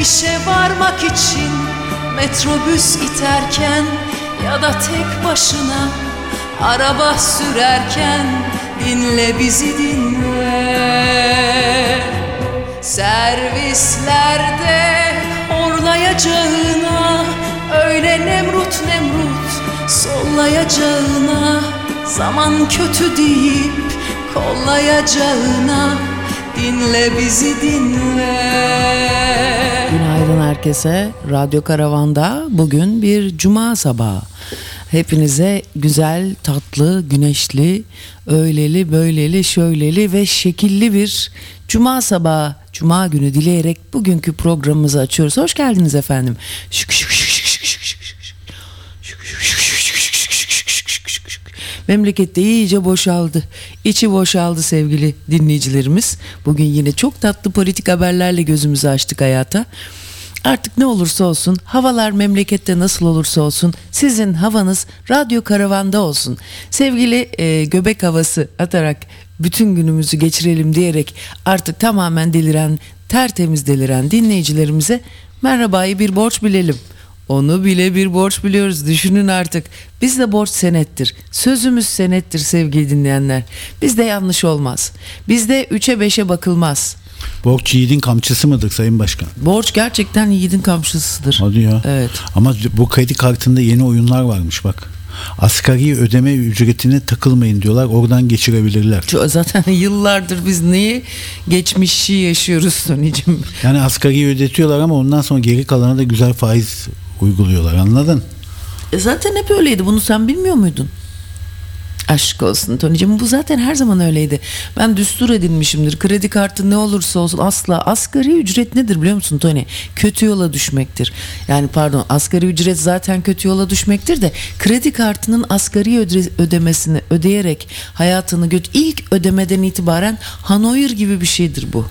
işe varmak için metrobüs iterken ya da tek başına araba sürerken dinle bizi dinle. Servislerde horlayacağına öyle nemrut nemrut sollayacağına zaman kötü deyip kollayacağına dinle bizi dinle Günaydın herkese. Radyo Karavan'da bugün bir cuma sabahı. Hepinize güzel, tatlı, güneşli, öyleli, böyleli, şöyleli ve şekilli bir cuma sabahı, cuma günü dileyerek bugünkü programımızı açıyoruz. Hoş geldiniz efendim. Şık şık şık şık şık şık şık şık. Memlekette iyice boşaldı. İçi boşaldı sevgili dinleyicilerimiz. Bugün yine çok tatlı politik haberlerle gözümüzü açtık hayata. Artık ne olursa olsun, havalar memlekette nasıl olursa olsun, sizin havanız radyo karavanda olsun. Sevgili e, göbek havası atarak bütün günümüzü geçirelim diyerek artık tamamen deliren, tertemiz deliren dinleyicilerimize merhabayı bir borç bilelim. Onu bile bir borç biliyoruz. Düşünün artık. Bizde borç senettir. Sözümüz senettir sevgili dinleyenler. Bizde yanlış olmaz. Bizde 3'e 5'e bakılmaz. Borç yiğidin kamçısı mıdır Sayın Başkan? Borç gerçekten yiğidin kamçısıdır. Hadi ya. Evet. Ama bu kredi kartında yeni oyunlar varmış bak. Asgari ödeme ücretine takılmayın diyorlar. Oradan geçirebilirler. Zaten yıllardır biz neyi geçmişi yaşıyoruz Sonicim. Yani asgari ödetiyorlar ama ondan sonra geri kalana da güzel faiz uyguluyorlar. Anladın? E zaten hep öyleydi. Bunu sen bilmiyor muydun? Aşk olsun Tony'cim bu zaten her zaman öyleydi. Ben düstur edinmişimdir. Kredi kartı ne olursa olsun asla asgari ücret nedir biliyor musun Tony? Kötü yola düşmektir. Yani pardon asgari ücret zaten kötü yola düşmektir de kredi kartının asgari öde- ödemesini ödeyerek hayatını göt ilk ödemeden itibaren Hanover gibi bir şeydir bu.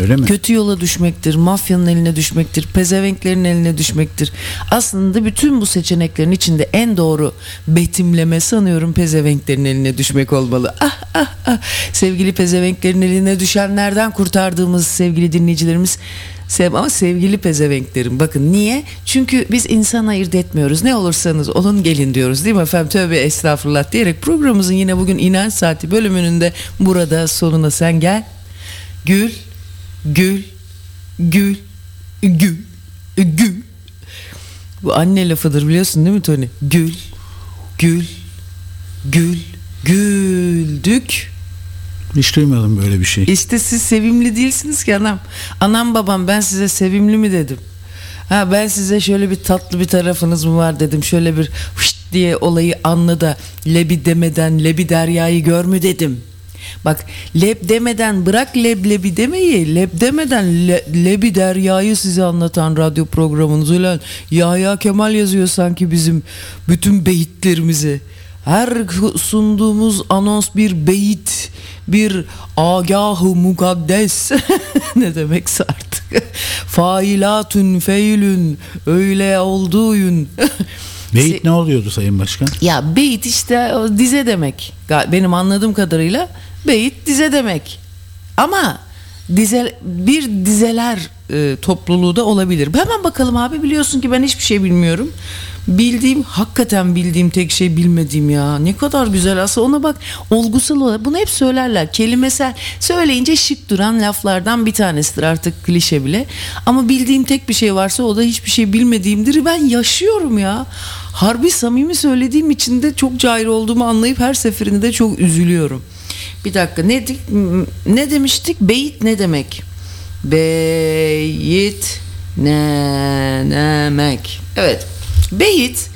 Öyle mi? Kötü yola düşmektir, mafyanın eline düşmektir, pezevenklerin eline düşmektir. Aslında bütün bu seçeneklerin içinde en doğru betimleme sanıyorum pezevenklerin eline düşmek olmalı. Ah ah ah. Sevgili pezevenklerin eline düşenlerden kurtardığımız sevgili dinleyicilerimiz Sev ama sevgili pezevenklerim bakın niye? Çünkü biz insan ayırt etmiyoruz. Ne olursanız olun gelin diyoruz değil mi efendim? Tövbe estağfurullah diyerek programımızın yine bugün inanç saati bölümünün de burada sonuna sen gel. Gül, gül, gül, gül, gül. Bu anne lafıdır biliyorsun değil mi Tony? Gül, gül, gül, güldük. Hiç duymadım böyle bir şey. İşte siz sevimli değilsiniz ki anam. Anam babam ben size sevimli mi dedim. Ha ben size şöyle bir tatlı bir tarafınız mı var dedim. Şöyle bir hışt diye olayı anla da lebi demeden lebi deryayı gör mü dedim. Bak leb demeden bırak leblebi demeyi leb demeden le, lebi deryayı size anlatan radyo programınız ulan Yahya Kemal yazıyor sanki bizim bütün beyitlerimizi. Her sunduğumuz anons bir beyit, bir agahı mukaddes ne demekse artık. Failatün feylün öyle olduğuyun. Beyit ne oluyordu Sayın Başkan? Ya beyit işte dize demek. Benim anladığım kadarıyla beyit dize demek. Ama dize bir dizeler e, topluluğu da olabilir. Hemen bakalım abi biliyorsun ki ben hiçbir şey bilmiyorum. Bildiğim hakikaten bildiğim tek şey bilmediğim ya. Ne kadar güzel aslında ona bak olgusal olarak bunu hep söylerler. Kelimesel söyleyince şık duran laflardan bir tanesidir artık klişe bile. Ama bildiğim tek bir şey varsa o da hiçbir şey bilmediğimdir. Ben yaşıyorum ya. Harbi samimi söylediğim için de çok cahil olduğumu anlayıp her seferinde de çok üzülüyorum. Bir dakika ne, ne demiştik? Beyit ne demek? Beyit ne demek? Evet. Beyit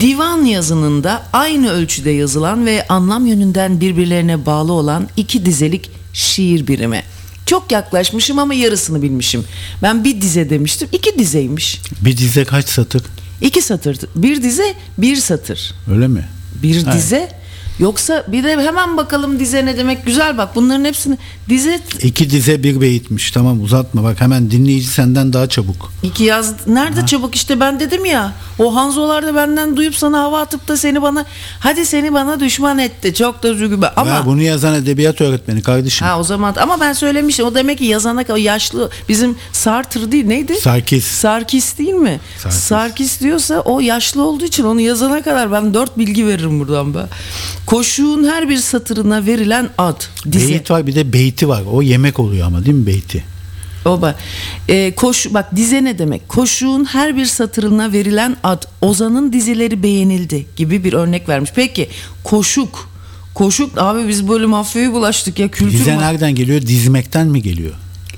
divan yazınında aynı ölçüde yazılan ve anlam yönünden birbirlerine bağlı olan iki dizelik şiir birimi. Çok yaklaşmışım ama yarısını bilmişim. Ben bir dize demiştim. iki dizeymiş. Bir dize kaç satır? İki satır. Bir dize bir satır. Öyle mi? Bir Evet. dize Yoksa bir de hemen bakalım dize ne demek güzel bak bunların hepsini dize İki dize bir beyitmiş. Tamam uzatma bak hemen dinleyici senden daha çabuk. iki yaz nerede çabuk işte ben dedim ya o Hanzolar da benden duyup sana hava atıp da seni bana hadi seni bana düşman etti çok da üzücü ama Ya bunu yazan edebiyat öğretmeni kardeşim. Ha o zaman ama ben söylemiştim o demek ki yazana o yaşlı bizim Sartre değil neydi? Sarkis. Sarkis değil mi? Sarkis. Sarkis diyorsa o yaşlı olduğu için onu yazana kadar ben dört bilgi veririm buradan be. Koşuğun her bir satırına verilen ad. Dizi. Beyit var bir de beyti var. O yemek oluyor ama değil mi beyti? Oba. Ee, koş bak dize ne demek? Koşuğun her bir satırına verilen ad. Ozan'ın dizileri beğenildi gibi bir örnek vermiş. Peki koşuk. Koşuk abi biz böyle mafyaya bulaştık ya kültür Dize nereden geliyor? Dizmekten mi geliyor?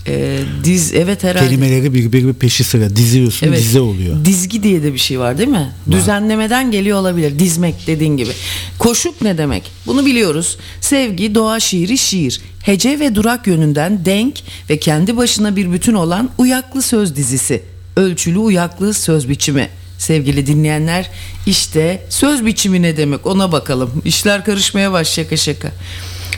Ee, diz evet herhalde. Kelimeleri birbiri peşi sıra diziyorsun Evet. dize oluyor. Dizgi diye de bir şey var değil mi? Düzenlemeden geliyor olabilir. Dizmek dediğin gibi. Koşuk ne demek? Bunu biliyoruz. Sevgi, doğa şiiri, şiir. Hece ve durak yönünden denk ve kendi başına bir bütün olan uyaklı söz dizisi. Ölçülü uyaklı söz biçimi. Sevgili dinleyenler işte söz biçimi ne demek ona bakalım. İşler karışmaya baş şaka şaka.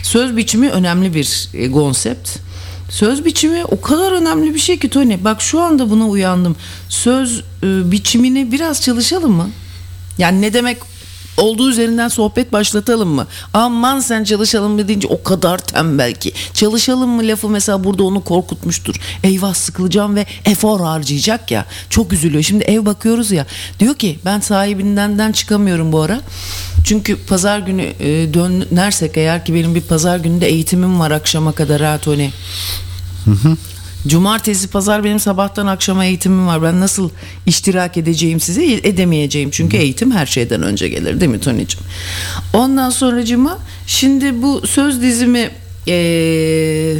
Söz biçimi önemli bir e, konsept. Söz biçimi o kadar önemli bir şey ki Tony. Bak şu anda buna uyandım. Söz e, biçimini biraz çalışalım mı? Yani ne demek olduğu üzerinden sohbet başlatalım mı? Aman sen çalışalım mı deyince o kadar tembel ki. Çalışalım mı lafı mesela burada onu korkutmuştur. Eyvah sıkılacağım ve efor harcayacak ya. Çok üzülüyor. Şimdi ev bakıyoruz ya. Diyor ki ben sahibinden çıkamıyorum bu ara. Çünkü pazar günü e, dönersek eğer ki benim bir pazar gününde eğitimim var akşama kadar ha Tony. Cumartesi pazar benim sabahtan akşama eğitimim var. Ben nasıl iştirak edeceğim size edemeyeceğim. Çünkü eğitim her şeyden önce gelir değil mi Tony'cim? Ondan sonra cuma şimdi bu söz dizimi eee,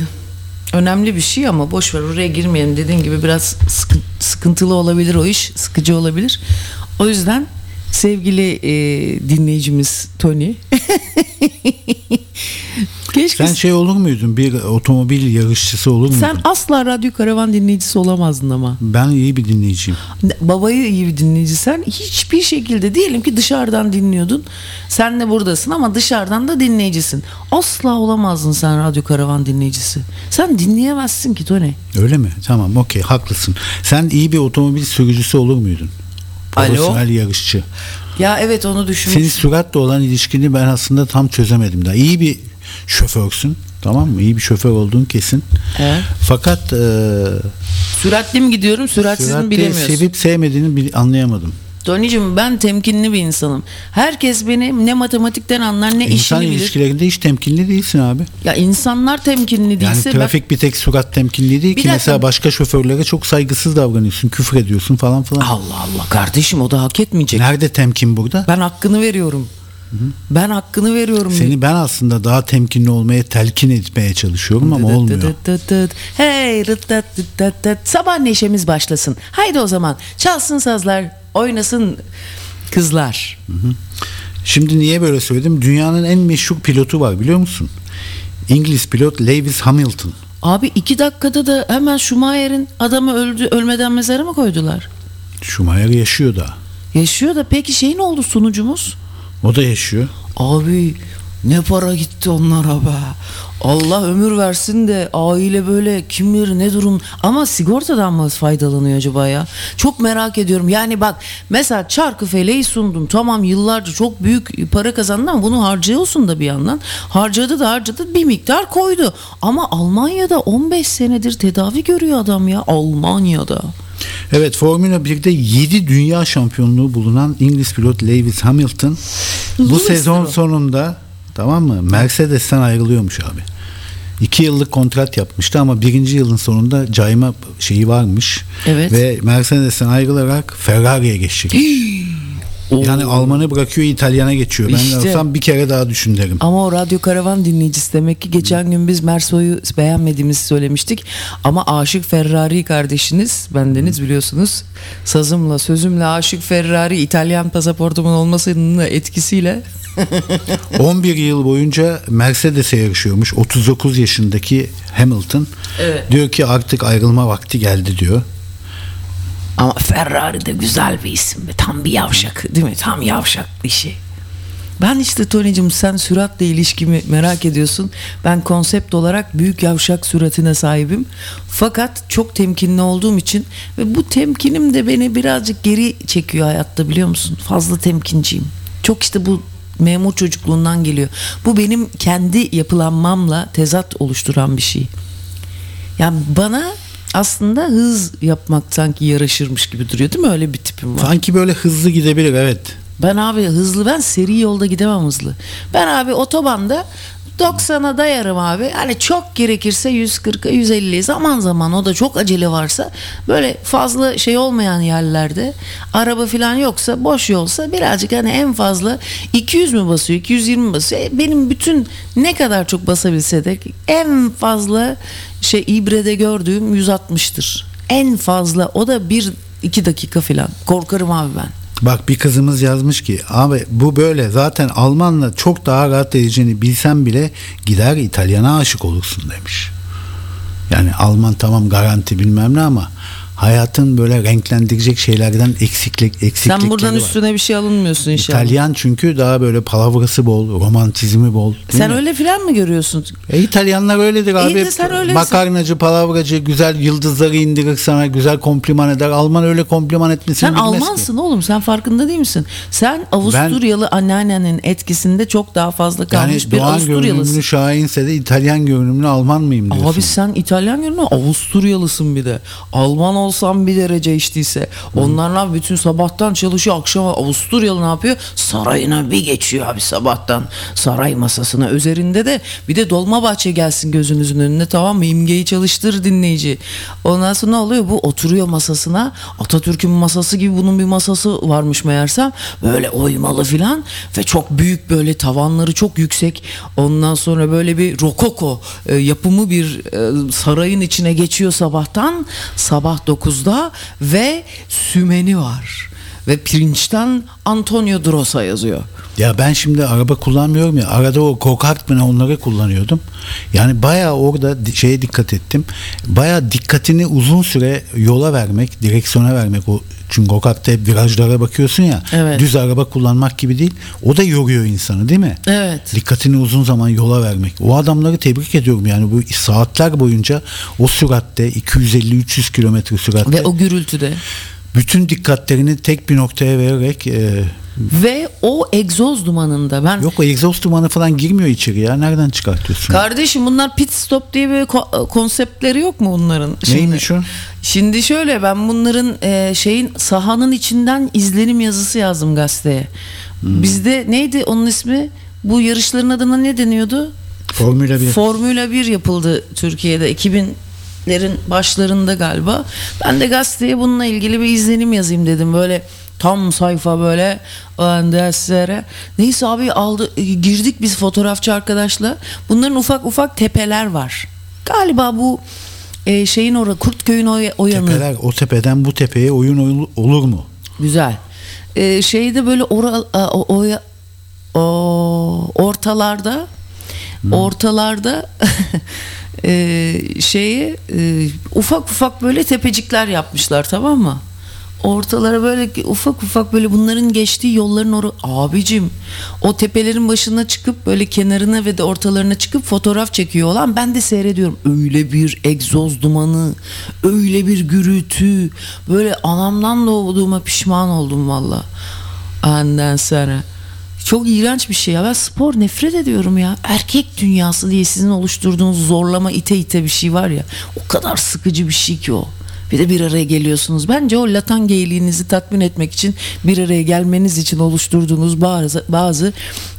önemli bir şey ama boş ver oraya girmeyelim. Dediğim gibi biraz sıkı- sıkıntılı olabilir o iş. Sıkıcı olabilir. O yüzden sevgili eee, dinleyicimiz Tony Keşke Sen şey olur muydun? Bir otomobil yarışçısı olur muydun? sen asla radyo karavan dinleyicisi olamazdın ama. Ben iyi bir dinleyiciyim. Babayı iyi bir dinleyici sen hiçbir şekilde diyelim ki dışarıdan dinliyordun. Sen de buradasın ama dışarıdan da dinleyicisin. Asla olamazdın sen radyo karavan dinleyicisi. Sen dinleyemezsin ki Tony. Öyle mi? Tamam okey haklısın. Sen iyi bir otomobil sürücüsü olur muydun? Alo? Profesyonel yarışçı. Ya evet onu Senin düşünmüş. süratle olan ilişkini ben aslında tam çözemedim daha. İyi bir şoförsün. Tamam mı? İyi bir şoför olduğun kesin. Evet. Fakat e, Süratli mi gidiyorum süratsiz mi bilemiyorsun. sevip sevmediğini bil- anlayamadım. Tony'cim ben temkinli bir insanım. Herkes beni ne matematikten anlar ne İnsan işini bilir. ilişkilerinde hiç temkinli değilsin abi. Ya insanlar temkinli Yani değilse ben- trafik bir tek surat temkinli değil Bir ki. dakika. Mesela başka şoförlere çok saygısız davranıyorsun. Küfür ediyorsun falan filan. Allah Allah kardeşim o da hak etmeyecek. Nerede temkin burada? Ben hakkını veriyorum. Ben hakkını veriyorum. Seni ben aslında daha temkinli olmaya telkin etmeye çalışıyorum ama Dıt olmuyor. dıt dıt dıt. Hey dıt dıt dıt. Sabah neşemiz başlasın. Haydi o zaman çalsın sazlar, oynasın kızlar. Şimdi niye böyle söyledim? Dünyanın en meşhur pilotu var biliyor musun? İngiliz pilot Lewis Hamilton. Abi iki dakikada da hemen Schumacher'in adamı öldü ölmeden mezara mı koydular? Schumacher yaşıyor da. Yaşıyor da peki şey ne oldu sunucumuz? O da yaşıyor. Abi ne para gitti onlara be. Allah ömür versin de aile böyle kim bilir ne durum ama sigortadan mı faydalanıyor acaba ya? Çok merak ediyorum. Yani bak mesela Çarkıfele'yi sundum. Tamam yıllarca çok büyük para kazandı ama bunu harcıyorsun da bir yandan. Harcadı da harcadı bir miktar koydu. Ama Almanya'da 15 senedir tedavi görüyor adam ya. Almanya'da. Evet Formula 1'de 7 dünya şampiyonluğu bulunan İngiliz pilot Lewis Hamilton bu Uzun sezon ister o. sonunda tamam mı Mercedes'ten ayrılıyormuş abi. 2 yıllık kontrat yapmıştı ama birinci yılın sonunda cayma şeyi varmış. Evet. Ve Mercedes'ten ayrılarak Ferrari'ye geçecek. yani Alman'ı bırakıyor İtalyan'a geçiyor. Ben İşte. olsam bir kere daha düşün derim. Ama o radyo karavan dinleyicisi demek ki geçen gün biz Merso'yu beğenmediğimizi söylemiştik. Ama Aşık Ferrari kardeşiniz bendeniz biliyorsunuz. Sazımla sözümle Aşık Ferrari İtalyan pasaportumun olmasının etkisiyle 11 yıl boyunca Mercedes'e yarışıyormuş. 39 yaşındaki Hamilton. Evet. Diyor ki artık ayrılma vakti geldi diyor. Ama Ferrari de güzel bir isim be. Tam bir yavşak değil mi? Tam yavşak bir şey. Ben işte Tony'cim sen süratle ilişkimi merak ediyorsun. Ben konsept olarak büyük yavşak süratine sahibim. Fakat çok temkinli olduğum için ve bu temkinim de beni birazcık geri çekiyor hayatta biliyor musun? Fazla temkinciyim. Çok işte bu memur çocukluğundan geliyor. Bu benim kendi yapılanmamla tezat oluşturan bir şey. Yani bana aslında hız yapmak sanki yaraşırmış gibi duruyor değil mi? Öyle bir tipim var. Sanki böyle hızlı gidebilir evet. Ben abi hızlı ben seri yolda gidemem hızlı. Ben abi otobanda 90'a dayarım abi. Hani çok gerekirse 140'a 150'ye zaman zaman o da çok acele varsa böyle fazla şey olmayan yerlerde araba falan yoksa boş yolsa birazcık hani en fazla 200 mü basıyor 220 mi basıyor. E, Benim bütün ne kadar çok basabilse de en fazla şey ibrede gördüğüm 160'tır. En fazla o da 1-2 dakika falan. Korkarım abi ben. Bak bir kızımız yazmış ki abi bu böyle zaten Almanla çok daha rahat edeceğini bilsen bile gider İtalyana aşık olursun demiş. Yani Alman tamam garanti bilmem ne ama hayatın böyle renklendirecek şeylerden eksiklik eksiklikleri Sen buradan var. üstüne bir şey alınmıyorsun inşallah. İtalyan çünkü daha böyle palavrası bol, romantizmi bol. Sen mi? öyle filan mı görüyorsun? E, İtalyanlar öyledir abi. de sen öylesin. Makarnacı, palavracı, güzel yıldızları indirir sana, güzel kompliman eder. Alman öyle kompliman etmesini Sen bilmez ki. Almansın oğlum sen farkında değil misin? Sen Avusturyalı anneannenin etkisinde çok daha fazla kalmış Yani bir Doğan Avusturyalısın. görünümlü şahinse de İtalyan görünümlü Alman mıyım diyorsun. Abi sen İtalyan görünümlü Avusturyalısın bir de. Alman olsan bir derece içtiyse. Onlar ne yapıyor? Bütün sabahtan çalışıyor akşama Avusturyalı ne yapıyor? Sarayına bir geçiyor abi sabahtan. Saray masasına üzerinde de bir de Dolmabahçe gelsin gözünüzün önüne tamam mı? İmgeyi çalıştır dinleyici. Ondan sonra ne oluyor? Bu oturuyor masasına. Atatürk'ün masası gibi bunun bir masası varmış meğersem. Böyle oymalı filan ve çok büyük böyle tavanları çok yüksek. Ondan sonra böyle bir rokoko e, yapımı bir e, sarayın içine geçiyor sabahtan. Sabah 9'da ve sümeni var. Ve pirinçten Antonio Drosa yazıyor. Ya ben şimdi araba kullanmıyorum ya arada o go-kart mı onları kullanıyordum. Yani bayağı orada şeye dikkat ettim. Bayağı dikkatini uzun süre yola vermek, direksiyona vermek o çünkü go-kartta hep virajlara bakıyorsun ya. Evet. Düz araba kullanmak gibi değil. O da yoruyor insanı değil mi? Evet. Dikkatini uzun zaman yola vermek. O adamları tebrik ediyorum yani bu saatler boyunca o süratte 250-300 kilometre süratte Ve o gürültüde. Bütün dikkatlerini tek bir noktaya vererek e, Ve o egzoz dumanında ben yok o egzoz dumanı falan girmiyor içeri ya. Nereden çıkartıyorsun? Kardeşim bunlar pit stop diye bir ko- konseptleri yok mu bunların? Neymiş o? Şimdi şöyle ben bunların e, şeyin sahanın içinden izlenim yazısı yazdım gazeteye. Hmm. Bizde neydi onun ismi? Bu yarışların adına ne deniyordu? Formula 1. Formula 1 yapıldı Türkiye'de 2000'lerin başlarında galiba. Ben de gazeteye bununla ilgili bir izlenim yazayım dedim. Böyle tam sayfa böyle öndesere. Neyse abi aldı e, girdik biz fotoğrafçı arkadaşla. Bunların ufak ufak tepeler var. Galiba bu e, şeyin orada Kurtköy'ün o, o yanı. Tepeler, o tepeden bu tepeye oyun ol- olur mu? Güzel. Ee, şeyde böyle ora, a- o, o, o- ortalarda ortalarda e, şeyi e, ufak ufak böyle tepecikler yapmışlar tamam mı? Ortalara böyle ufak ufak böyle bunların geçtiği yolların oru abicim o tepelerin başına çıkıp böyle kenarına ve de ortalarına çıkıp fotoğraf çekiyor olan ben de seyrediyorum. Öyle bir egzoz dumanı öyle bir gürültü böyle anamdan doğduğuma pişman oldum valla ondan sonra çok iğrenç bir şey ya ben spor nefret ediyorum ya erkek dünyası diye sizin oluşturduğunuz zorlama ite ite bir şey var ya o kadar sıkıcı bir şey ki o bir de bir araya geliyorsunuz. Bence o latan geyliğinizi tatmin etmek için bir araya gelmeniz için oluşturduğunuz bazı bazı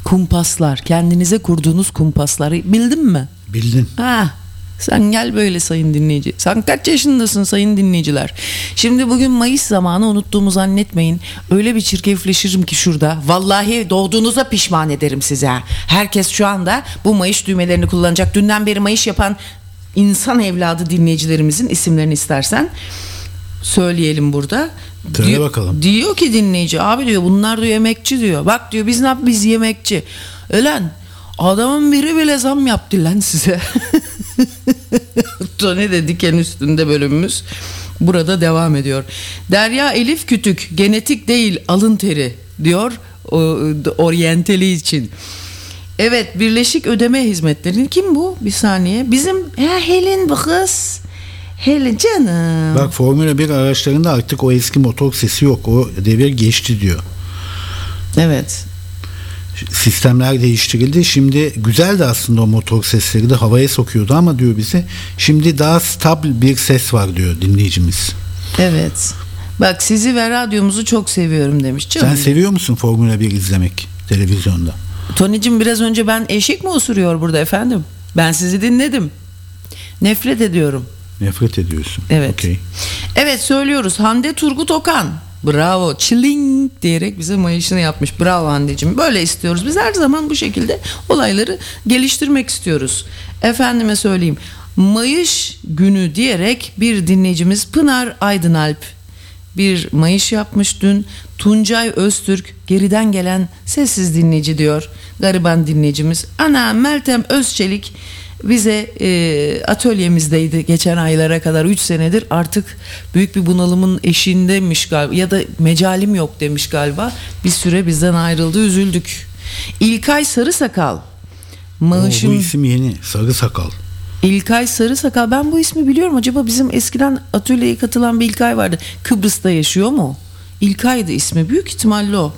kumpaslar, kendinize kurduğunuz kumpaslar. Bildin mi? Bildin. Ha, sen gel böyle sayın dinleyici. Sen kaç yaşındasın sayın dinleyiciler? Şimdi bugün Mayıs zamanı unuttuğumu zannetmeyin. Öyle bir çirkefleşirim ki şurada. Vallahi doğduğunuza pişman ederim size. Herkes şu anda bu Mayıs düğmelerini kullanacak. Dünden beri Mayıs yapan insan evladı dinleyicilerimizin isimlerini istersen söyleyelim burada. Söyle Diyor- bakalım. Diyor ki dinleyici abi diyor bunlar diyor emekçi diyor. Bak diyor biz ne yap biz yemekçi. Ölen adamın biri bile zam yaptı lan size. Tony de diken üstünde bölümümüz burada devam ediyor. Derya Elif Kütük genetik değil alın teri diyor. o, oryantali için. Evet Birleşik Ödeme Hizmetleri kim bu? Bir saniye. Bizim ha, Helen bu kız. Helen canım. Bak Formula 1 araçlarında artık o eski motor sesi yok. O devir geçti diyor. Evet. Sistemler değiştirildi. Şimdi güzeldi aslında o motor sesleri de havaya sokuyordu ama diyor bize şimdi daha stabil bir ses var diyor dinleyicimiz. Evet. Bak sizi ve radyomuzu çok seviyorum demiş. Canım. Sen seviyor musun Formula 1 izlemek televizyonda? Tony'cim biraz önce ben eşek mi osuruyor burada efendim? Ben sizi dinledim. Nefret ediyorum. Nefret ediyorsun. Evet. Okey. Evet söylüyoruz. Hande Turgut Okan. Bravo. Çiling diyerek bize mayışını yapmış. Bravo Hande'cim. Böyle istiyoruz. Biz her zaman bu şekilde olayları geliştirmek istiyoruz. Efendime söyleyeyim. Mayış günü diyerek bir dinleyicimiz Pınar Aydınalp bir mayış yapmış dün. Tuncay Öztürk geriden gelen sessiz dinleyici diyor. Gariban dinleyicimiz. Ana Meltem Özçelik bize e, atölyemizdeydi geçen aylara kadar 3 senedir artık büyük bir bunalımın eşiğindeymiş galiba ya da mecalim yok demiş galiba bir süre bizden ayrıldı üzüldük İlkay Sarısakal Oo, bu Maaşım isim yeni. Sarı sakal. İlkay Sarısakal ben bu ismi biliyorum acaba bizim eskiden atölyeye katılan bir İlkay vardı Kıbrıs'ta yaşıyor mu? İlkay'dı ismi büyük ihtimalle o.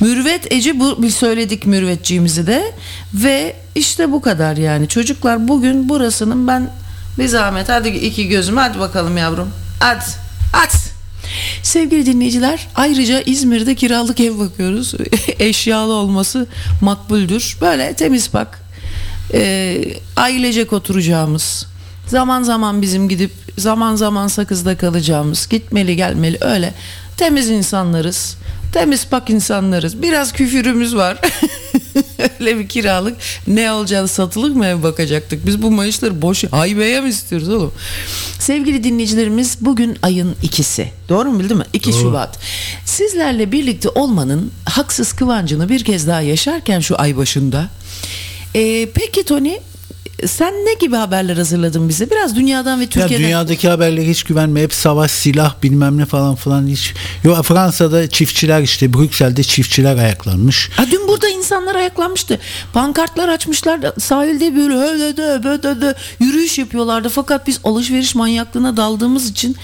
Mürvet Ece bu bir söyledik mürvetçiğimizi de. Ve işte bu kadar yani. Çocuklar bugün burasının ben bir zahmet hadi iki gözüm hadi bakalım yavrum. Hadi hadi. Sevgili dinleyiciler ayrıca İzmir'de kiralık ev bakıyoruz. Eşyalı olması makbuldür. Böyle temiz bak e, ailecek oturacağımız zaman zaman bizim gidip zaman zaman sakızda kalacağımız gitmeli gelmeli öyle temiz insanlarız temiz pak insanlarız. Biraz küfürümüz var. Öyle bir kiralık. Ne olacağını satılık mı ev bakacaktık? Biz bu maaşları boş haybeye mi istiyoruz oğlum? Sevgili dinleyicilerimiz bugün ayın ikisi. Doğru mu bildim mi? 2 Doğru. Şubat. Sizlerle birlikte olmanın haksız kıvancını bir kez daha yaşarken şu ay başında ee, peki Tony sen ne gibi haberler hazırladın bize? Biraz dünyadan ve Ya Türkiye'den. dünyadaki haberlere hiç güvenme. Hep savaş, silah bilmem ne falan filan hiç. Yo Fransa'da çiftçiler işte Brüksel'de çiftçiler ayaklanmış. Ha, dün burada insanlar ayaklanmıştı. Pankartlar açmışlar. Sahilde böyle öyle de böyle de yürüyüş yapıyorlardı. Fakat biz alışveriş manyaklığına daldığımız için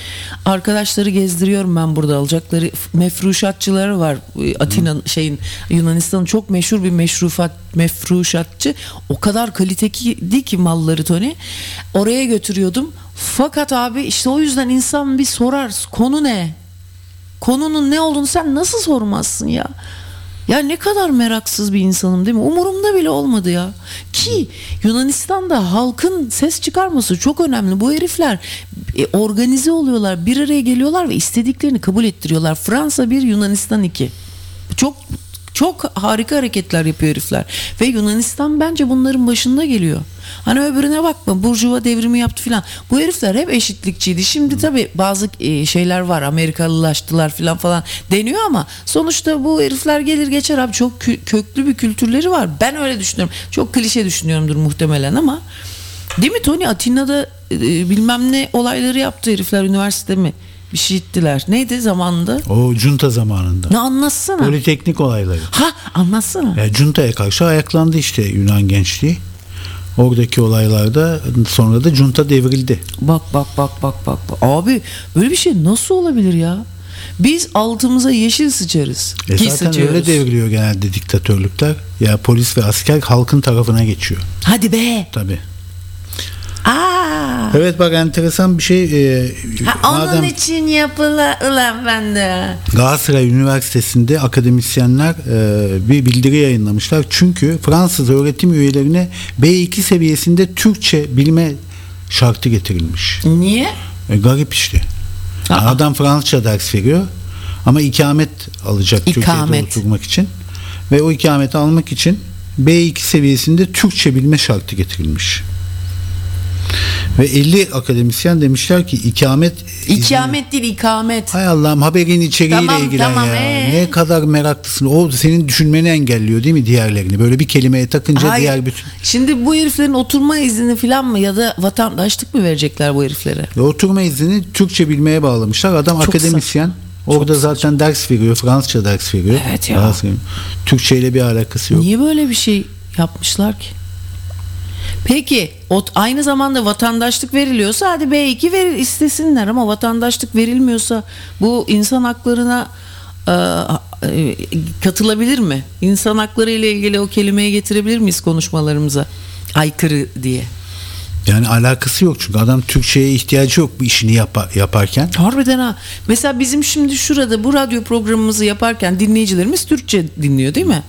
arkadaşları gezdiriyorum ben burada alacakları mefruşatçıları var. Atina şeyin Yunanistan'ın çok meşhur bir meşrufat mefruşatçı. O kadar kaliteli ki malları Tony. Oraya götürüyordum. Fakat abi işte o yüzden insan bir sorar konu ne? Konunun ne olduğunu sen nasıl sormazsın ya? Ya ne kadar meraksız bir insanım değil mi? Umurumda bile olmadı ya. Ki Yunanistan'da halkın ses çıkarması çok önemli. Bu herifler e, organize oluyorlar, bir araya geliyorlar ve istediklerini kabul ettiriyorlar. Fransa bir, Yunanistan iki. Çok çok harika hareketler yapıyor herifler. Ve Yunanistan bence bunların başında geliyor. Hani öbürüne bakma Burjuva devrimi yaptı filan. Bu herifler hep eşitlikçiydi. Şimdi tabii bazı e, şeyler var Amerikalılaştılar filan falan deniyor ama sonuçta bu herifler gelir geçer abi çok kö- köklü bir kültürleri var. Ben öyle düşünüyorum. Çok klişe düşünüyorumdur muhtemelen ama değil mi Tony Atina'da e, bilmem ne olayları yaptı herifler üniversite mi? Bir şey ettiler. Neydi zamanında? O junta zamanında. Ne anlatsana. Politeknik olayları. Ha anlatsana. Ya junta'ya karşı ayaklandı işte Yunan gençliği. Oradaki olaylarda sonra da junta devrildi. Bak bak bak bak bak. bak. Abi böyle bir şey nasıl olabilir ya? Biz altımıza yeşil sıçarız. E Ki zaten sıçıyoruz. öyle devriliyor genelde diktatörlükler. Ya polis ve asker halkın tarafına geçiyor. Hadi be. Tabii. Evet bak enteresan bir şey. E, Ha, onun madem için yapıla ulan ben de. Galatasaray Üniversitesi'nde akademisyenler e, bir bildiri yayınlamışlar. Çünkü Fransız öğretim üyelerine B2 seviyesinde Türkçe bilme şartı getirilmiş. Niye? E, garip işte. Yani adam Fransızca ders veriyor ama ikamet alacak İkamet. Türkiye'de oturmak için. Ve o ikameti almak için B2 seviyesinde Türkçe bilme şartı getirilmiş. Ve 50 akademisyen demişler ki ikamet İkamet değil ikamet. Hay Allah'ım haberin içeriğiyle Tamam, ilgilen tamam, ya. ee? Ne kadar meraklısın. O senin düşünmeni engelliyor değil mi diğerlerini? Böyle bir kelimeye takınca Hayır. diğer bütün Şimdi bu heriflerin oturma izni falan mı ya da vatandaşlık mı verecekler bu heriflere? Ve oturma iznini Türkçe bilmeye bağlamışlar. Adam Çok akademisyen. Orada zaten ders veriyor. Fransızca ders veriyor. Evet ya. Fransızca. Türkçe ile bir alakası yok. Niye böyle bir şey yapmışlar ki? Peki o aynı zamanda vatandaşlık veriliyorsa hadi B2 verir istesinler ama vatandaşlık verilmiyorsa bu insan haklarına e, e, katılabilir mi? İnsan hakları ile ilgili o kelimeyi getirebilir miyiz konuşmalarımıza? Aykırı diye. Yani alakası yok çünkü adam Türkçe'ye ihtiyacı yok bu işini yapar, yaparken. Harbiden ha. Mesela bizim şimdi şurada bu radyo programımızı yaparken dinleyicilerimiz Türkçe dinliyor değil mi?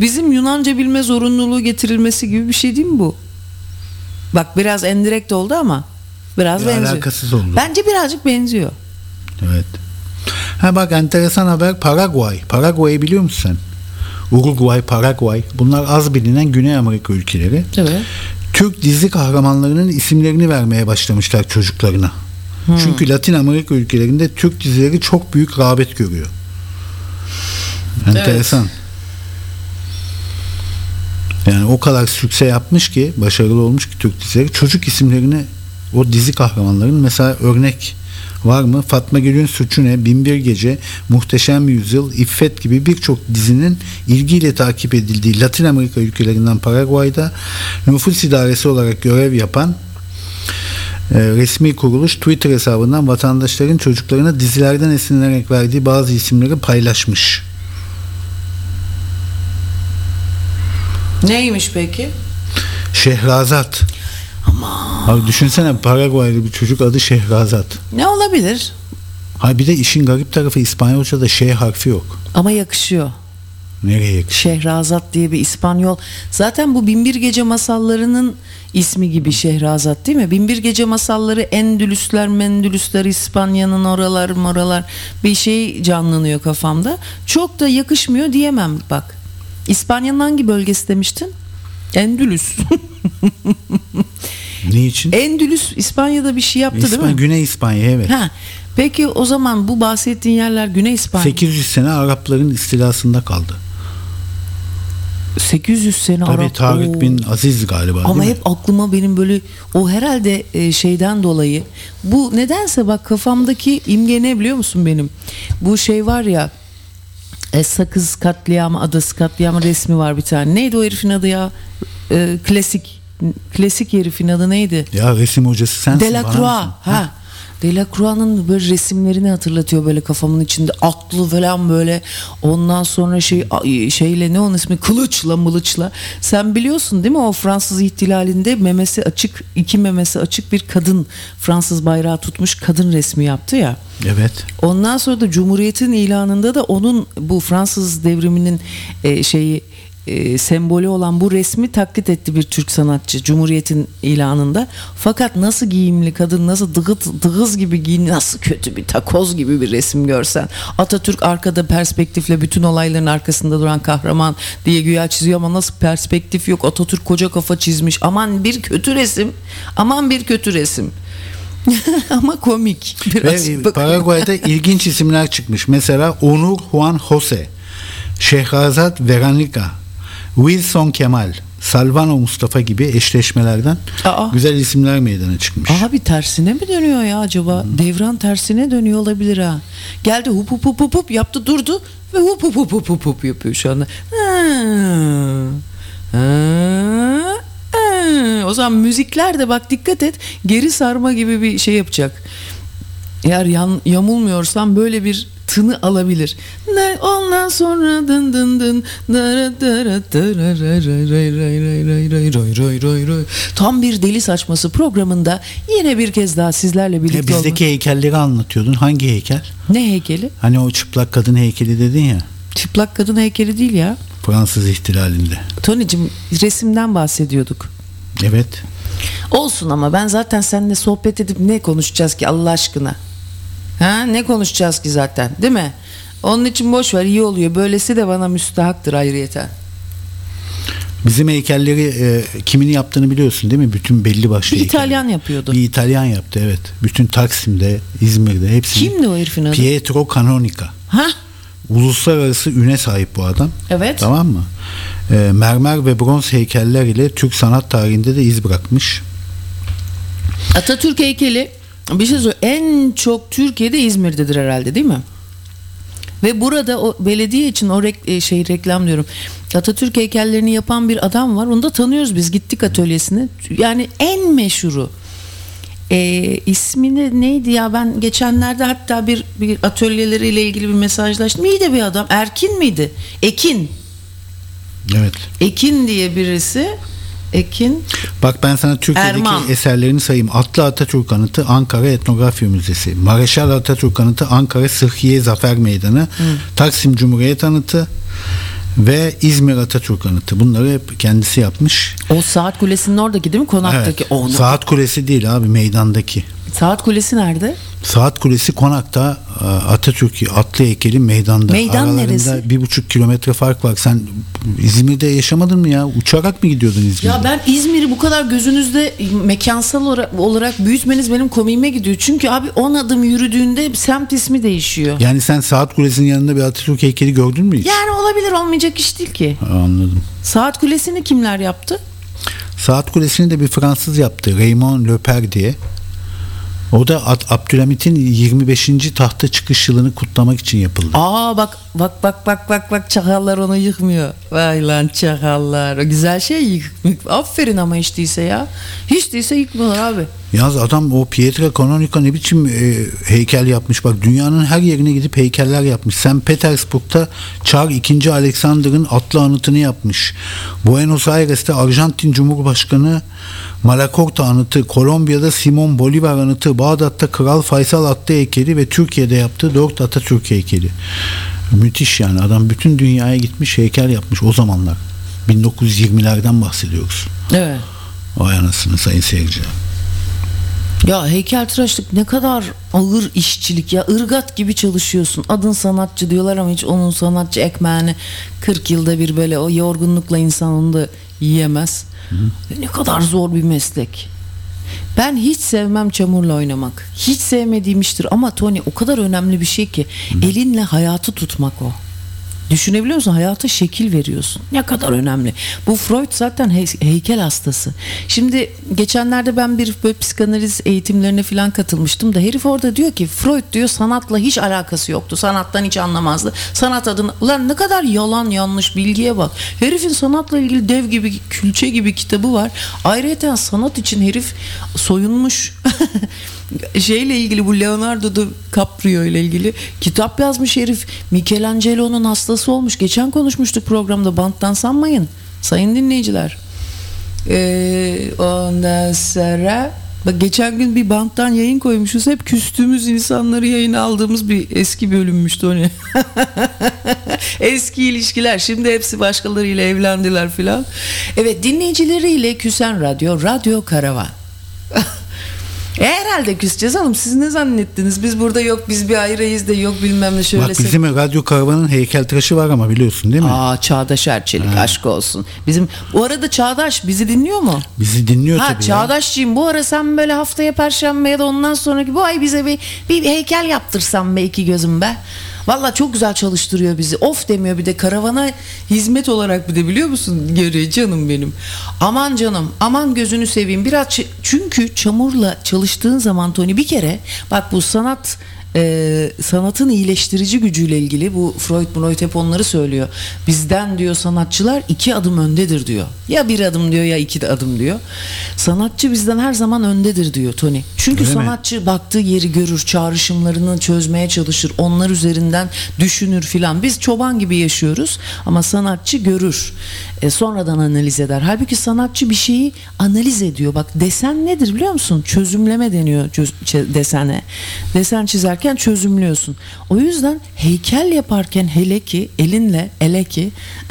Bizim Yunanca bilme zorunluluğu getirilmesi gibi bir şey değil mi bu? Bak biraz endirekt oldu ama biraz Ya, benziyor. alakasız oldu. Bence birazcık benziyor. Evet. Ha bak enteresan haber Paraguay. Paraguay'ı biliyor musun sen? Uruguay, Paraguay. Bunlar az bilinen Güney Amerika ülkeleri. Evet. Türk dizi kahramanlarının isimlerini vermeye başlamışlar çocuklarına. Çünkü Latin Amerika ülkelerinde Türk dizileri çok büyük rağbet görüyor. Enteresan. Yani o kadar sükse yapmış ki, başarılı olmuş ki Türk dizileri. Çocuk isimlerini o dizi kahramanların mesela örnek var mı? Fatma Gül'ün Suçu Binbir Gece, Muhteşem Yüzyıl, İffet gibi birçok dizinin ilgiyle takip edildiği Latin Amerika ülkelerinden Paraguay'da nüfus idaresi olarak görev yapan e, resmi kuruluş Twitter hesabından vatandaşların çocuklarına dizilerden esinlenerek verdiği bazı isimleri paylaşmış. Neymiş peki? Şehrazat. Abi düşünsene Paraguaylı bir çocuk adı Şehrazat. Ne olabilir? Ha bir de işin garip tarafı İspanyolca'da şey harfi yok. Ama yakışıyor. Nereye yakışıyor? Şehrazat diye bir İspanyol. Zaten bu Binbir Gece masallarının ismi gibi Şehrazat değil mi? Binbir Gece masalları Endülüsler, Mendülüsler, İspanya'nın oralar moralar bir şey canlanıyor kafamda. Çok da yakışmıyor diyemem bak. İspanya'nın hangi bölgesi demiştin? Endülüs. Niçin? Endülüs İspanya'da bir şey yaptı değil İspanya, mi? Güney İspanya evet. Ha. Peki o zaman bu bahsettiğin yerler Güney İspanya. 800 sene Arapların istilasında kaldı. 800 sene Tabii Arap. Tarık Oo. bin Aziz galiba Ama değil mi? hep aklıma benim böyle o herhalde e, şeyden dolayı bu nedense bak kafamdaki imge ne biliyor musun benim? Bu şey var ya e, Sakız katliamı adası katliamı resmi var bir tane. Neydi o herifin adı ya? E, klasik klasik herifin adı neydi? Ya resim hocası sensin. Delacroix. mısın? Ha. Delacroix'ın böyle resimlerini hatırlatıyor böyle kafamın içinde. Aklı falan böyle. Ondan sonra şey şeyle ne onun ismi? Kılıçla mılıçla. Sen biliyorsun değil mi o Fransız ihtilalinde memesi açık iki memesi açık bir kadın Fransız bayrağı tutmuş kadın resmi yaptı ya. Evet. ondan sonra da Cumhuriyet'in ilanında da onun bu Fransız devriminin e, şeyi e, sembolü olan bu resmi taklit etti bir Türk sanatçı Cumhuriyet'in ilanında. Fakat nasıl giyimli kadın nasıl dıgıt, dıgız gibi giyin nasıl kötü bir takoz gibi bir resim görsen. Atatürk arkada perspektifle bütün olayların arkasında duran kahraman diye güya çiziyor ama nasıl perspektif yok. Atatürk koca kafa çizmiş. Aman bir kötü resim. Aman bir kötü resim. ama komik. Biraz Ve bak- Paraguay'da ilginç isimler çıkmış. Mesela Onur Juan Jose, Şehrazat Veronica, Wilson Kemal, Salvano Mustafa gibi eşleşmelerden Aa. güzel isimler meydana çıkmış. Abi tersine mi dönüyor ya acaba? Devran tersine dönüyor olabilir ha. Geldi hup hup hup hup hup yaptı durdu ve hup hup hup hup hup hup yapıyor şu anda. Ha. Ha. Ha. O zaman müzikler de bak dikkat et geri sarma gibi bir şey yapacak. Eğer yan, yamulmuyorsam böyle bir tını alabilir. Ne ondan sonra dın dın dın Tam bir deli saçması programında yine bir kez daha sizlerle birlikte ya bizdeki olmak... heykelleri anlatıyordun. Hangi heykel? Ne heykeli? Hani o çıplak kadın heykeli dedin ya. Çıplak kadın heykeli değil ya. Fransız ihtilalinde. Tony'cim resimden bahsediyorduk. Evet. Olsun ama ben zaten seninle sohbet edip ne konuşacağız ki Allah aşkına? Ha ne konuşacağız ki zaten değil mi? Onun için boş ver iyi oluyor. Böylesi de bana müstahaktır ayrıyeten. Bizim heykelleri e, kimin yaptığını biliyorsun değil mi? Bütün belli başlı Bir heykeller. İtalyan yapıyordu. Bir İtalyan yaptı evet. Bütün Taksim'de, İzmir'de hepsini. Kimdi o herifin adı? Pietro Canonica. Ha? Uluslararası üne sahip bu adam. Evet. Tamam mı? E, mermer ve bronz heykeller ile Türk sanat tarihinde de iz bırakmış. Atatürk heykeli bir şey söyle en çok Türkiye'de İzmir'dedir herhalde değil mi? Ve burada o belediye için o rek- e, şey reklam diyorum. Atatürk heykellerini yapan bir adam var. Onu da tanıyoruz biz. Gittik atölyesine. Yani en meşhuru. E, ismini neydi ya ben geçenlerde hatta bir, bir atölyeleriyle ilgili bir mesajlaştım. İyi bir adam. Erkin miydi? Ekin. Evet. Ekin diye birisi. Ekin. Bak ben sana Türkiye'deki Erman. eserlerini sayayım. Atlı Atatürk Anıtı Ankara Etnografya Müzesi. Mareşal Atatürk Anıtı Ankara Sıhhiye Zafer Meydanı. Taksim Cumhuriyet Anıtı ve İzmir Atatürk Anıtı. Bunları hep kendisi yapmış. O saat kulesinin oradaki değil mi? Konaktaki. Evet. Onu- Saat Kulesi değil abi meydandaki. saat kulesi nerede? Saat Kulesi Konak'ta e, Atatürk atlı heykeli meydanda. Meydan Aralarında neresi? bir buçuk kilometre fark var. Sen İzmir'de yaşamadın mı ya? Uçarak mı gidiyordun İzmir'de? Ya ben İzmir'i bu kadar gözünüzde mekansal olarak, büyütmeniz benim komiğime gidiyor. Çünkü abi 10 adım yürüdüğünde semt ismi değişiyor. Yani sen Saat Kulesi'nin yanında bir Atatürk heykeli gördün mü hiç? Yani olabilir olmayacak iş değil ki. Anladım. Saat kulesini kimler yaptı? Saat Kulesi'ni de bir Fransız yaptı. Raymond Leper diye. O da Abdülhamit'in 25. tahta çıkış yılını kutlamak için yapıldı. Aa bak bak bak bak bak bak çakallar onu yıkmıyor. Vay lan çakallar. O güzel şey yık. Aferin ama hiç değilse ya. Hiç değilse yıkmıyorlar abi. Yalnız adam o Pietra Canonica ne biçim e, heykel yapmış. Bak dünyanın her yerine gidip heykeller yapmış. Sen Petersburg'da Çar 2. Alexander'ın atlı anıtını yapmış. Buenos Aires'te Arjantin Cumhurbaşkanı Malakorta anıtı, Kolombiya'da Simon Bolivar anıtı, Bağdat'ta Kral Faysal atlı heykeli ve Türkiye'de yaptığı 4 Atatürk heykeli. Müthiş yani adam bütün dünyaya gitmiş heykel yapmış o zamanlar. 1920'lerden bahsediyoruz. Evet. Vay anasını sayın seyirciler. Ya heykeltıraşlık ne kadar ağır işçilik ya ırgat gibi çalışıyorsun. Adın sanatçı diyorlar ama hiç onun sanatçı ekmeğini 40 yılda bir böyle o yorgunlukla insan onu da yiyemez. Ne kadar zor bir meslek. Ben hiç sevmem çamurla oynamak. Hiç sevmediğim iştir ama Tony o kadar önemli bir şey ki elinle hayatı tutmak o. Düşünebiliyor musun? Hayata şekil veriyorsun. Ne kadar önemli. Bu Freud zaten hey- heykel hastası. Şimdi geçenlerde ben bir böyle psikanaliz eğitimlerine falan katılmıştım da herif orada diyor ki Freud diyor sanatla hiç alakası yoktu. Sanattan hiç anlamazdı. Sanat adına ulan ne kadar yalan yanlış bilgiye bak. Herifin sanatla ilgili dev gibi külçe gibi kitabı var. Ayrıca sanat için herif soyunmuş. şeyle ilgili bu Leonardo DiCaprio ile ilgili kitap yazmış herif. Michelangelo'nun hastası olmuş. Geçen konuşmuştuk programda banttan sanmayın. Sayın dinleyiciler. Ee, ondan sonra bak geçen gün bir banttan yayın koymuşuz. Hep küstüğümüz insanları yayına aldığımız bir eski bölünmüştü o ne? Eski ilişkiler. Şimdi hepsi başkalarıyla evlendiler filan. Evet dinleyicileriyle küsen radyo, Radyo Karavan. E herhalde küseceğiz oğlum. Siz ne zannettiniz? Biz burada yok biz bir ayrıyız da yok bilmem ne şöyle. Bak bizim radyo karavanın heykeltıraşı var ama biliyorsun değil mi? Aa Çağdaş Erçelik aşk olsun. Bizim bu arada Çağdaş bizi dinliyor mu? Bizi dinliyor Ha tabii ya. Çağdaşçıyım bu ara sen böyle haftaya perşembe ya da ondan sonraki bu ay bize bir, bir heykel yaptırsam be iki gözüm be. Valla çok güzel çalıştırıyor bizi. Of demiyor bir de karavana hizmet olarak bir de biliyor musun? Görüyor canım benim. Aman canım aman gözünü seveyim. Biraz çünkü çamurla çalıştığın zaman Tony bir kere bak bu sanat e, sanatın iyileştirici gücüyle ilgili bu Freud Freud hep onları söylüyor. Bizden diyor sanatçılar iki adım öndedir diyor. Ya bir adım diyor ya iki adım diyor. Sanatçı bizden her zaman öndedir diyor Tony. Çünkü Öyle mi? sanatçı baktığı yeri görür, çağrışımlarını çözmeye çalışır, onlar üzerinden düşünür filan. Biz çoban gibi yaşıyoruz ama sanatçı görür. E, sonradan analiz eder. Halbuki sanatçı bir şeyi analiz ediyor. Bak desen nedir biliyor musun? Çözümleme deniyor çöz- çe- desene. Desen çizerken çözümlüyorsun. O yüzden heykel yaparken hele ki elinle ele ki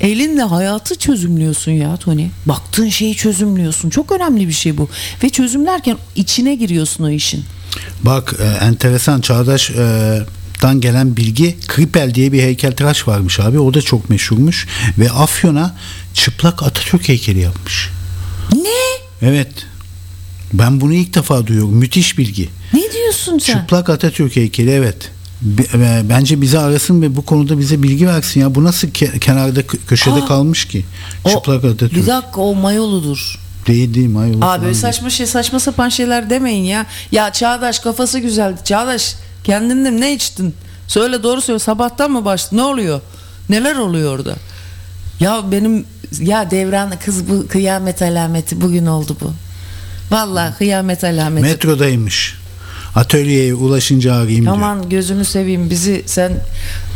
Elinle hayatı çözümlüyorsun ya Tony. Baktığın şeyi çözümlüyorsun. Çok önemli bir şey bu. Ve çözümlerken içine giriyorsun o işin. Bak e, enteresan Çağdaş e, dan gelen bilgi Kripel diye bir heykeltıraş varmış abi. O da çok meşhurmuş ve Afyon'a çıplak Atatürk heykeli yapmış. Ne? Evet. Ben bunu ilk defa duyuyorum. Müthiş bilgi. Ne diyorsun sen? Çıplak Atatürk heykeli evet. E, Bence bizi arasın ve bu konuda bize bilgi versin ya. Bu nasıl ke- kenarda kö- köşede Aa, kalmış ki? O- Çıplak Atatürk. Bir dakika o mayoludur. Değil değil o Abi böyle saçma şey saçma sapan şeyler demeyin ya. Ya Çağdaş kafası güzeldi. Çağdaş kendinde ne içtin? Söyle doğru söyle sabahtan mı başladı? Ne oluyor? Neler oluyor orada? Ya benim ya devran kız bu kıyamet alameti bugün oldu bu. Vallahi kıyamet alameti. Metrodaymış. Atölyeye ulaşınca arayayım diyor. Aman gözünü seveyim bizi sen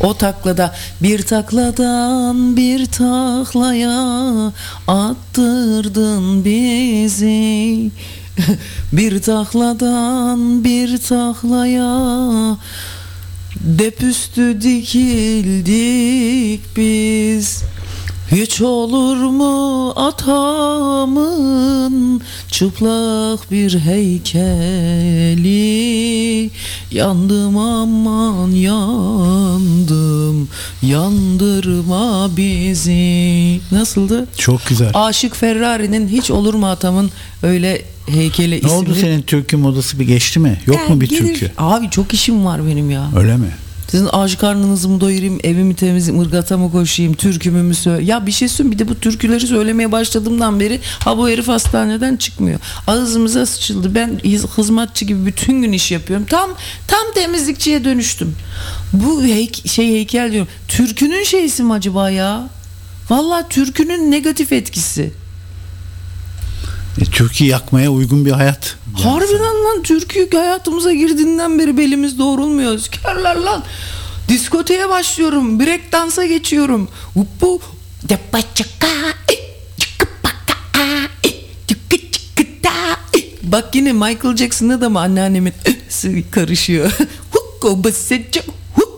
o taklada bir takladan bir taklaya attırdın bizi. bir takladan bir taklaya depüstü dikildik biz. Hiç olur mu atamın çıplak bir heykeli Yandım aman yandım yandırma bizi Nasıldı? Çok güzel. Aşık Ferrari'nin hiç olur mu atamın öyle heykeli ne isimli. oldu senin türkü modası bir geçti mi? Yok mu bir gelir. türkü? Abi çok işim var benim ya. Öyle mi? Sizin aç karnınızı mı doyurayım, evimi temizleyeyim, ırgata mı koşayım, türkümü mü söyle. Ya bir şey söyleyeyim bir de bu türküleri söylemeye başladığımdan beri ha bu herif hastaneden çıkmıyor. Ağzımıza sıçıldı. Ben hiz- hizmetçi gibi bütün gün iş yapıyorum. Tam tam temizlikçiye dönüştüm. Bu heyk, şey heykel diyorum. Türkünün şeysi mi acaba ya? Vallahi türkünün negatif etkisi. E, türkü yakmaya uygun bir hayat. Harbiden lan türkü hayatımıza girdiğinden beri belimiz doğrulmuyor. Sikerler lan. Diskoteye başlıyorum. Break dansa geçiyorum. Uppu. Depa çaka. eh, paka, eh, eh. Bak yine Michael Jackson'da da mı anneannemin karışıyor. Hukko basıcık.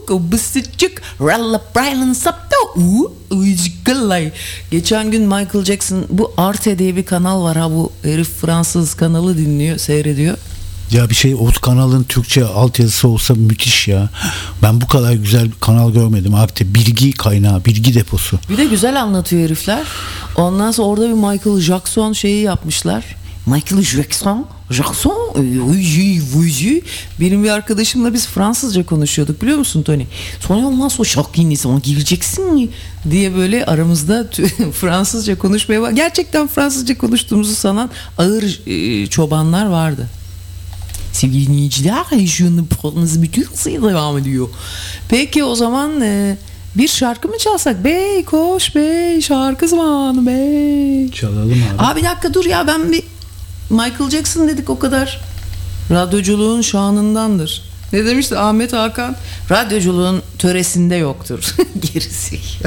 Hukko basıcık. Ralla Brian sapta. Uuu. Uyucukalay. Geçen gün Michael Jackson bu Arte diye bir kanal var ha bu herif Fransız kanalı dinliyor seyrediyor. Ya bir şey o kanalın Türkçe altyazısı olsa müthiş ya. Ben bu kadar güzel bir kanal görmedim. Artık bilgi kaynağı, bilgi deposu. Bir de güzel anlatıyor herifler. Ondan sonra orada bir Michael Jackson şeyi yapmışlar. Michael Jackson, Jackson, vuji, vuji. Benim bir arkadaşımla biz Fransızca konuşuyorduk biliyor musun Tony? Sonra ondan sonra şarkıyı zaman gireceksin diye böyle aramızda Fransızca konuşmaya var. Gerçekten Fransızca konuştuğumuzu sanan ağır e, çobanlar vardı. Sevgili dinleyiciler, şunu programımız bütün hızıyla devam ediyor. Peki o zaman e, bir şarkı mı çalsak? Bey koş bey şarkı zamanı bey. Çalalım abi. Abi bir dakika dur ya ben bir Michael Jackson dedik o kadar. Radyoculuğun şanındandır. Ne demişti Ahmet Hakan? Radyoculuğun töresinde yoktur. Gerisi.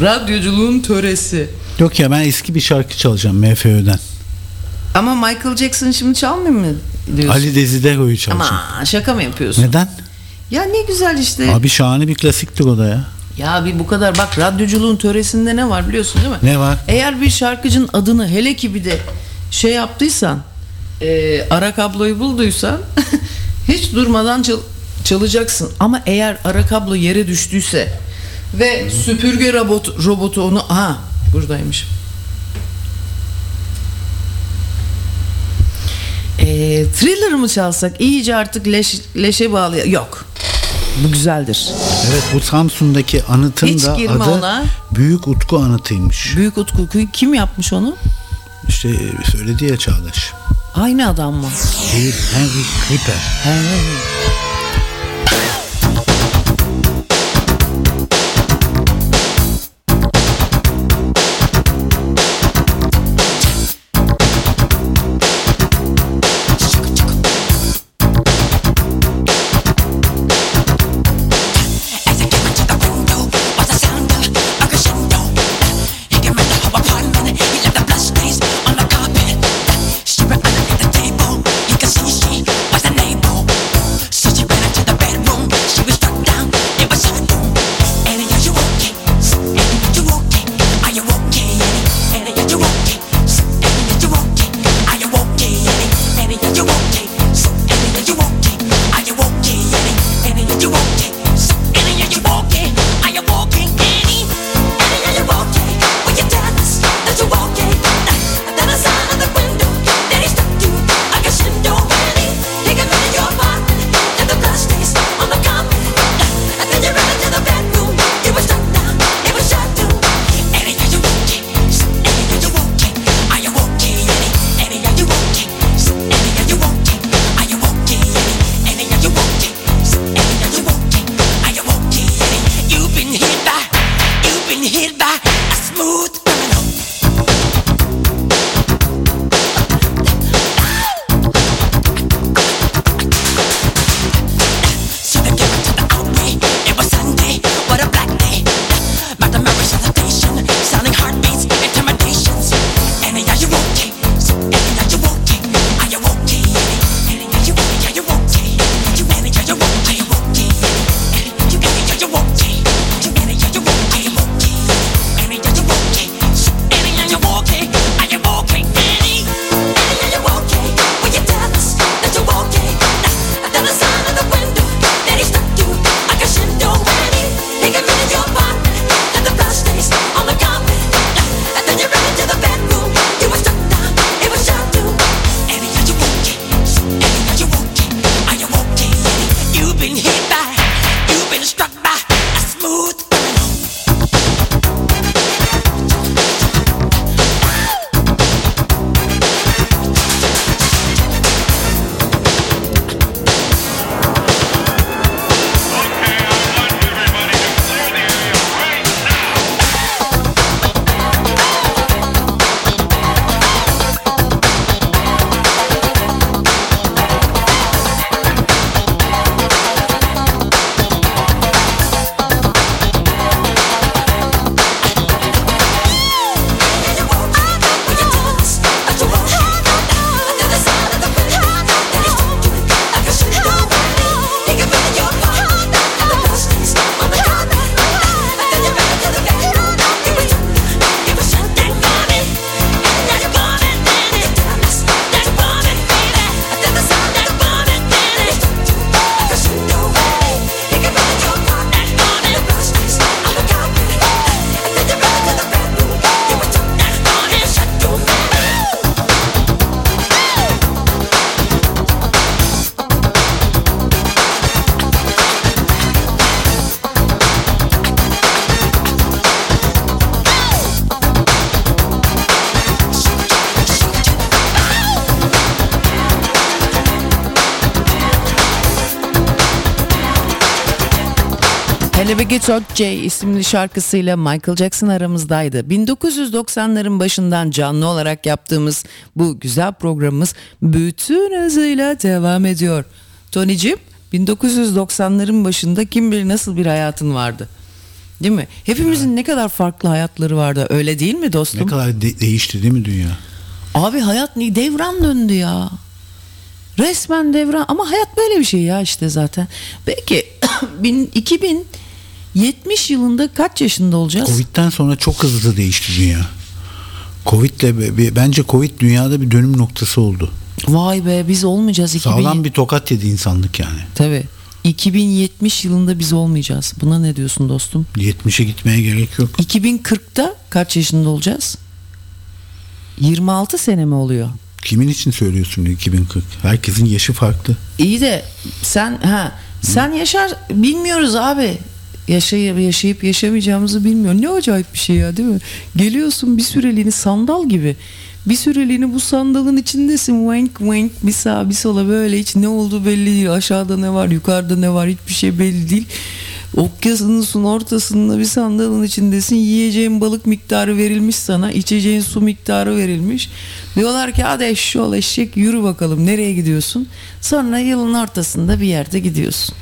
Radyoculuğun töresi. Yok ya ben eski bir şarkı çalacağım MFÖ'den. Ama Michael Jackson şimdi çalmıyor mu diyorsun? Ali Desidero'yu çalacağım. Ama şaka mı yapıyorsun? Neden? Ya ne güzel işte. Abi şahane bir klasiktir o da ya. Ya bir bu kadar bak radyoculuğun töresinde ne var biliyorsun değil mi? Ne var? Eğer bir şarkıcının adını hele ki bir de şey yaptıysan e, ara kabloyu bulduysan hiç durmadan çal- çalacaksın. Ama eğer ara kablo yere düştüyse ve süpürge robot, robotu onu ha buradaymış. E, thriller mı çalsak iyice artık leş, leşe bağlı yok bu güzeldir. Evet bu Samsun'daki anıtın Hiç da adı ona. Büyük Utku Anıtı'ymış. Büyük Utku kim yapmış onu? İşte söyledi ya Çağdaş. Aynı adam mı? Değil Henry Creeper. As Talk J isimli şarkısıyla Michael Jackson aramızdaydı. 1990'ların başından canlı olarak yaptığımız bu güzel programımız bütün hızıyla devam ediyor. Tony'cim 1990'ların başında kim bilir nasıl bir hayatın vardı? Değil mi? Hepimizin evet. ne kadar farklı hayatları vardı öyle değil mi dostum? Ne kadar de- değişti değil mi dünya? Abi hayat ne devran döndü ya. Resmen devran ama hayat böyle bir şey ya işte zaten. Belki 2000 70 yılında kaç yaşında olacağız? Covid'den sonra çok hızlı değişti dünya. Covid'le bence Covid dünyada bir dönüm noktası oldu. Vay be biz olmayacağız. 2000... Sağlam bir tokat yedi insanlık yani. Tabii. 2070 yılında biz olmayacağız. Buna ne diyorsun dostum? 70'e gitmeye gerek yok. 2040'ta kaç yaşında olacağız? 26 sene mi oluyor? Kimin için söylüyorsun 2040? Herkesin yaşı farklı. İyi de sen ha sen Hı. yaşar bilmiyoruz abi. Yaşayıp yaşayıp yaşamayacağımızı bilmiyor. Ne acayip bir şey ya değil mi? Geliyorsun bir süreliğini sandal gibi. Bir süreliğini bu sandalın içindesin. Wank wank bir sağa bir sola böyle hiç ne olduğu belli değil. Aşağıda ne var yukarıda ne var hiçbir şey belli değil. Okyanusun ortasında bir sandalın içindesin. Yiyeceğin balık miktarı verilmiş sana. içeceğin su miktarı verilmiş. Diyorlar ki hadi eşşoğlu eşek yürü bakalım nereye gidiyorsun? Sonra yılın ortasında bir yerde gidiyorsun.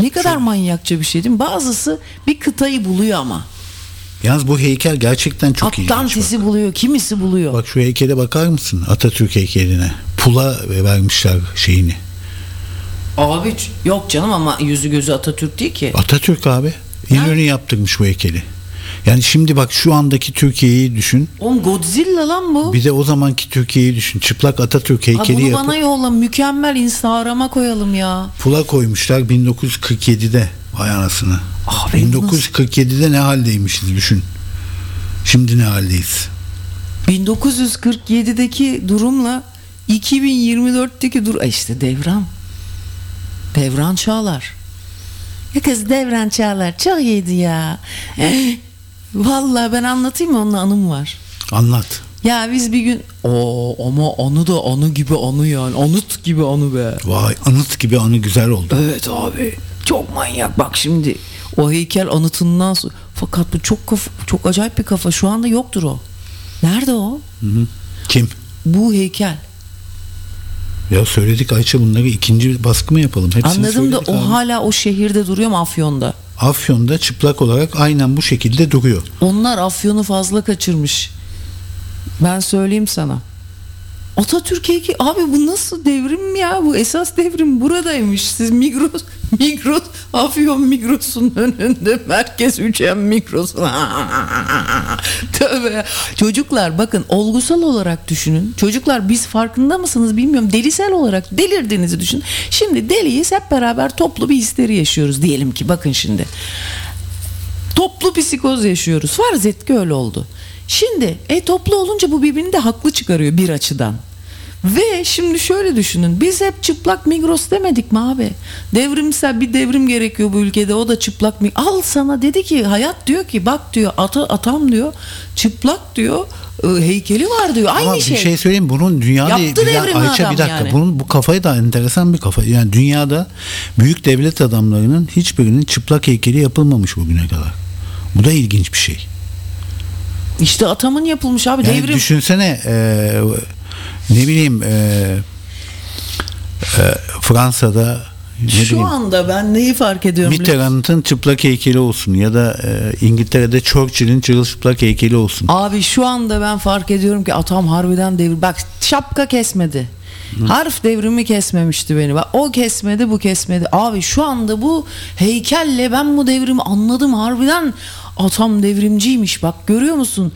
Ne kadar manyakça bir şey değil mi? Bazısı bir kıtayı buluyor ama. Yalnız bu heykel gerçekten çok ilginç. Atlantis'i buluyor, kimisi buluyor. Bak şu heykele bakar mısın? Atatürk heykeline. Pula vermişler şeyini. Abi yok canım ama yüzü gözü Atatürk değil ki. Atatürk abi. İnönü yaptırmış bu heykeli. Yani şimdi bak şu andaki Türkiye'yi düşün. Oğlum Godzilla lan bu. Bir de o zamanki Türkiye'yi düşün. Çıplak Atatürk heykeli bunu yapıp bana yolla mükemmel Instagram'a koyalım ya. pula koymuşlar 1947'de. Vay anasını. Abi 1947'de ne haldeymişiz düşün. Şimdi ne haldeyiz? 1947'deki durumla 2024'teki dur Ay işte devran. Devran Çağlar. Ya kız Devran Çağlar çok iyiydi ya. Vallahi ben anlatayım mı onun anım var. Anlat. Ya biz bir gün o ama anı da anı gibi anı yani anıt gibi anı be. Vay anıt gibi anı güzel oldu. Evet abi çok manyak bak şimdi o heykel anıtından sonra fakat bu çok kafa, çok acayip bir kafa şu anda yoktur o. Nerede o? Hı hı. Kim? Bu heykel. Ya söyledik Ayça bunları ikinci baskı mı yapalım? Hepsini Anladım da o abi. hala o şehirde duruyor mu Afyon'da? Afyon'da çıplak olarak aynen bu şekilde duruyor. Onlar Afyon'u fazla kaçırmış. Ben söyleyeyim sana. Atatürk heykeli abi bu nasıl devrim ya? Bu esas devrim buradaymış. Siz Migros Migros Afyon Migros'un önünde merkez üçen Migros tövbe. Çocuklar bakın olgusal olarak düşünün. Çocuklar biz farkında mısınız bilmiyorum. Delisel olarak delirdiğinizi düşünün. Şimdi deliyiz hep beraber toplu bir histeri yaşıyoruz. Diyelim ki bakın şimdi. Toplu psikoz yaşıyoruz. Farz et ki öyle oldu. Şimdi e toplu olunca bu birbirini de haklı çıkarıyor bir açıdan. Ve şimdi şöyle düşünün. Biz hep çıplak Migros demedik mi abi? Devrimsel bir devrim gerekiyor bu ülkede. O da çıplak mi? Al sana dedi ki hayat diyor ki bak diyor ata, atam diyor çıplak diyor e, heykeli var diyor. Aynı Ama şey. bir şey söyleyeyim bunun dünyada Yaptı dünya- Ayça bir dakika yani. bunun bu kafayı da enteresan bir kafa. Yani dünyada büyük devlet adamlarının hiçbirinin çıplak heykeli yapılmamış bugüne kadar. Bu da ilginç bir şey. İşte atamın yapılmış abi Yani devrim. düşünsene e, ne bileyim e, e, Fransa'da ne Şu bileyim anda ben neyi fark ediyorum? Mitterrand'ın çıplak heykeli olsun ya da e, İngiltere'de Churchill'in çıplak heykeli olsun. Abi şu anda ben fark ediyorum ki atam harbiden devir. Bak şapka kesmedi. Harf devrimi kesmemişti beni. Bak o kesmedi bu kesmedi. Abi şu anda bu heykelle ben bu devrimi anladım. Harbiden atam devrimciymiş. Bak görüyor musun?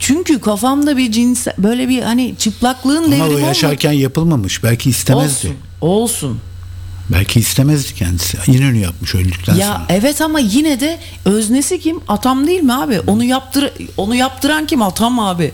Çünkü kafamda bir cins böyle bir hani çıplaklığın Ama devrimi o olmadı. yaşarken yapılmamış. Belki istemezdi. Olsun. Olsun. Belki istemezdi kendisi. İnönü yapmış öldükten Ya sonra. evet ama yine de öznesi kim? Atam değil mi abi? Onu yaptır onu yaptıran kim? Atam abi.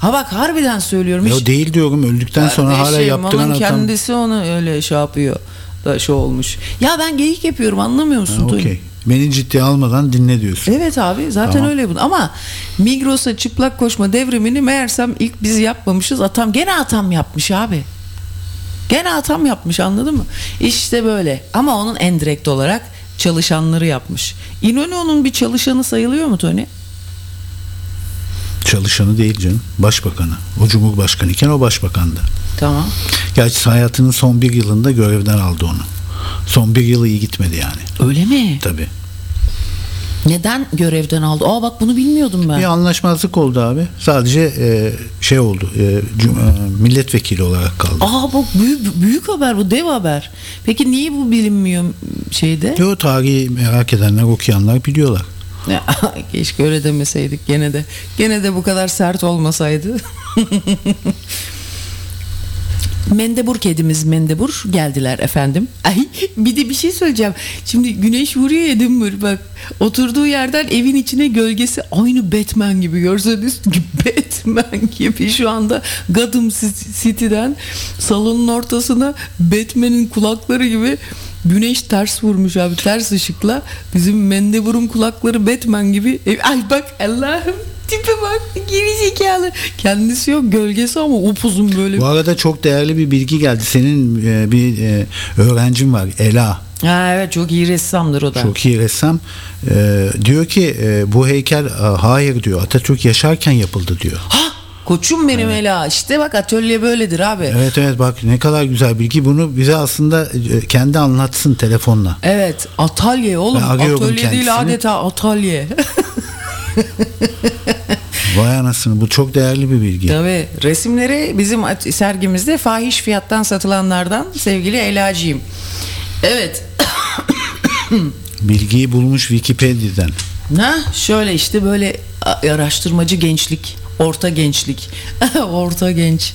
Ha bak harbiden söylüyorum. Ya hiç- o değil diyorum öldükten sonra hala Kardeşim, yaptıran onun kendisi onu öyle şey yapıyor. Da şey olmuş. Ya ben geyik yapıyorum anlamıyor musun? Ha? Beni ciddiye almadan dinle diyorsun. Evet abi zaten Tamam. öyle bu. Ama Migros'a çıplak koşma devrimini meğersem ilk biz yapmamışız. Atam gene atam yapmış abi. Gene atam yapmış anladın mı? İşte böyle. Ama onun en direkt olarak çalışanları yapmış. İnönü onun bir çalışanı sayılıyor mu Tony? Çalışanı değil canım. Başbakanı. O Cumhurbaşkanı iken o başbakandı. Tamam. Gerçi hayatının son bir yılında görevden aldı onu. Son bir yılı iyi gitmedi yani. Öyle mi? Tabii. Neden görevden aldı? Aa bak bunu bilmiyordum ben. Bir anlaşmazlık oldu abi. Sadece e, şey oldu. E, cum- e, milletvekili olarak kaldı. Aa bu büyük, büyük haber bu dev haber. Peki niye bu bilinmiyor şeyde? Yo tarihi merak edenler, okuyanlar biliyorlar. Ya, Keşke öyle demeseydik gene de. Gene de bu kadar sert olmasaydı. Mendebur kedimiz Mendebur geldiler efendim. Ay bir de bir şey söyleyeceğim. Şimdi güneş vuruyor ya Edinburgh bak. Oturduğu yerden evin içine gölgesi aynı Batman gibi görseniz Batman gibi şu anda Gotham City'den salonun ortasına Batman'in kulakları gibi Güneş ters vurmuş abi ters ışıkla bizim Mendebur'un kulakları Batman gibi E, ay bak Allah'ım tipe bak geri kendisi yok gölgesi ama upuzun böyle Bu arada çok değerli bir bilgi geldi. Senin e, bir e, öğrencin var Ela. ha, evet çok iyi ressamdır o da Çok iyi ressam. E, diyor ki e, bu heykel e, hayır diyor Atatürk yaşarken yapıldı diyor. ha koçum benim Ela işte bak atölye böyledir abi Evet evet bak ne kadar güzel bilgi. Bunu bize aslında e, kendi anlatsın telefonla. Evet atölye oğlum atölye değil kendisini. adeta atölye Vay anasını bu çok değerli bir bilgi. Tabii resimleri bizim sergimizde fahiş fiyattan satılanlardan sevgili Ela'cığım evet Bilgiyi bulmuş Wikipedia'dan. Ha şöyle işte böyle araştırmacı gençlik, orta gençlik, orta genç.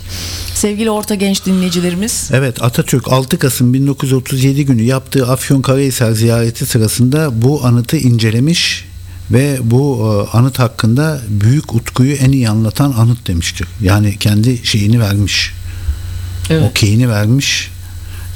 Sevgili orta genç dinleyicilerimiz. Evet Atatürk 6 Kasım 1937 günü yaptığı Afyonkarahisar ziyareti sırasında bu anıtı incelemiş ve bu e, anıt hakkında büyük utkuyu en iyi anlatan anıt demiştir. Yani kendi şeyini vermiş. Evet. Okeyini vermiş.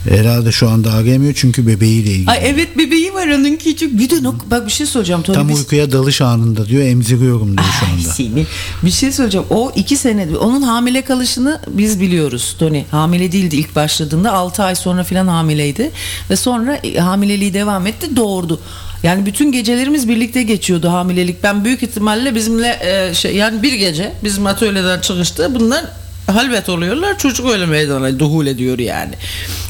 Herhalde şu anda arayamıyor çünkü bebeğiyle ilgili. Ay evet bebeği var onun küçük. Bir de nok- bak bir şey söyleyeceğim. Tony, Tam biz- uykuya dalış anında diyor emziriyorum diyor şu Ay anda. seni. Bir şey söyleyeceğim. O iki sene onun hamile kalışını biz biliyoruz Tony. Hamile değildi ilk başladığında 6 ay sonra filan hamileydi. Ve sonra e, hamileliği devam etti doğurdu. Yani bütün gecelerimiz birlikte geçiyordu hamilelik. Ben büyük ihtimalle bizimle e, şey yani bir gece bizim atölyeden çıkıştı. Bunlar halvet oluyorlar. Çocuk öyle meydana duhul ediyor yani.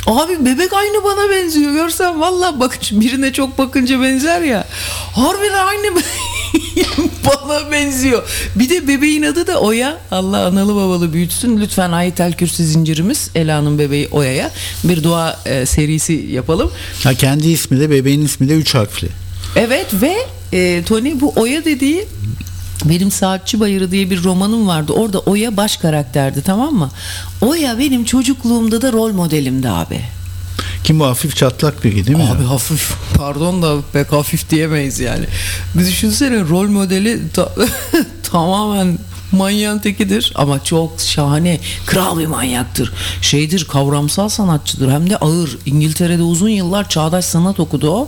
Abi bebek aynı bana benziyor. Görsen vallahi bak birine çok bakınca benzer ya. Harbiden aynı bana benziyor. Bir de bebeğin adı da Oya. Allah analı babalı büyütsün. Lütfen Ayetel Kürsi zincirimiz Ela'nın bebeği Oya'ya bir dua e, serisi yapalım. Ha, kendi ismi de bebeğin ismi de 3 harfli. Evet ve e, Tony bu Oya dediği benim Saatçi Bayırı diye bir romanım vardı. Orada Oya baş karakterdi tamam mı? Oya benim çocukluğumda da rol modelimdi abi. Kim bu hafif çatlak biri değil mi? Abi ya? hafif pardon da pek hafif diyemeyiz yani. Bir düşünsene rol modeli ta- tamamen manyağın tekidir ama çok şahane kral bir manyaktır. Şeydir kavramsal sanatçıdır hem de ağır. İngiltere'de uzun yıllar çağdaş sanat okudu o.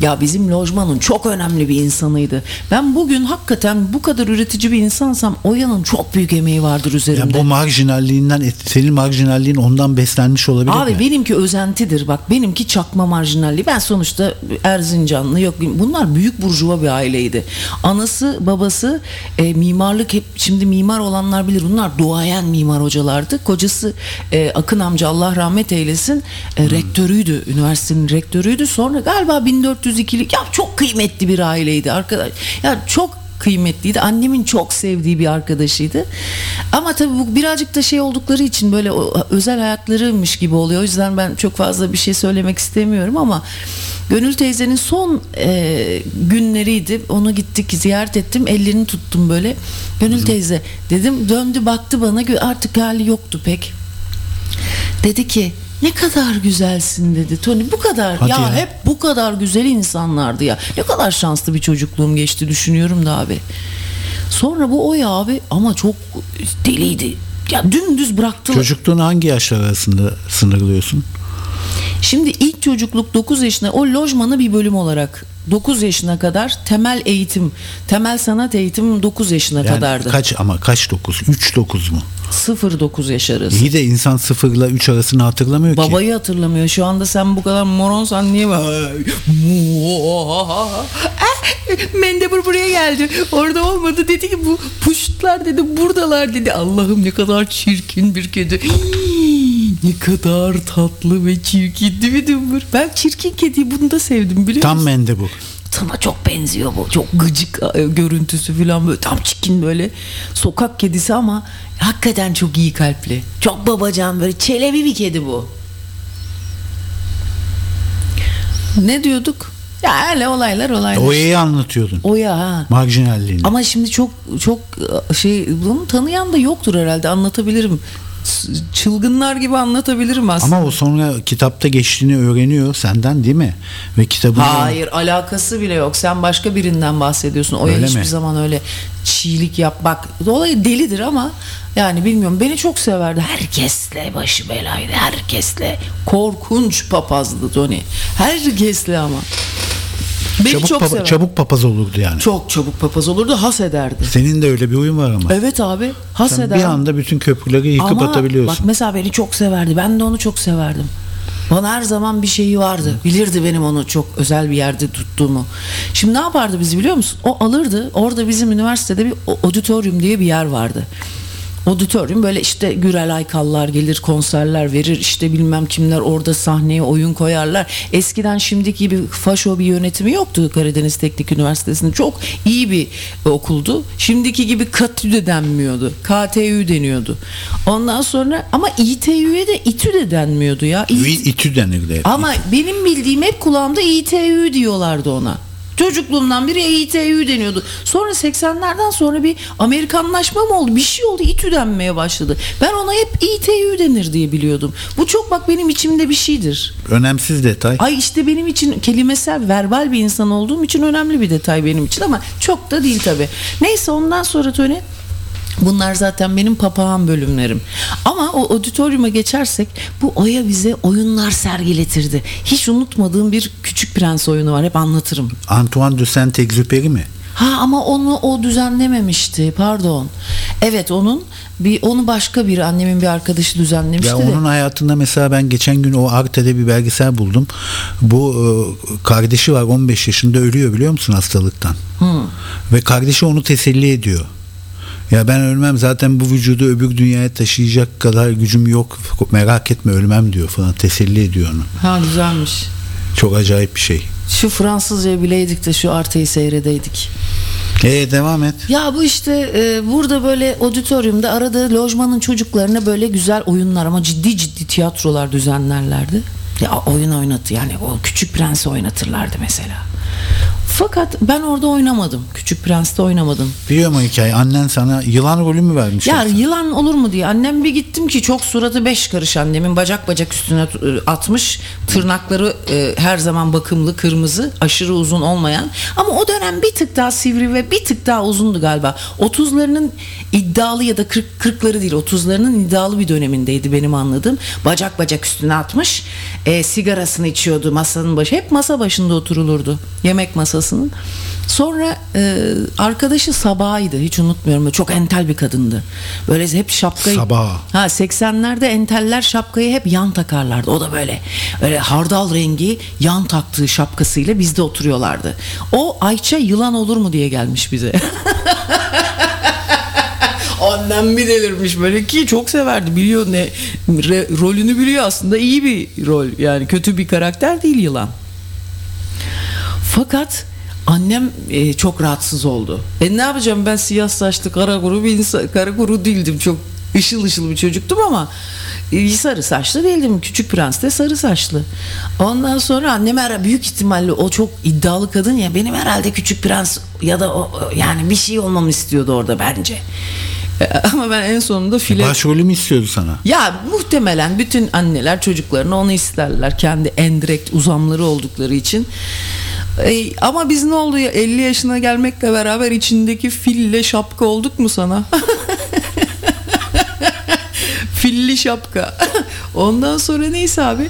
Ya bizim lojmanın çok önemli bir insanıydı. Ben bugün hakikaten bu kadar üretici bir insansam Oya'nın çok büyük emeği vardır Ya üzerimde. bu marjinalliğinden senin marjinalliğin ondan beslenmiş olabilir Abi mi? benimki özentidir bak benimki çakma marjinalliği ben sonuçta Erzincanlı yok bunlar büyük burjuva bir aileydi anası babası e, mimarlık hep şimdi mimar olanlar bilir. Bunlar duayen mimar hocalardı. Kocası e, Akın amca Allah rahmet eylesin e, rektörüydü üniversitenin rektörüydü. Sonra galiba 1402'lik ya çok kıymetli bir aileydi arkadaş. Ya çok kıymetliydi. Annemin çok sevdiği bir arkadaşıydı. Ama tabii bu birazcık da şey oldukları için böyle özel hayatlarıymış gibi oluyor. O yüzden ben çok fazla bir şey söylemek istemiyorum ama Gönül teyzenin son e, günleriydi. Onu gittik ziyaret ettim. Ellerini tuttum böyle. Gönül teyze dedim döndü baktı bana artık hali yoktu pek. Dedi ki ne kadar güzelsin dedi. Tony bu kadar Hadi ya, ya. hep bu kadar güzel insanlardı ya. Ne kadar şanslı bir çocukluğum geçti düşünüyorum da abi. Sonra bu o ya abi ama çok deliydi. Ya dümdüz bıraktılar. Çocukluğunu hangi yaşlar arasında sınırlıyorsun? Şimdi ilk çocukluk 9 yaşına o lojmanı bir bölüm olarak 9 yaşına kadar temel eğitim, temel sanat eğitim 9 yaşına Yani kadardı. kaç ama kaç 9? 3 9 mu? 0-9 yaş arası. İyi de insan 0 ile 3 arasını hatırlamıyor ki. Babayı hatırlamıyor. Şu anda sen bu kadar moronsan niye Mendebur buraya geldi. Orada olmadı dedi ki bu puştlar dedi buradalar dedi. Allah'ım ne kadar çirkin bir kedi. Ne kadar tatlı ve çirkin değil mi Dümbür? Ben çirkin kediyi bunu da sevdim biliyor Tam musun? mendebur. Sana çok benziyor bu. Çok gıcık e, görüntüsü falan böyle tam çirkin böyle sokak kedisi ama hakikaten çok iyi kalpli. Çok babacan böyle çelebi bir kedi bu. Ne diyorduk? Ya öyle olaylar olaylar. Oya'yı anlatıyordun. Oya ha. Marjinalliğini. Ama şimdi çok çok şey bunu tanıyan da yoktur herhalde anlatabilirim. Çılgınlar gibi anlatabilirim aslında. Ama o sonra kitapta geçtiğini öğreniyor senden değil mi? Ve kitabını Hayır alakası bile yok. Sen başka birinden bahsediyorsun. O Öyle hiçbir mi? zaman öyle çiğlik yap. Bak dolayı delidir ama yani bilmiyorum beni çok severdi. Herkesle başı belaydı. Herkesle. Korkunç papazdı Tony. Herkesle ama. Beni çabuk, çok papa- sever. çabuk papaz olurdu yani. Çok çabuk papaz olurdu. Has ederdi. Senin de öyle bir huyun var ama. Evet abi. Has Sen eder. bir anda bütün köprüleri yıkıp Ama atabiliyorsun. bak mesela beni çok severdi. Ben de onu çok severdim. Bana her zaman bir şeyi vardı. Bilirdi benim onu çok özel bir yerde tuttuğumu. Şimdi ne yapardı bizi biliyor musun? O alırdı. Orada bizim üniversitede bir auditorium diye bir yer vardı. Auditorium böyle işte Gürel Aykallar gelir konserler verir işte bilmem kimler orada sahneye oyun koyarlar. Eskiden şimdiki gibi faşo bir yönetimi yoktu Karadeniz Teknik Üniversitesi'nde. Çok iyi bir okuldu. Şimdiki gibi KATÜ de denmiyordu. KTÜ deniyordu. Ondan sonra ama İTÜ'ye de İTÜ de denmiyordu ya. İ- İTÜ denirdi hep. ama benim bildiğim hep kulağımda İTÜ diyorlardı ona. Çocukluğumdan beri İTÜ deniyordu. Sonra 80'lerden sonra bir Amerikanlaşma mı oldu? Bir şey oldu. İTÜ denmeye başladı. Ben ona hep İTÜ denir diye biliyordum. Bu çok bak benim içimde bir şeydir. Önemsiz detay. Ay işte benim için kelimesel, verbal bir insan olduğum için önemli bir detay benim için ama çok da değil tabii. Neyse ondan sonra Tony Bunlar zaten benim papağan bölümlerim. Ama o auditoriuma geçersek bu Oya bize oyunlar sergiletirdi. Hiç unutmadığım bir Küçük Prens oyunu var. Hep anlatırım. Antoine de Saint-Exupéry mi? Ha ama onu o düzenlememişti. Pardon. Evet onun bir onu başka bir annemin bir arkadaşı düzenlemişti Ya de. onun hayatında mesela ben geçen gün o Arte'de bir belgesel buldum. Bu e, kardeşi var 15 yaşında ölüyor biliyor musun hastalıktan. Ve kardeşi onu teselli ediyor. Ya ben ölmem zaten bu vücudu öbür dünyaya taşıyacak kadar gücüm yok. Merak etme ölmem diyor falan teselli ediyor onu. Ha güzelmiş. Çok acayip bir şey. Şu Fransızca bileydik de şu Arte'yi seyredeydik. E devam et. Ya bu işte e, burada böyle auditoriumda arada lojmanın çocuklarına böyle güzel oyunlar ama ciddi ciddi tiyatrolar düzenlerlerdi. Ya oyun oynatı yani o Küçük Prens'i oynatırlardı mesela. Fakat ben orada oynamadım. Küçük Prens'te oynamadım. Biliyor musun hikaye? Annen sana yılan rolü mü vermiş? Ya yılan olur mu diye. Annem bir gittim ki çok suratı beş karış annemin. Bacak bacak üstüne e, atmış. Tırnakları e, her zaman bakımlı kırmızı aşırı uzun olmayan. Ama o dönem bir tık daha sivri ve bir tık daha uzundu galiba. 30'larının iddialı ya da 40 40'ları değil 30'larının iddialı bir dönemindeydi benim anladığım. Bacak bacak üstüne atmış. E, sigarasını içiyordu masanın başı. Hep masa başında oturulurdu. Yemek masasının Sonra e, arkadaşı Sabah'ydı hiç unutmuyorum. Çok entel bir kadındı. Böyle hep şapkayı... Sabah. Ha 80'lerde enteller şapkayı hep yan takarlardı. O da böyle böyle hardal rengi yan taktığı şapkasıyla bizde oturuyorlardı. O Ayça yılan olur mu diye gelmiş bize. Annem bir delirmiş böyle ki çok severdi biliyor ne re- rolünü biliyor aslında iyi bir rol yani kötü bir karakter değil yılan. Fakat annem e, çok rahatsız oldu. E ne yapacağım ben siyah saçlı kara kuru bir insan, kara kuru değildim çok ışıl ışıl bir çocuktum ama e, sarı saçlı değildim. Küçük Prens de sarı saçlı. Ondan sonra annem her büyük ihtimalle o çok iddialı kadın ya benim herhalde Küçük Prens ya da o, yani bir şey olmamı istiyordu orada bence. E, Ama ben en sonunda file... Başrolü mü istiyordu sana? Ya muhtemelen bütün anneler çocuklarına onu isterler. Kendi endirekt uzamları oldukları için. Ama biz ne oldu ya 50 yaşına gelmekle beraber içindeki fille şapka olduk mu sana? Filli şapka. Ondan sonra neyse abi.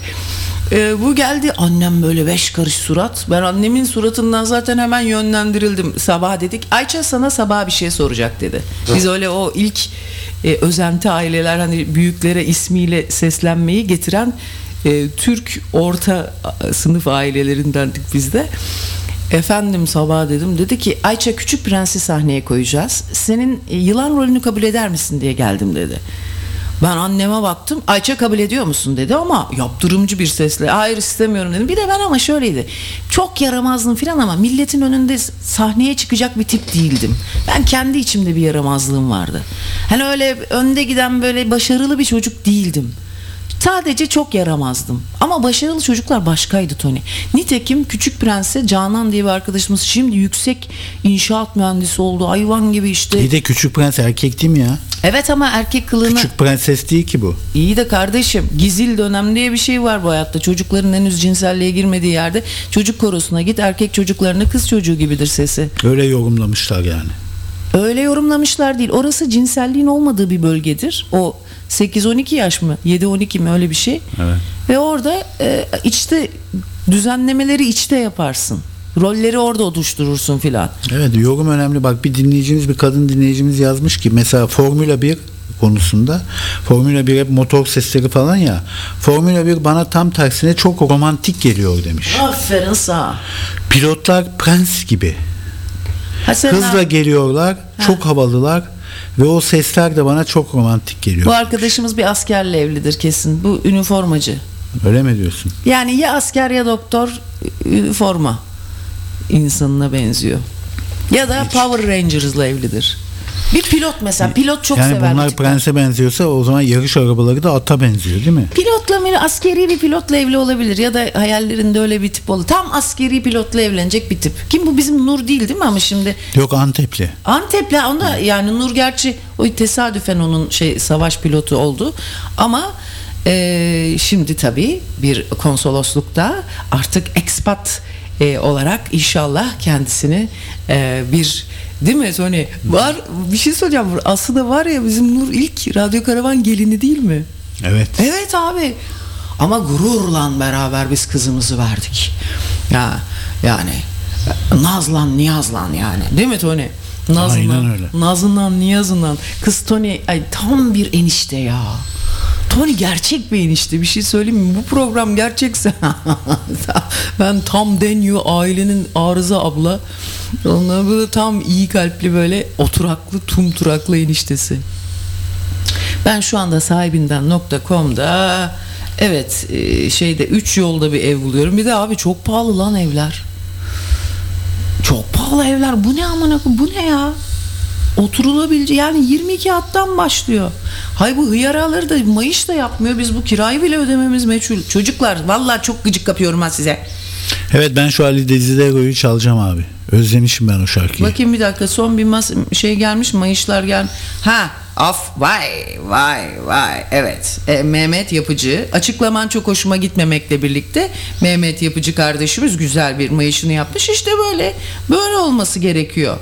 Ee, bu geldi annem böyle beş karış surat. Ben annemin suratından zaten hemen yönlendirildim. Sabah dedik Ayça sana sabah bir şey soracak dedi. Biz öyle o ilk e, özenti aileler hani büyüklere ismiyle seslenmeyi getiren e, Türk orta sınıf ailelerindendik biz de. Efendim sabah dedim. Dedi ki Ayça Küçük Prens'i sahneye koyacağız. Senin e, yılan rolünü kabul eder misin diye geldim dedi. Ben anneme baktım. Ayça kabul ediyor musun dedi ama yaptırımcı bir sesle. Hayır istemiyorum dedim. Bir de ben ama şöyleydi. Çok yaramazdım filan ama milletin önünde sahneye çıkacak bir tip değildim. Ben kendi içimde bir yaramazlığım vardı. Hani öyle önde giden böyle başarılı bir çocuk değildim. Sadece çok yaramazdım. Ama başarılı çocuklar başkaydı Tony. Nitekim Küçük Prens'e Canan diye bir arkadaşımız şimdi yüksek inşaat mühendisi oldu. Hayvan gibi işte. Bir de küçük prens erkek değil mi ya? Evet ama erkek kılığını Küçük prenses değil ki bu. İyi de kardeşim gizil dönem diye bir şey var bu hayatta. Çocukların henüz cinselliğe girmediği yerde çocuk korosuna git erkek çocuklarına kız çocuğu gibidir sesi. Öyle yorumlamışlar yani. Öyle yorumlamışlar değil. Orası cinselliğin olmadığı bir bölgedir. O 8-12 yaş mı 7-12 mi öyle bir şey. Evet. Ve orada e, içte düzenlemeleri içte yaparsın. Rolleri orada oluşturursun filan. Evet yorum önemli. Bak bir dinleyicimiz bir kadın dinleyicimiz yazmış ki mesela Formula 1 konusunda Formula 1 hep motor sesleri falan ya. Formula 1 bana tam tersine çok romantik geliyor demiş. Aferin sağ. Pilotlar prens gibi. Ha Hızla geliyorlar. Çok havalılar. Ve o sesler de bana çok romantik geliyor. bu arkadaşımız bir askerle evlidir kesin. Bu üniformacı. Öyle mi diyorsun? Yani ya asker ya doktor üniforma insanına benziyor. Ya da Power Rangers'la evlidir. Bir pilot mesela pilot çok yani sever. bu bunlar prense benziyorsa o zaman yarış arabaları da ata benziyor değil mi? Pilotla mı askeri bir pilotla evli olabilir ya da hayallerinde öyle bir tip olur. Tam askeri pilotla evlenecek bir tip. Kim bu bizim Nur değil değil mi ama şimdi Yok Antepli. Antep'le onda yani Nur gerçi o tesadüfen onun şey savaş pilotu oldu ama e, şimdi tabii bir konsoloslukta artık expat e, olarak inşallah kendisini e, bir değil mi Tony var bir şey söyleyeceğim aslında var ya bizim Nur ilk radyo karavan gelini değil mi? Evet. Evet abi. Ama gururla beraber biz kızımızı verdik. Ya yani Nazlan Niyazlan yani. Değil mi Tony? Nazlan, Aynen öyle. Nazından Niyazından. Kız Tony ay tam bir enişte ya. Tony gerçek bir enişte. Bir şey söyleyeyim mi? Bu program gerçekse ben tam deniyor ailenin arıza abla. Onlar böyle tam iyi kalpli böyle oturaklı tumturaklı eniştesi. Ben şu anda sahibinden.com'da evet e, şeyde 3 yolda bir ev buluyorum. Bir de abi çok pahalı lan evler. Çok pahalı evler. Bu ne amına? Bu ne ya? Oturulabileceği yani 22 hattan başlıyor. Hay bu hıyaraları da mayış da yapmıyor. Biz bu kirayı bile ödememiz meçhul. Çocuklar vallahi çok gıcık kapıyorum ha size. Evet ben şu Ali Desidero'yu çalacağım abi. Özlemişim ben o şarkıyı. Bakayım bir dakika son bir mas şey gelmiş mayışlar gel. Ha af vay vay vay evet E, Mehmet Yapıcı açıklaman çok hoşuma gitmemekle birlikte Mehmet Yapıcı kardeşimiz güzel bir mayışını yapmış işte böyle böyle olması gerekiyor.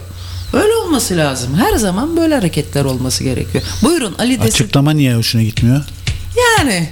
Öyle olması lazım. Her zaman böyle hareketler olması gerekiyor. Buyurun Ali Desi. Açıklama niye hoşuna gitmiyor? Yani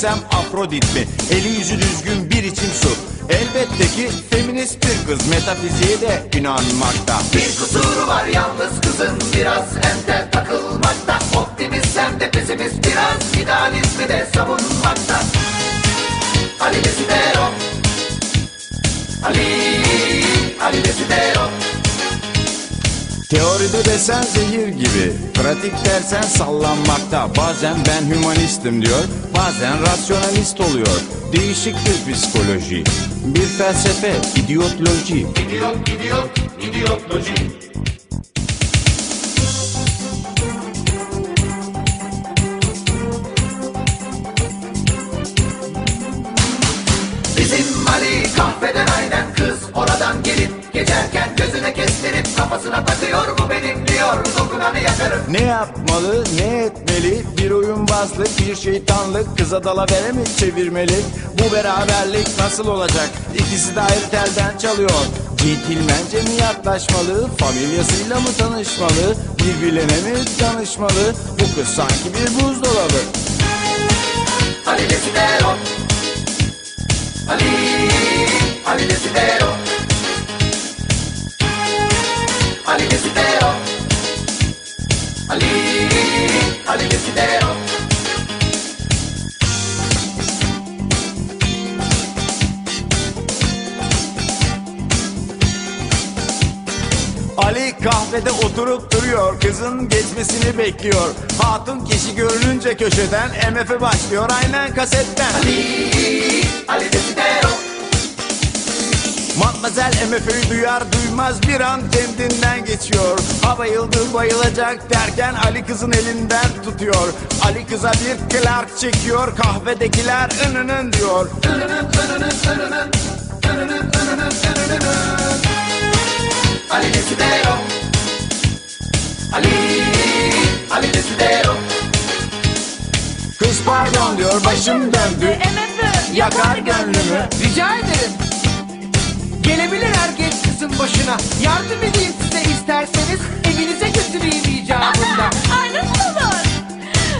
desem Afrodit mi? Eli yüzü düzgün bir içim su. Elbette ki feminist bir kız. Metafiziğe de inanmakta. Bir kusuru var yalnız kızın. Biraz entel desen zehir gibi. Pratik dersen sallanmakta. Bazen ben hümanistim diyor Bazen rasyonalist oluyor. Değişik bir psikoloji Bir felsefe, idiotloji. İdiot, idiot, idiotloji. Bizim Ali kahveden aynen kız oradan gelip geçerken gözüne kestirip kafasına takıyor Ne yapmalı, ne etmeli? Bir oyunbazlık, bir şeytanlık Kıza dalavere mi çevirmeli? Bu beraberlik nasıl olacak? İkisi de ayrı telden çalıyor Centilmence mi yaklaşmalı? Familyasıyla mı tanışmalı? Birbirlerine mi danışmalı? Bu kız sanki bir buzdolabı Ali Desidero Ali, Ali Desidero oturup duruyor Kızın geçmesini bekliyor. Hatun kişi görününce köşeden MF başlıyor aynen kasetten. Ali Desidero Matmazel MF'yi duyar duymaz bir an kendinden geçiyor. Ha bayıldı bayılacak derken Ali kızın elinden tutuyor. Ali kıza bir Clark çekiyor kahvedekiler ınının diyor. Ali Desidero Ali, Ali Desidero Kız pardon diyor başım döndü Yakar gönlümü Rica ederim. Gelebilir erkek kızın başına. Yardım edeyim size isterseniz. Evinize götüreyim icabında. Ay nasıl olur?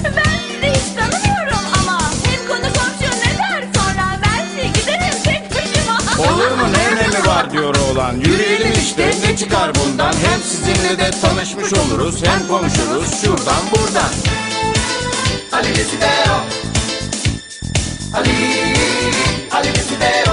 Ben sizi hiç tanımıyorum ama hem konu komşu ne der sonra ben size giderim tek başıma. Olur mu ne var diyor oğlan. Yürüyelim işte ne çıkar bundan? Hem sizinle de tanışmış oluruz Hem konuşuruz şuradan buradan. Ali Desidero Ali, Ali Desidero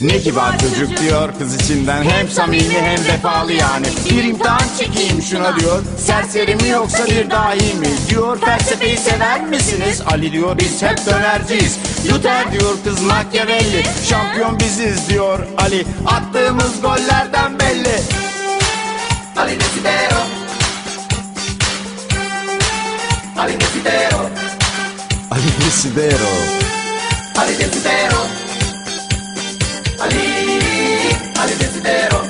Ne kibar çocuk diyor kız içinden. Hem samimi hem vefalı yani. Bir imtihan çekeyim şuna diyor. Serseri mi yoksa bir dahi mi? Diyor felsefeyi sever misiniz? Ali diyor biz hep dönerciyiz. Luther diyor kız Machiavelli. Şampiyon biziz diyor Ali. Attığımız gollerden belli. Ali Desidero Ali Desidero Ali Desidero Ali Desidero Ali, Ali Desidero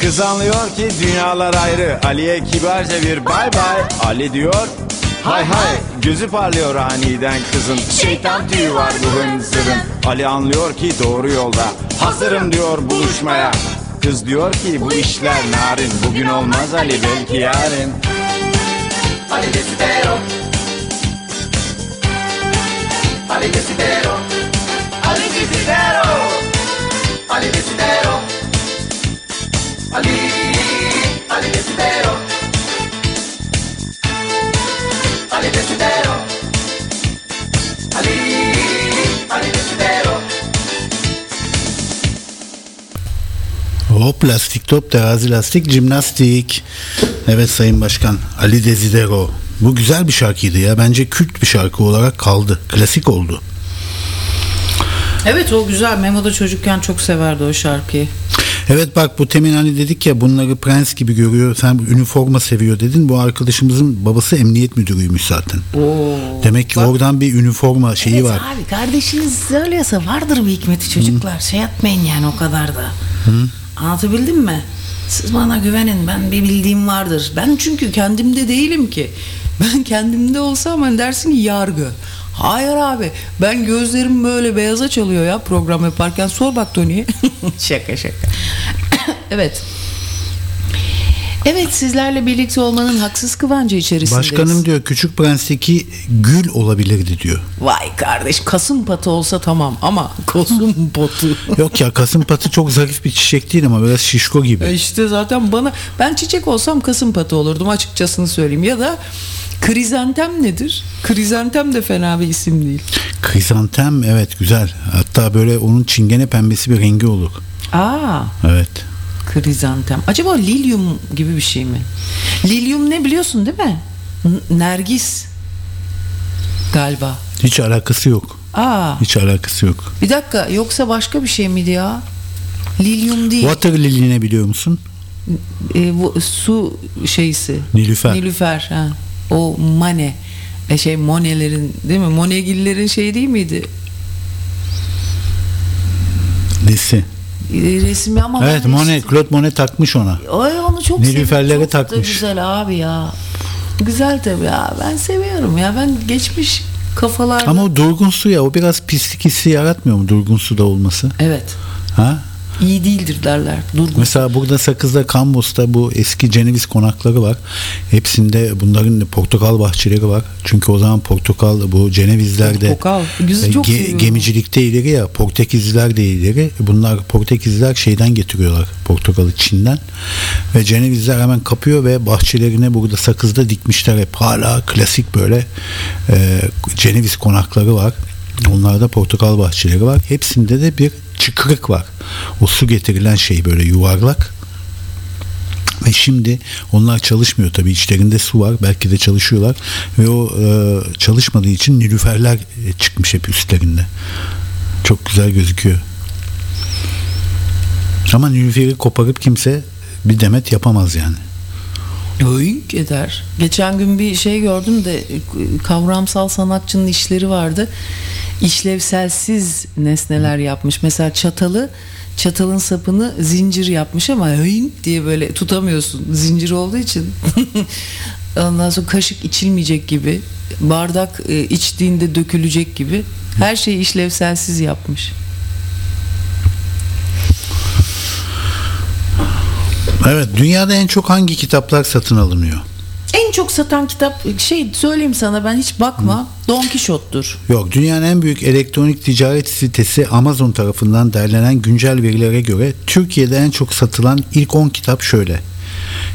Kız anlıyor ki dünyalar ayrı. Ali'ye kibarca bir bay bay Ali diyor Hay hay gözü parlıyor aniden kızın. Şeytan tüyü var bu hınzırın Ali anlıyor ki doğru yolda. Hazırım diyor buluşmaya. Kız diyor ki bu işler narin. Bugün olmaz Ali belki yarın. Ali Desidero Ali Desidero Desidero Ali Desidero Ali, Ali Desidero Ali Desidero Ali, Ali Desidero Hop lastik top terazi lastik jimnastik. Evet Sayın Başkan Ali Desidero. Bu güzel bir şarkıydı ya. Bence kült bir şarkı olarak kaldı. Klasik oldu. Evet o güzel. Memo da çocukken çok severdi o şarkıyı. Evet bak bu temin hani dedik ya bunları prens gibi görüyor. Sen üniforma seviyor dedin. Bu arkadaşımızın babası emniyet müdürüymüş zaten. Demek ki oradan bir üniforma şeyi Evet var. abi kardeşiniz söylüyorsa vardır bir hikmeti çocuklar. Şey yapmayın yani o kadar da. Anlatabildim mi? Siz bana güvenin ben bir bildiğim vardır. Ben çünkü kendimde değilim ki. Ben kendimde olsam hani dersin ki yargı. Hayır abi ben gözlerim böyle beyaza çalıyor ya program yaparken sor bak Tony'ye. şaka şaka. evet. Evet sizlerle birlikte olmanın haksız kıvancı içerisindeyiz. Başkanım diyor Küçük Prens'teki gül olabilirdi diyor. Vay kardeş kasım patı olsa tamam ama kasım patı. Yok ya kasımpatı çok zarif bir çiçek değil ama biraz şişko E gibi. işte zaten bana ben çiçek olsam kasım patı olurdum açıkçasını söyleyeyim ya da krizantem nedir? Krizantem de fena bir isim değil. Krizantem evet güzel. Hatta böyle onun çingene pembesi bir rengi olur. Aa Evet. Krizantem. Acaba lilyum gibi bir şey mi? Lilyum ne biliyorsun değil mi? N- Nergis. Galiba. Hiç alakası yok. Aa, Hiç alakası yok. bir dakika yoksa başka bir şey miydi ya? Lilyum değil. Water lily ne biliyor musun? E, bu su şeysi. Nilüfer. Nilüfer. Ha. O mane. E şey Monelerin değil mi? Monegillerin şey değil miydi? Nesi? E, resmi ama Evet Monet, hiç- Claude Monet takmış ona. Ay onu çok Nilüferlere. Çok da takmış. güzel abi ya. Güzel tabii ya. Ben seviyorum ya. Ben geçmiş kafalar. Ama o durgun su ya o biraz pislik hissi yaratmıyor mu durgun suda olması? Evet. Ha? İyi değildir derler. Durgun. Mesela burada Sakız'da Kambos'ta bu eski Ceneviz konakları var. Hepsinde bunların portakal bahçeleri var. Çünkü o zaman portakal bu Cenevizler de Portakal. E, çok seviyorum. gemicilikte ileri ya Portekizliler de ileri. Bunlar Portekizliler şeyden getiriyorlar portakalı Çin'den. Ve Cenevizler hemen kapıyor ve bahçelerine burada Sakız'da dikmişler hep. Hala klasik böyle e, Ceneviz konakları var. Onlarda portakal bahçeleri var. Hepsinde de bir çıkırık var. O su getirilen şey böyle yuvarlak. Ve şimdi onlar çalışmıyor tabii içlerinde su var belki de çalışıyorlar ve o e, çalışmadığı için nilüferler e, çıkmış hep üstlerinde. Çok güzel gözüküyor. Ama nilüferi koparıp kimse bir demet yapamaz yani. Öynk eder. Geçen gün bir şey gördüm de kavramsal sanatçının işleri vardı. İşlevselsiz nesneler yapmış. Mesela çatalı çatalın sapını zincir yapmış ama öynk diye böyle tutamıyorsun. Zincir olduğu için. Ondan sonra kaşık içilmeyecek gibi. Bardak e, içtiğinde dökülecek gibi. Her şeyi işlevselsiz yapmış. Evet dünyada en çok hangi kitaplar satın alınıyor? En çok satan kitap şey söyleyeyim sana ben hiç bakma. Don Kişot'tur. Yok dünyanın en büyük elektronik ticaret sitesi Amazon tarafından derlenen güncel verilere göre Türkiye'de en çok satılan ilk 10 kitap şöyle.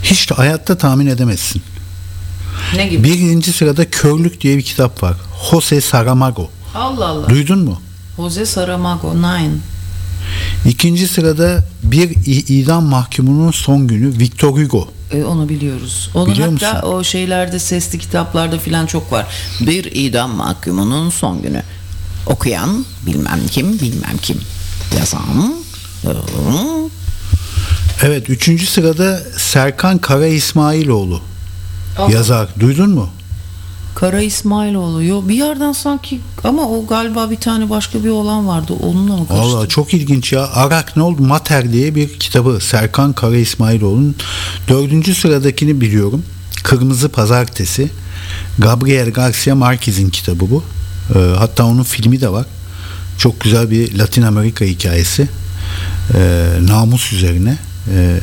Hiç de hayatta tahmin edemezsin. Ne gibi? Birinci sırada Körlük diye bir kitap var. Jose Saramago. Allah Allah. Duydun mu? Jose Saramago Nine. İkinci sırada bir idam mahkumunun son günü Victor Hugo. E, onu biliyoruz. Onu Biliyor hatta musun? o şeylerde sesli kitaplarda filan çok var. Bir idam mahkumunun son günü. Okuyan bilmem kim bilmem kim. Yazan ıı, Evet üçüncü sırada Serkan Kara İsmailoğlu. Yazar. Duydun mu? Kara İsmailoğlu. Bir yerden sanki ama o galiba bir tane başka bir olan vardı. Onunla mı karıştı? Valla çok ilginç ya. Arak ne oldu? Mater diye bir kitabı. Serkan Kara İsmailoğlu'nun. Dördüncü sıradakini biliyorum. Kırmızı Pazartesi. Gabriel Garcia Marquez'in kitabı bu. Ee, hatta onun filmi de var. Çok güzel bir Latin Amerika hikayesi. Ee, namus üzerine. Ee,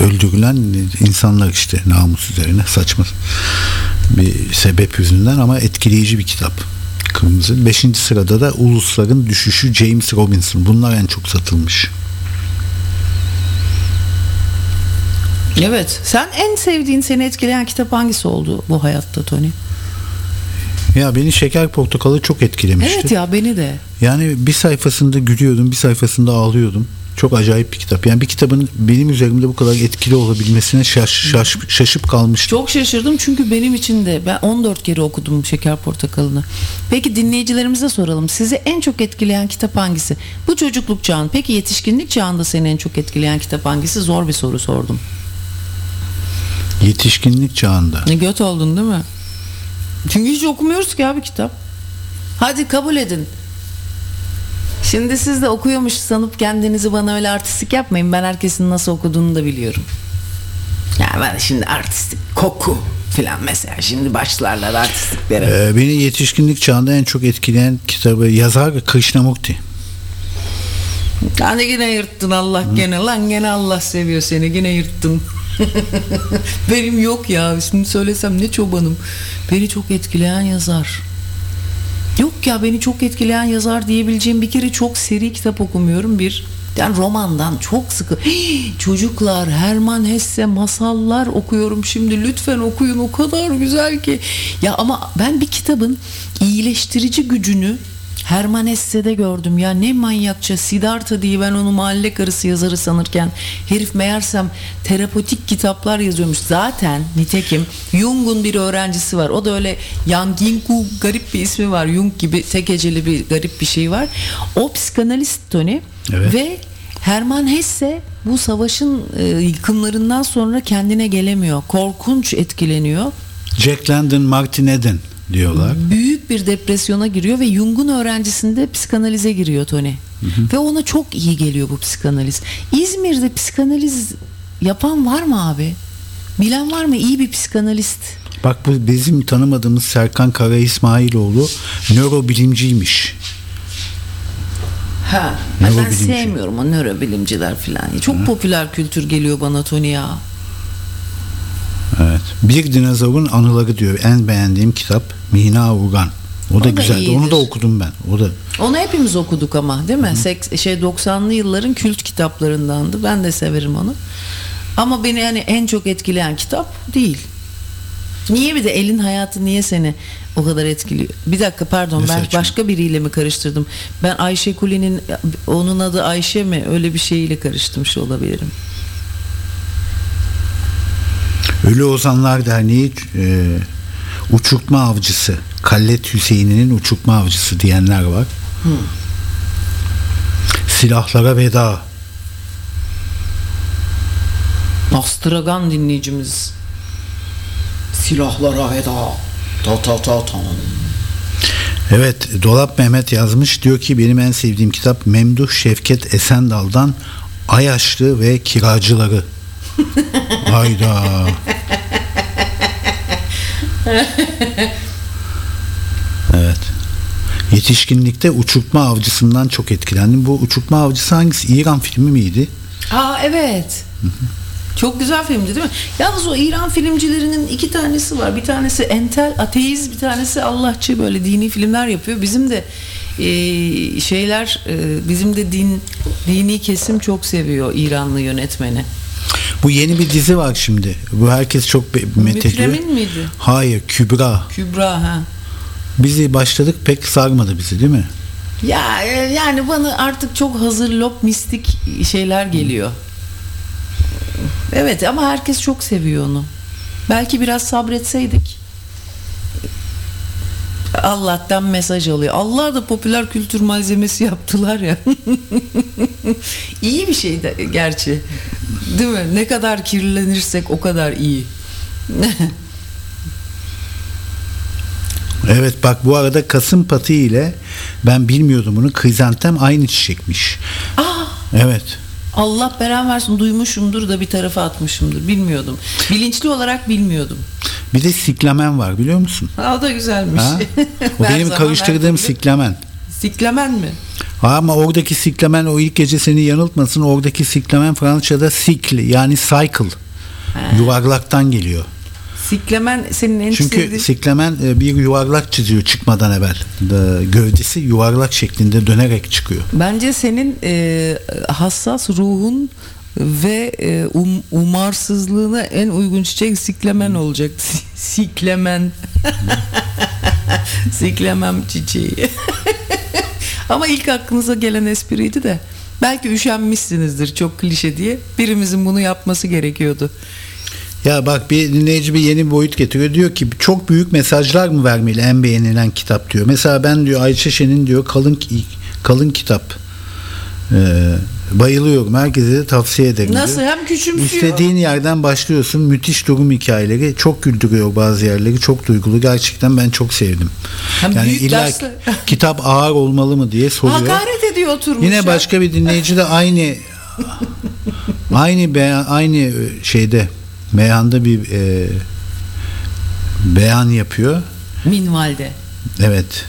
öldürülen insanlar işte namus üzerine saçma bir sebep yüzünden ama etkileyici bir kitap. Kırmızı. Beşinci sırada da Ulusların Düşüşü James Robinson. Bunlar en çok satılmış. Evet. Sen en sevdiğin seni etkileyen kitap hangisi oldu bu hayatta Tony? Ya beni Şeker Portakalı çok etkilemişti. Evet ya beni de. Yani bir sayfasında gülüyordum, bir sayfasında ağlıyordum. Çok acayip bir kitap. Yani bir kitabın benim üzerimde bu kadar etkili olabilmesine şaş, şaş, şaşıp kalmıştım. Çok şaşırdım çünkü benim için de ben 14 kere okudum Şeker Portakalı'nı. Peki dinleyicilerimize soralım. Sizi en çok etkileyen kitap hangisi? Bu çocukluk çağın. Peki yetişkinlik çağında seni en çok etkileyen kitap hangisi? Zor bir soru sordum. Yetişkinlik çağında. Ne göt oldun değil mi? Çünkü hiç okumuyoruz ki abi kitap. Hadi kabul edin. Şimdi siz de okuyormuş sanıp kendinizi bana öyle artistik yapmayın. Ben herkesin nasıl okuduğunu da biliyorum. Ya ben şimdi artistik koku filan mesela şimdi başlarlar artistliklere. Ee, beni yetişkinlik çağında en çok etkileyen kitabı yazar Krishnamurti. Hani yine yırttın Allah gene lan gene Allah seviyor seni yine yırttın. Benim yok ya şimdi söylesem ne çobanım. Beni çok etkileyen yazar. Yok ya beni çok etkileyen yazar diyebileceğim bir kere çok seri kitap okumuyorum bir. Yani romandan çok sıkı. Çocuklar Herman Hesse masallar okuyorum şimdi lütfen okuyun o kadar güzel ki. Ya ama ben bir kitabın iyileştirici gücünü Herman Hesse'de gördüm ya ne manyakça Siddhartha diye ben onu mahalle karısı yazarı sanırken herif meğersem terapotik kitaplar yazıyormuş. Zaten nitekim Jung'un bir öğrencisi var. O da öyle Yang Yinku garip bir ismi var. Jung gibi tek heceli bir garip bir şey var. O psikanalist Tony Evet. ve Herman Hesse bu savaşın e, yıkımlarından sonra kendine gelemiyor. Korkunç etkileniyor. Jack London Martin Eden diyorlar. Büyük bir depresyona giriyor ve Jung'un öğrencisinde psikanalize giriyor Tony. Ve ona çok iyi geliyor bu psikanaliz. İzmir'de psikanaliz yapan var mı abi? Bilen var mı iyi bir psikanalist? Bak bu bizim tanımadığımız Serkan Kara İsmailoğlu nörobilimciymiş. Ha. Ben sevmiyorum o nörobilimciler falan. Çok popüler kültür geliyor bana Tony ya. Evet. Bir dinozorun anıları diyor. En beğendiğim kitap Mina Urgan. O da O da güzeldi. Onu iyidir. da okudum ben. O da Onu hepimiz okuduk ama değil mi? Seks, şey 90'lı yılların kült kitaplarındandı. Ben de severim onu. Ama beni yani en çok etkileyen kitap değil. Niye bir de elin hayatı niye seni o kadar etkiliyor? Bir dakika pardon Mesela ben çünkü- başka biriyle mi karıştırdım? Ben Ayşe Kuli'nin onun adı Ayşe mi öyle bir şeyiyle karıştırmış olabilirim. Ölü Ozanlar Derneği e, uçurtma avcısı. Kallet Hüseyin'in uçurtma avcısı diyenler var. Silahlara veda. Astragan dinleyicimiz. Silahlara veda. Ta ta ta ta. Evet Dolap Mehmet yazmış. Diyor ki benim en sevdiğim kitap Memduh Şevket Esendal'dan Ayaşlı ve Kiracıları. Hayda. Evet. Yetişkinlikte uçurtma avcısından çok etkilendim. Bu uçurtma avcısı hangisi? İran filmi miydi? Aa evet. Çok güzel filmdi değil mi? Yalnız o İran filmcilerinin iki tanesi var. Bir tanesi entel ateist, bir tanesi Allahçı böyle dini filmler yapıyor. Bizim de e, şeyler e, bizim de din dini kesim çok seviyor İranlı yönetmeni. Bu yeni bir dizi var şimdi. Bu herkes çok be- methediyor. Müfremin miydi? Hayır, Kübra. Kübra ha. Bizi başladık pek sarmadı bizi değil mi? Ya e, yani bana artık çok hazır lop mistik şeyler geliyor. Evet ama herkes çok seviyor onu. Belki biraz sabretseydik. Allah'tan mesaj alıyor. Allah da popüler kültür malzemesi yaptılar ya. iyi bir şey de gerçi. Değil mi? Ne kadar kirlenirsek o kadar iyi. Evet bak bu arada Kasım Patı ile ben bilmiyordum bunu krizantem aynı çiçekmiş. Aa, Evet. Allah beren versin duymuşumdur da bir tarafa atmışımdır. Bilmiyordum. Bilinçli olarak bilmiyordum. Bir de siklamen var biliyor musun? Ha, o da güzelmiş. Ha? O benim karıştırdığım siklamen. Siklamen mi? Ha, Ama oradaki siklamen o ilk gece seni yanıltmasın. Oradaki siklamen Fransızca'da sikl yani cycle. Yuvarlaktan geliyor. Siklamen senin en Çünkü sevdiğin... siklamen e, bir yuvarlak çiziyor çıkmadan evvel. Da- Gövdesi yuvarlak şeklinde dönerek çıkıyor. Bence senin e, hassas ruhun ve e, um, umarsızlığına en uygun çiçek siklemen olacak. siklemen. siklemem çiçeği. Ama ilk aklınıza gelen espriydi de. Belki üşenmişsinizdir çok klişe diye. Birimizin bunu yapması gerekiyordu. Ya bak bir dinleyici bir yeni bir boyut getiriyor. Diyor ki çok büyük mesajlar mı vermeli en beğenilen kitap diyor. Mesela ben diyor Ayşe Şen'in diyor kalın kalın kitap ee, bayılıyorum. Herkese de tavsiye ederim. Nasıl diyor. hem küçümsüyor. İstediğin yerden başlıyorsun. Müthiş durum hikayeleri. Çok güldürüyor bazı yerleri. Çok duygulu. Gerçekten ben çok sevdim. Hem yani büyük illa dersler- kitap ağır olmalı mı diye soruyor. Hakaret ediyor oturmuş. Yine ya. başka bir dinleyici de aynı aynı beyan, aynı şeyde meyhanda bir e, beyan yapıyor. Minvalde. Evet.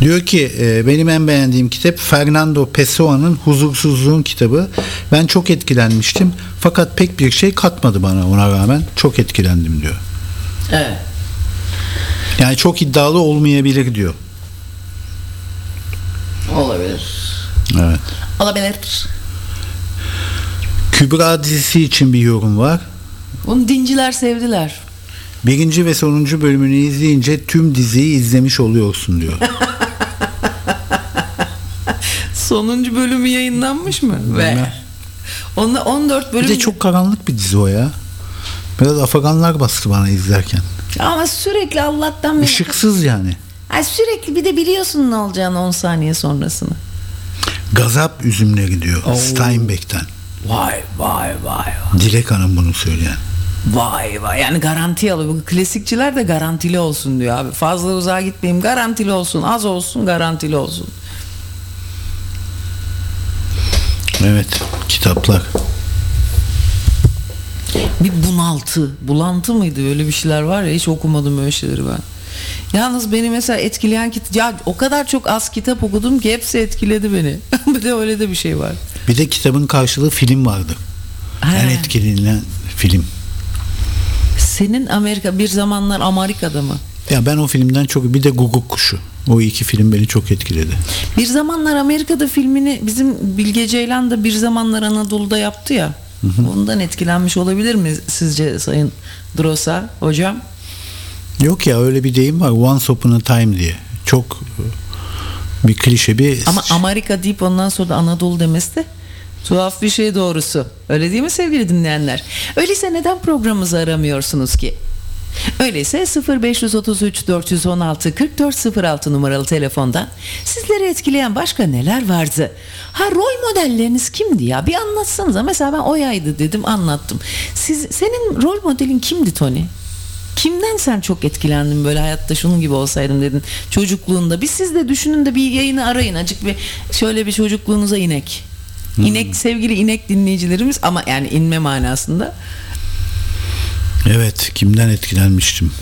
Diyor ki e, benim en beğendiğim kitap Fernando Pessoa'nın Huzursuzluğun kitabı. Ben çok etkilenmiştim. Fakat pek bir şey katmadı bana ona rağmen. Çok etkilendim diyor. Evet. Yani çok iddialı olmayabilir diyor. Olabilir. Evet. Olabilir. Kübra dizisi için bir yorum var. Onu dinciler sevdiler. Birinci ve sonuncu bölümünü izleyince tüm diziyi izlemiş oluyorsun diyor. Sonuncu bölümü yayınlanmış mı? Ve Bilmem. Onda 14 bölüm. Bir de çok karanlık bir dizi o ya. Biraz afaganlar bastı bana izlerken. ama sürekli Allah'tan bir Işıksız yani. Ay sürekli bir de biliyorsun ne olacağını 10 saniye sonrasını. Gazap üzümleri diyor Steinbeck'ten. Vay vay vay. Dilek Hanım bunu söyleyen. Vay vay yani garanti alıyor. Bu klasikçiler de garantili olsun diyor abi. Fazla uzağa gitmeyeyim garantili olsun. Az olsun garantili olsun. Evet kitaplar. Bir bunaltı. Bulantı mıydı? Öyle bir şeyler var ya hiç okumadım öyle şeyleri ben. Yalnız beni mesela etkileyen kitap ya o kadar çok az kitap okudum ki hepsi etkiledi beni. bir de öyle de bir şey var. Bir de kitabın karşılığı film vardı. En He. etkilenilen film. Senin Amerika bir zamanlar Amerika'da mı? Ya ben o filmden çok bir de Guguk Kuşu. O iki film beni çok etkiledi. Bir zamanlar Amerika'da filmini bizim Bilge Ceylan da bir zamanlar Anadolu'da yaptı ya. Ondan etkilenmiş olabilir mi sizce Sayın Drosa hocam? Yok ya öyle bir deyim var. Once Upon a Time diye. Çok e, bir klişe bir Ama Amerika deyip ondan sonra da Anadolu demesi de tuhaf bir şey doğrusu. Öyle değil mi sevgili dinleyenler? Öyleyse neden programımızı aramıyorsunuz ki? Öyleyse 0533 416 4406 numaralı telefondan sizleri etkileyen başka neler vardı? Ha rol modelleriniz kimdi ya? Bir anlatsanıza. Mesela ben Oya'ydı dedim anlattım. Siz, senin rol modelin kimdi Tony? Kimden sen çok etkilendin böyle hayatta şunun gibi olsaydım dedin çocukluğunda. Bir siz de düşünün de bir yayını arayın acık bir şöyle bir çocukluğunuza inek. İnek sevgili inek dinleyicilerimiz ama yani inme manasında. Evet kimden etkilenmiştim?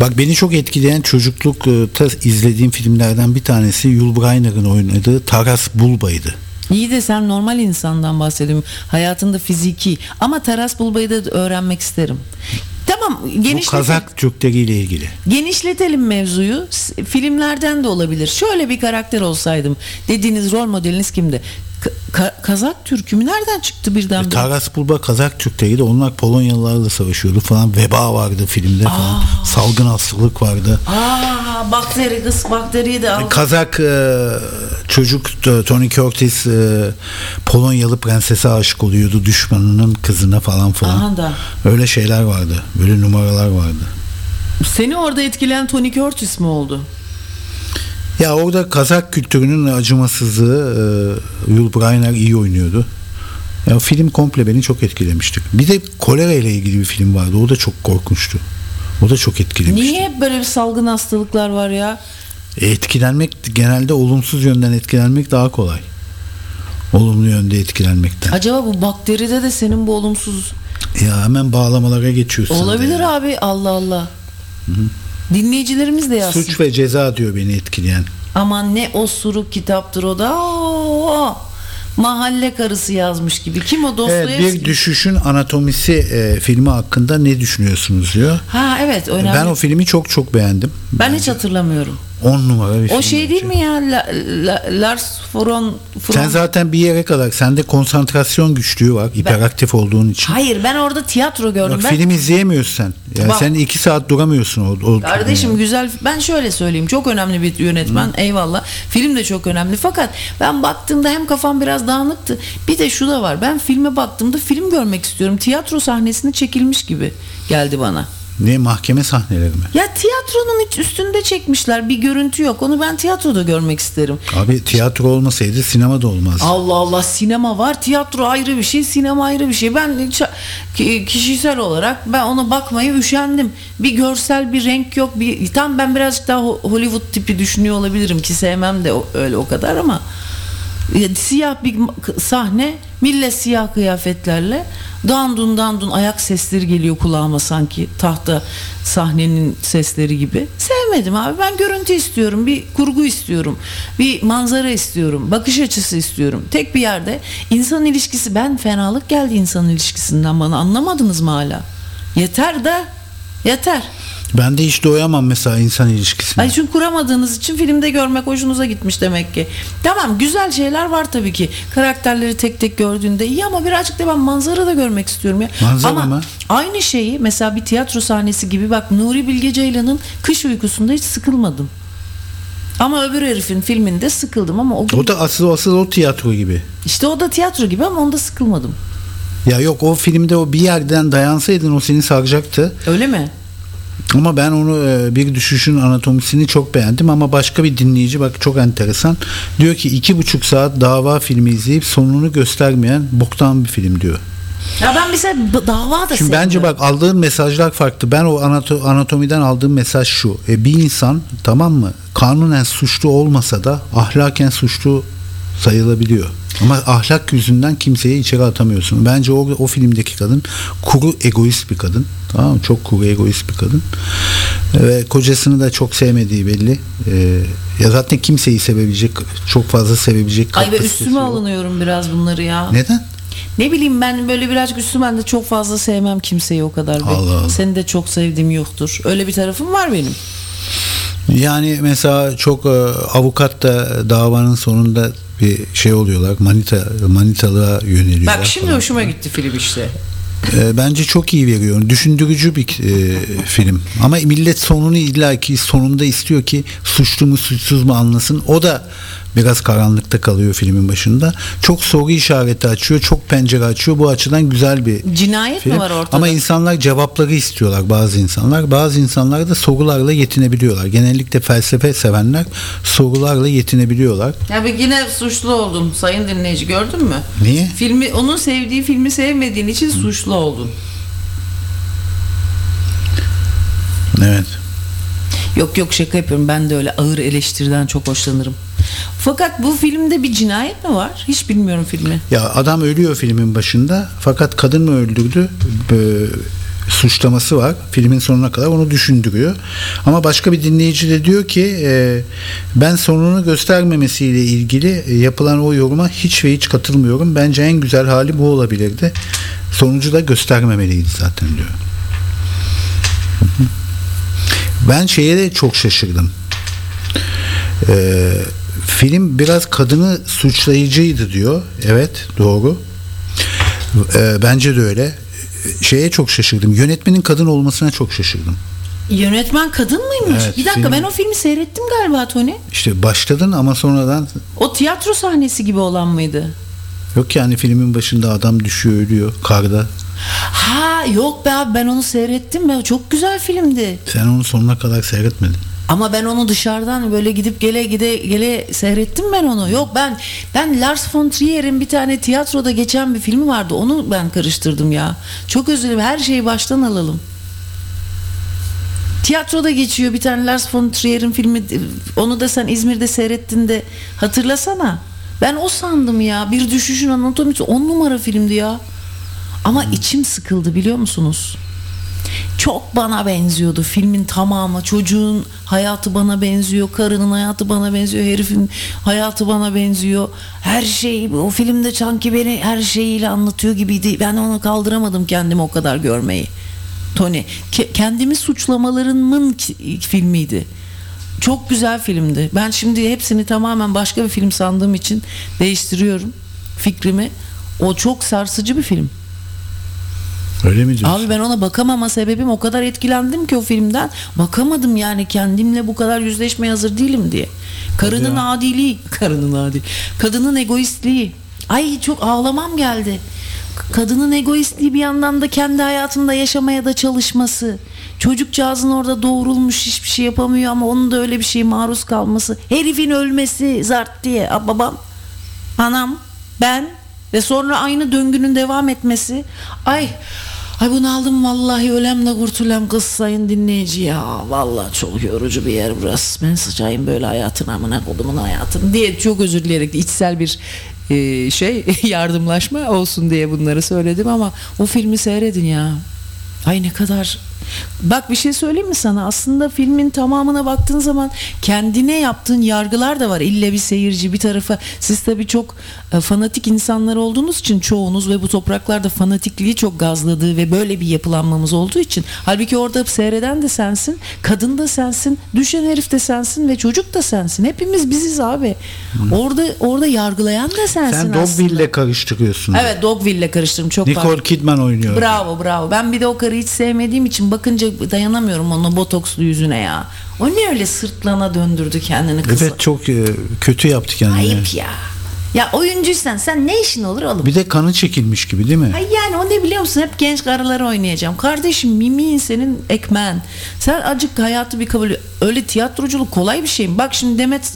Bak beni çok etkileyen çocuklukta izlediğim filmlerden bir tanesi Yul Brynner'ın oynadığı Taras Bulba'ydı. İyi de sen normal insandan bahsediyorum. Hayatında fiziki ama Taras Bulbay'ı da öğrenmek isterim. Tamam Bu genişletelim, Kazak Türkleriyle ilgili. genişletelim mevzuyu. Filmlerden de olabilir. Şöyle bir karakter olsaydım dediğiniz rol modeliniz kimdi? Ka- Ka- Kazak Türk'ü mü? Nereden çıktı birden? Taras Bulba Kazak Türkleriydi. Onlar Polonyalılarla savaşıyordu falan. Veba vardı filmde falan. Salgın hastalık vardı. Aa bakteri kız bakteriyi de al. Kazak e, çocuk e, Tony Curtis e, Polonyalı prensese aşık oluyordu düşmanının kızına falan falan. Aha da. Öyle şeyler vardı. Böyle numaralar vardı. Seni orada etkileyen Tony Curtis mi oldu? Ya orada Kazak kültürünün acımasızlığı e, Yul Brynner iyi oynuyordu. Ya film komple beni çok etkilemişti. Bir de kolera ile ilgili bir film vardı. O da çok korkunçtu. O da çok etkilemişti. Niye böyle bir salgın hastalıklar var ya? E, etkilenmek genelde olumsuz yönden etkilenmek daha kolay. Olumlu yönde etkilenmekten. Acaba bu bakteride de senin bu olumsuz Ya hemen bağlamalara geçiyorsun. olabilir abi Allah Allah. Dinleyicilerimiz de yazsın. Suç ve ceza diyor beni etkileyen. Aman ne osuruk kitaptır o da. Oo, mahalle karısı yazmış gibi. Kim o Evet, Dostoyevski? bir düşüşün anatomisi e, filmi hakkında ne düşünüyorsunuz diyor. ha evet önemli. Ben o filmi çok çok beğendim. Ben hiç hatırlamıyorum. 10 numara bir film. O şey değil mi ya? La- La- Lars von, von Sen zaten bir yere kadar sende konsantrasyon güçlüğü var hiperaktif olduğun için. Hayır ben orada tiyatro gördüm. Bak ben film izleyemiyorsun sen. Yani Bak. sen iki saat duramıyorsun o, o Kardeşim güzel ben şöyle söyleyeyim çok önemli bir yönetmen eyvallah film de çok önemli fakat ben baktığımda hem kafam biraz dağınıktı bir de şu da var ben filme baktığımda film görmek istiyorum tiyatro sahnesinde çekilmiş gibi geldi bana. Ne mahkeme sahneleri mi? Ya tiyatronun hiç üstünde çekmişler bir görüntü yok onu ben tiyatroda görmek isterim. Abi tiyatro olmasaydı sinema da olmazdı. Allah Allah sinema var tiyatro ayrı bir şey sinema ayrı bir şey ben kişisel olarak ben ona bakmaya üşendim bir görsel bir renk yok bir tam ben birazcık daha Ho- Hollywood tipi düşünüyor olabilirim ki sevmem de öyle o kadar ama siyah bir sahne millet siyah kıyafetlerle dandun dandun ayak sesleri geliyor kulağıma sanki tahta sahnenin sesleri gibi. Sevmedim abi. Ben görüntü istiyorum bir kurgu istiyorum bir manzara istiyorum bakış açısı istiyorum. Tek bir yerde insan ilişkisi ben fenalık geldi insan ilişkisinden bana. Anlamadınız mı hala? Yeter de yeter Ben de hiç doyamam mesela insan ilişkisine. Ay çünkü kuramadığınız için filmde görmek hoşunuza gitmiş demek ki. Tamam güzel şeyler var tabii ki. Karakterleri tek tek gördüğünde iyi ama birazcık da ben manzara da görmek istiyorum ya. Manzara ama mı? aynı şeyi mesela bir tiyatro sahnesi gibi bak Nuri Bilge Ceylan'ın Kış Uykusu'nda hiç sıkılmadım. Ama öbür herifin filminde sıkıldım ama o, gün, O da asıl asıl o tiyatro gibi. işte o da tiyatro gibi ama onda sıkılmadım. Ya yok o filmde o bir yerden dayansaydın o seni saracaktı. Öyle mi? Ama ben onu e, bir düşüşün anatomisini çok beğendim ama başka bir dinleyici bak çok enteresan. Diyor ki iki buçuk saat dava filmi izleyip sonunu göstermeyen boktan bir film diyor. Ya ben mesela b- dava da Şimdi bence bak aldığın mesajlar farklı. Ben o anato- anatomiden aldığım mesaj şu. E, bir insan tamam mı kanunen suçlu olmasa da ahlaken suçlu sayılabiliyor. Ama ahlak yüzünden kimseyi içeri atamıyorsun. Bence o, o filmdeki kadın kuru egoist bir kadın. Tamam mı? Çok kuru egoist bir kadın. Ve kocasını da çok sevmediği belli. E, ya zaten kimseyi sevebilecek, çok fazla sevebilecek Ay kapasitesi üstüme yok. alınıyorum biraz bunları ya. Neden? Ne bileyim ben böyle birazcık üstüme ben de çok fazla sevmem kimseyi o kadar. Allah Allah. Seni de çok sevdiğim yoktur. Öyle bir tarafım var benim. Yani mesela çok e, avukat da davanın sonunda bir şey oluyorlar. Manita manitalığa yöneliyorlar. Bak şimdi falan. hoşuma gitti film işte. E, bence çok iyi veriyor. Düşündürücü bir e, film. Ama millet sonunu illaki sonunda istiyor ki suçlu mu suçsuz mu anlasın. O da biraz karanlıkta kalıyor filmin başında. Çok soru işareti açıyor, çok pencere açıyor. Bu açıdan güzel bir Cinayet film. mi var ortada? Ama insanlar cevapları istiyorlar bazı insanlar. Bazı insanlar da sorularla yetinebiliyorlar. Genellikle felsefe sevenler sorularla yetinebiliyorlar. Ya bir yine suçlu oldum sayın dinleyici gördün mü? Niye? Filmi onun sevdiği filmi sevmediğin için suçlu oldun. Evet. Yok yok şaka yapıyorum ben de öyle ağır eleştiriden çok hoşlanırım. Fakat bu filmde bir cinayet mi var? Hiç bilmiyorum filmi. Ya adam ölüyor filmin başında fakat kadın mı öldürdü? Ee, suçlaması var. Filmin sonuna kadar onu düşündürüyor. Ama başka bir dinleyici de diyor ki e, ben sonunu göstermemesiyle ilgili yapılan o yoruma hiç ve hiç katılmıyorum. Bence en güzel hali bu olabilirdi. Sonucu da göstermemeliydi zaten diyor. Hı hı. Ben şeye de çok şaşırdım. Ee, film biraz kadını suçlayıcıydı diyor. Evet doğru. Ee, bence de öyle. Şeye çok şaşırdım. Yönetmenin kadın olmasına çok şaşırdım. Yönetmen kadın mıymış? Evet, bir dakika film- ben o filmi seyrettim galiba Tony. İşte başladın ama sonradan O tiyatro sahnesi gibi olan mıydı? Yok yani filmin başında adam düşüyor ölüyor karda. Ha yok be abi ben onu seyrettim be. Çok güzel filmdi. Sen onu sonuna kadar seyretmedin. Ama ben onu dışarıdan böyle gidip gele gide gele seyrettim ben onu. Yok ben ben Lars von Trier'in bir tane tiyatroda geçen bir filmi vardı. Onu ben karıştırdım ya. Çok özür dilerim. Her şeyi baştan alalım. Tiyatroda geçiyor bir tane Lars von Trier'in filmi. Onu da sen İzmir'de seyrettin de hatırlasana. Ben o sandım ya. Bir düşüşün anatomisi 10 numara filmdi ya. Ama içim sıkıldı biliyor musunuz? çok bana benziyordu filmin tamamı. Çocuğun hayatı bana benziyor, karının hayatı bana benziyor, herifin hayatı bana benziyor. Her şey o filmde sanki beni her şeyiyle anlatıyor gibiydi. Ben onu kaldıramadım kendimi o kadar görmeyi. Tony, ke- kendimi suçlamalarımın filmiydi. Çok güzel filmdi. Ben şimdi hepsini tamamen başka bir film sandığım için değiştiriyorum fikrimi. O çok sarsıcı bir film. Öyle mi diyorsun? Abi ben ona bakamama sebebim o kadar etkilendim ki o filmden. Bakamadım yani kendimle bu kadar yüzleşmeye hazır değilim diye. Karının adiliği, karının adil. Kadının egoistliği. Ay çok ağlamam geldi. Kadının egoistliği bir yandan da kendi hayatında yaşamaya da çalışması. Çocukcağızın orada doğurulmuş hiçbir şey yapamıyor ama onun da öyle bir şeye maruz kalması. Herifin ölmesi zart diye. A, babam, anam, ben ve sonra aynı döngünün devam etmesi. Ay Ay bunu aldım vallahi ölemle kurtulem kız sayın dinleyici ya. Vallahi çok yorucu bir yer burası. Ben sıçayım böyle hayatın amına kodumun hayatını diye çok özür dileyerek içsel bir e, şey yardımlaşma olsun diye bunları söyledim ama o filmi seyredin ya. Ay ne kadar Bak bir şey söyleyeyim mi sana? Aslında filmin tamamına baktığın zaman kendine yaptığın yargılar da var. İlle bir seyirci bir tarafa. Siz tabii çok e, fanatik insanlar olduğunuz için çoğunuz ve bu topraklarda fanatikliği çok gazladığı ve böyle bir yapılanmamız olduğu için. Halbuki orada seyreden de sensin, kadın da sensin, düşen herif de sensin ve çocuk da sensin. Hepimiz biziz abi. Orada orada yargılayan da sensin Sen. Dogville'le karıştırıyorsun. Evet Dogville'le karıştırdım çok pardon. Nicole Kidman oynuyor. Bravo bravo. Ben bir de o karıyı hiç sevmediğim için bakınca dayanamıyorum onun botokslu yüzüne ya. O ne öyle sırtlana döndürdü kendini kızı. Evet çok e, kötü yaptı kendini. Ayıp ya. Ya oyuncuysan sen ne işin olur oğlum? Bir de kanı çekilmiş gibi değil mi? Ay yani o ne biliyor musun? Hep genç karıları oynayacağım. Kardeşim mimiğin senin ekmen. Sen acık hayatı bir kabul Öyle tiyatroculuk kolay bir şey mi? Bak şimdi Demet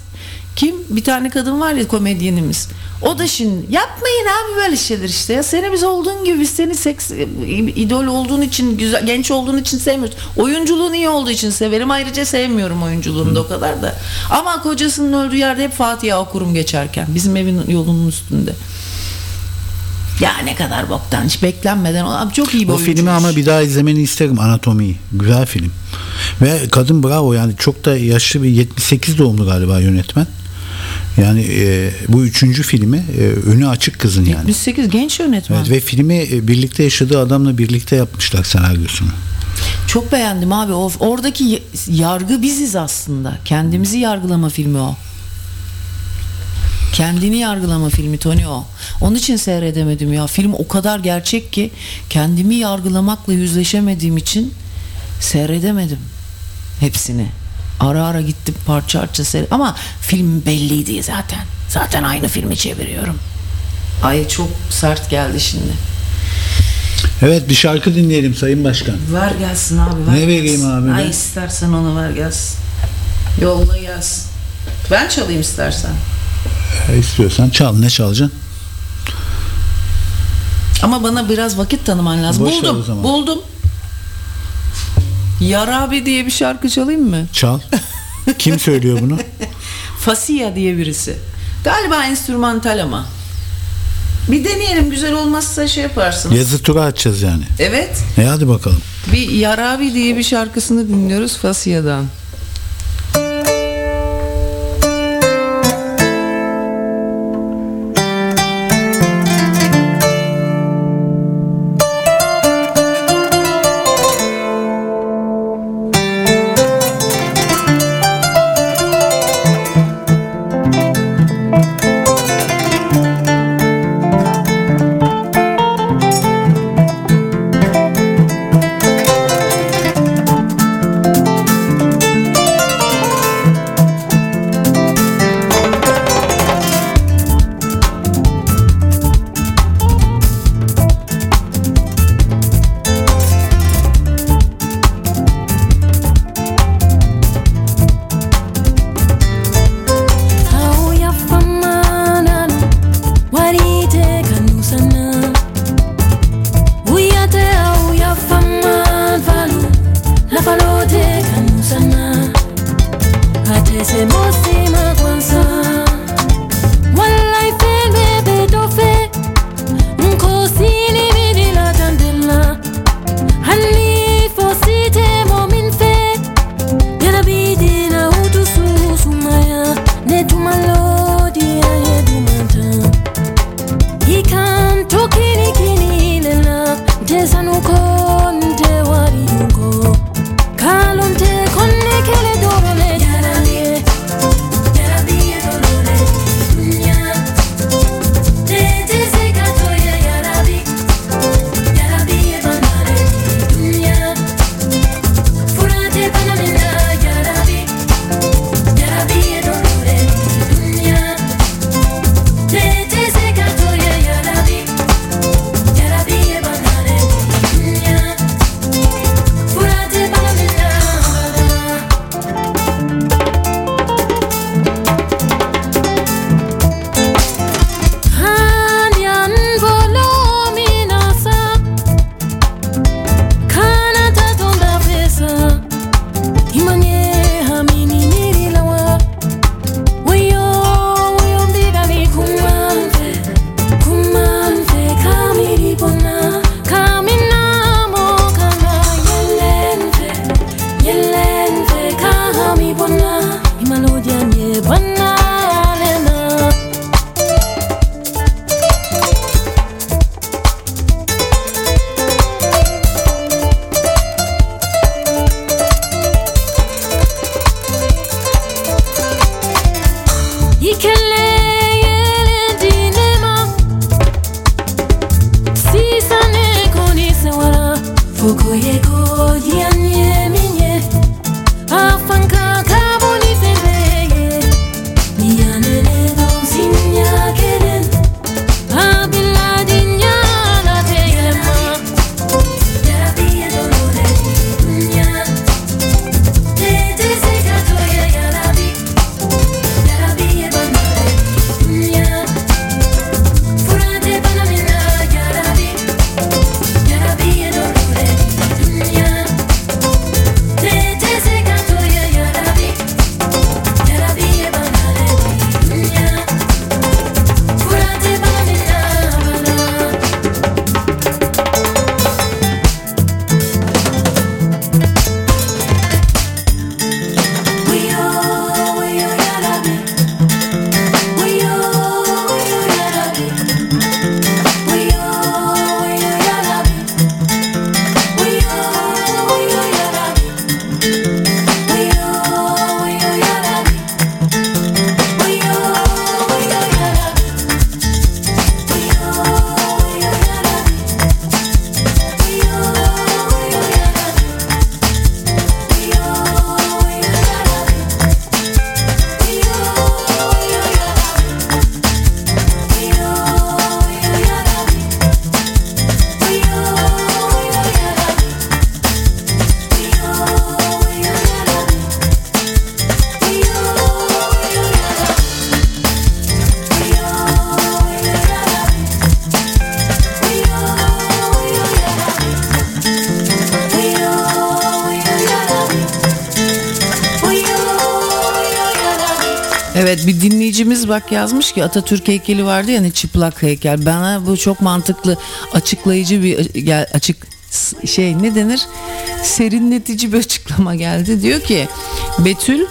kim? Bir tane kadın var ya komedyenimiz. O da şimdi yapmayın abi böyle şeyler işte ya. Seni biz olduğun gibi seni seks idol olduğun için güzel genç olduğun için sevmiyoruz. Oyunculuğun iyi olduğu için severim. Ayrıca sevmiyorum oyunculuğunu da o kadar da. Ama kocasının öldüğü yerde hep Fatiha okurum geçerken. Bizim evin yolunun üstünde. Ya ne kadar boktan hiç beklenmeden abi çok iyi bir O filmi ama bir daha izlemeni isterim Anatomi'yi. Güzel film. Ve kadın bravo yani çok da yaşlı bir 78 doğumlu galiba yönetmen. Yani e, bu üçüncü filmi e, önü açık kızın yani. 78 genç yönetmen. Evet, ve filmi e, birlikte yaşadığı adamla birlikte yapmışlar senaryosunu. Çok beğendim abi. O, oradaki yargı biziz aslında. Kendimizi yargılama filmi o. Kendini yargılama filmi Tony o. Onun için seyredemedim ya. Film o kadar gerçek ki kendimi yargılamakla yüzleşemediğim için seyredemedim hepsini. Ara ara gittim parça parça seyret. Ama film belliydi zaten. Zaten aynı filmi çeviriyorum. Ay çok sert geldi şimdi. Evet bir şarkı dinleyelim Sayın Başkan. Ver gelsin abi. Ver Ne vereyim gelsin. abi Ay istersen onu ver gelsin. Yolla gelsin. Ben çalayım istersen. E, istiyorsan çal ne çalacaksın? Ama bana biraz vakit tanıman lazım. Boş buldum. Buldum. Yarabi diye bir şarkı çalayım mı? Çal. Kim söylüyor bunu? Fasiya diye birisi. Galiba enstrümantal ama. Bir deneyelim güzel olmazsa şey yaparsın. Yazı tura açacağız yani. Evet. E hadi bakalım. Bir Yarabi diye bir şarkısını dinliyoruz Fasiya'dan. Bak yazmış ki Atatürk heykeli vardı ya hani çıplak heykel. Bana bu çok mantıklı açıklayıcı bir açık şey ne denir? Serinletici bir açıklama geldi. Diyor ki Betül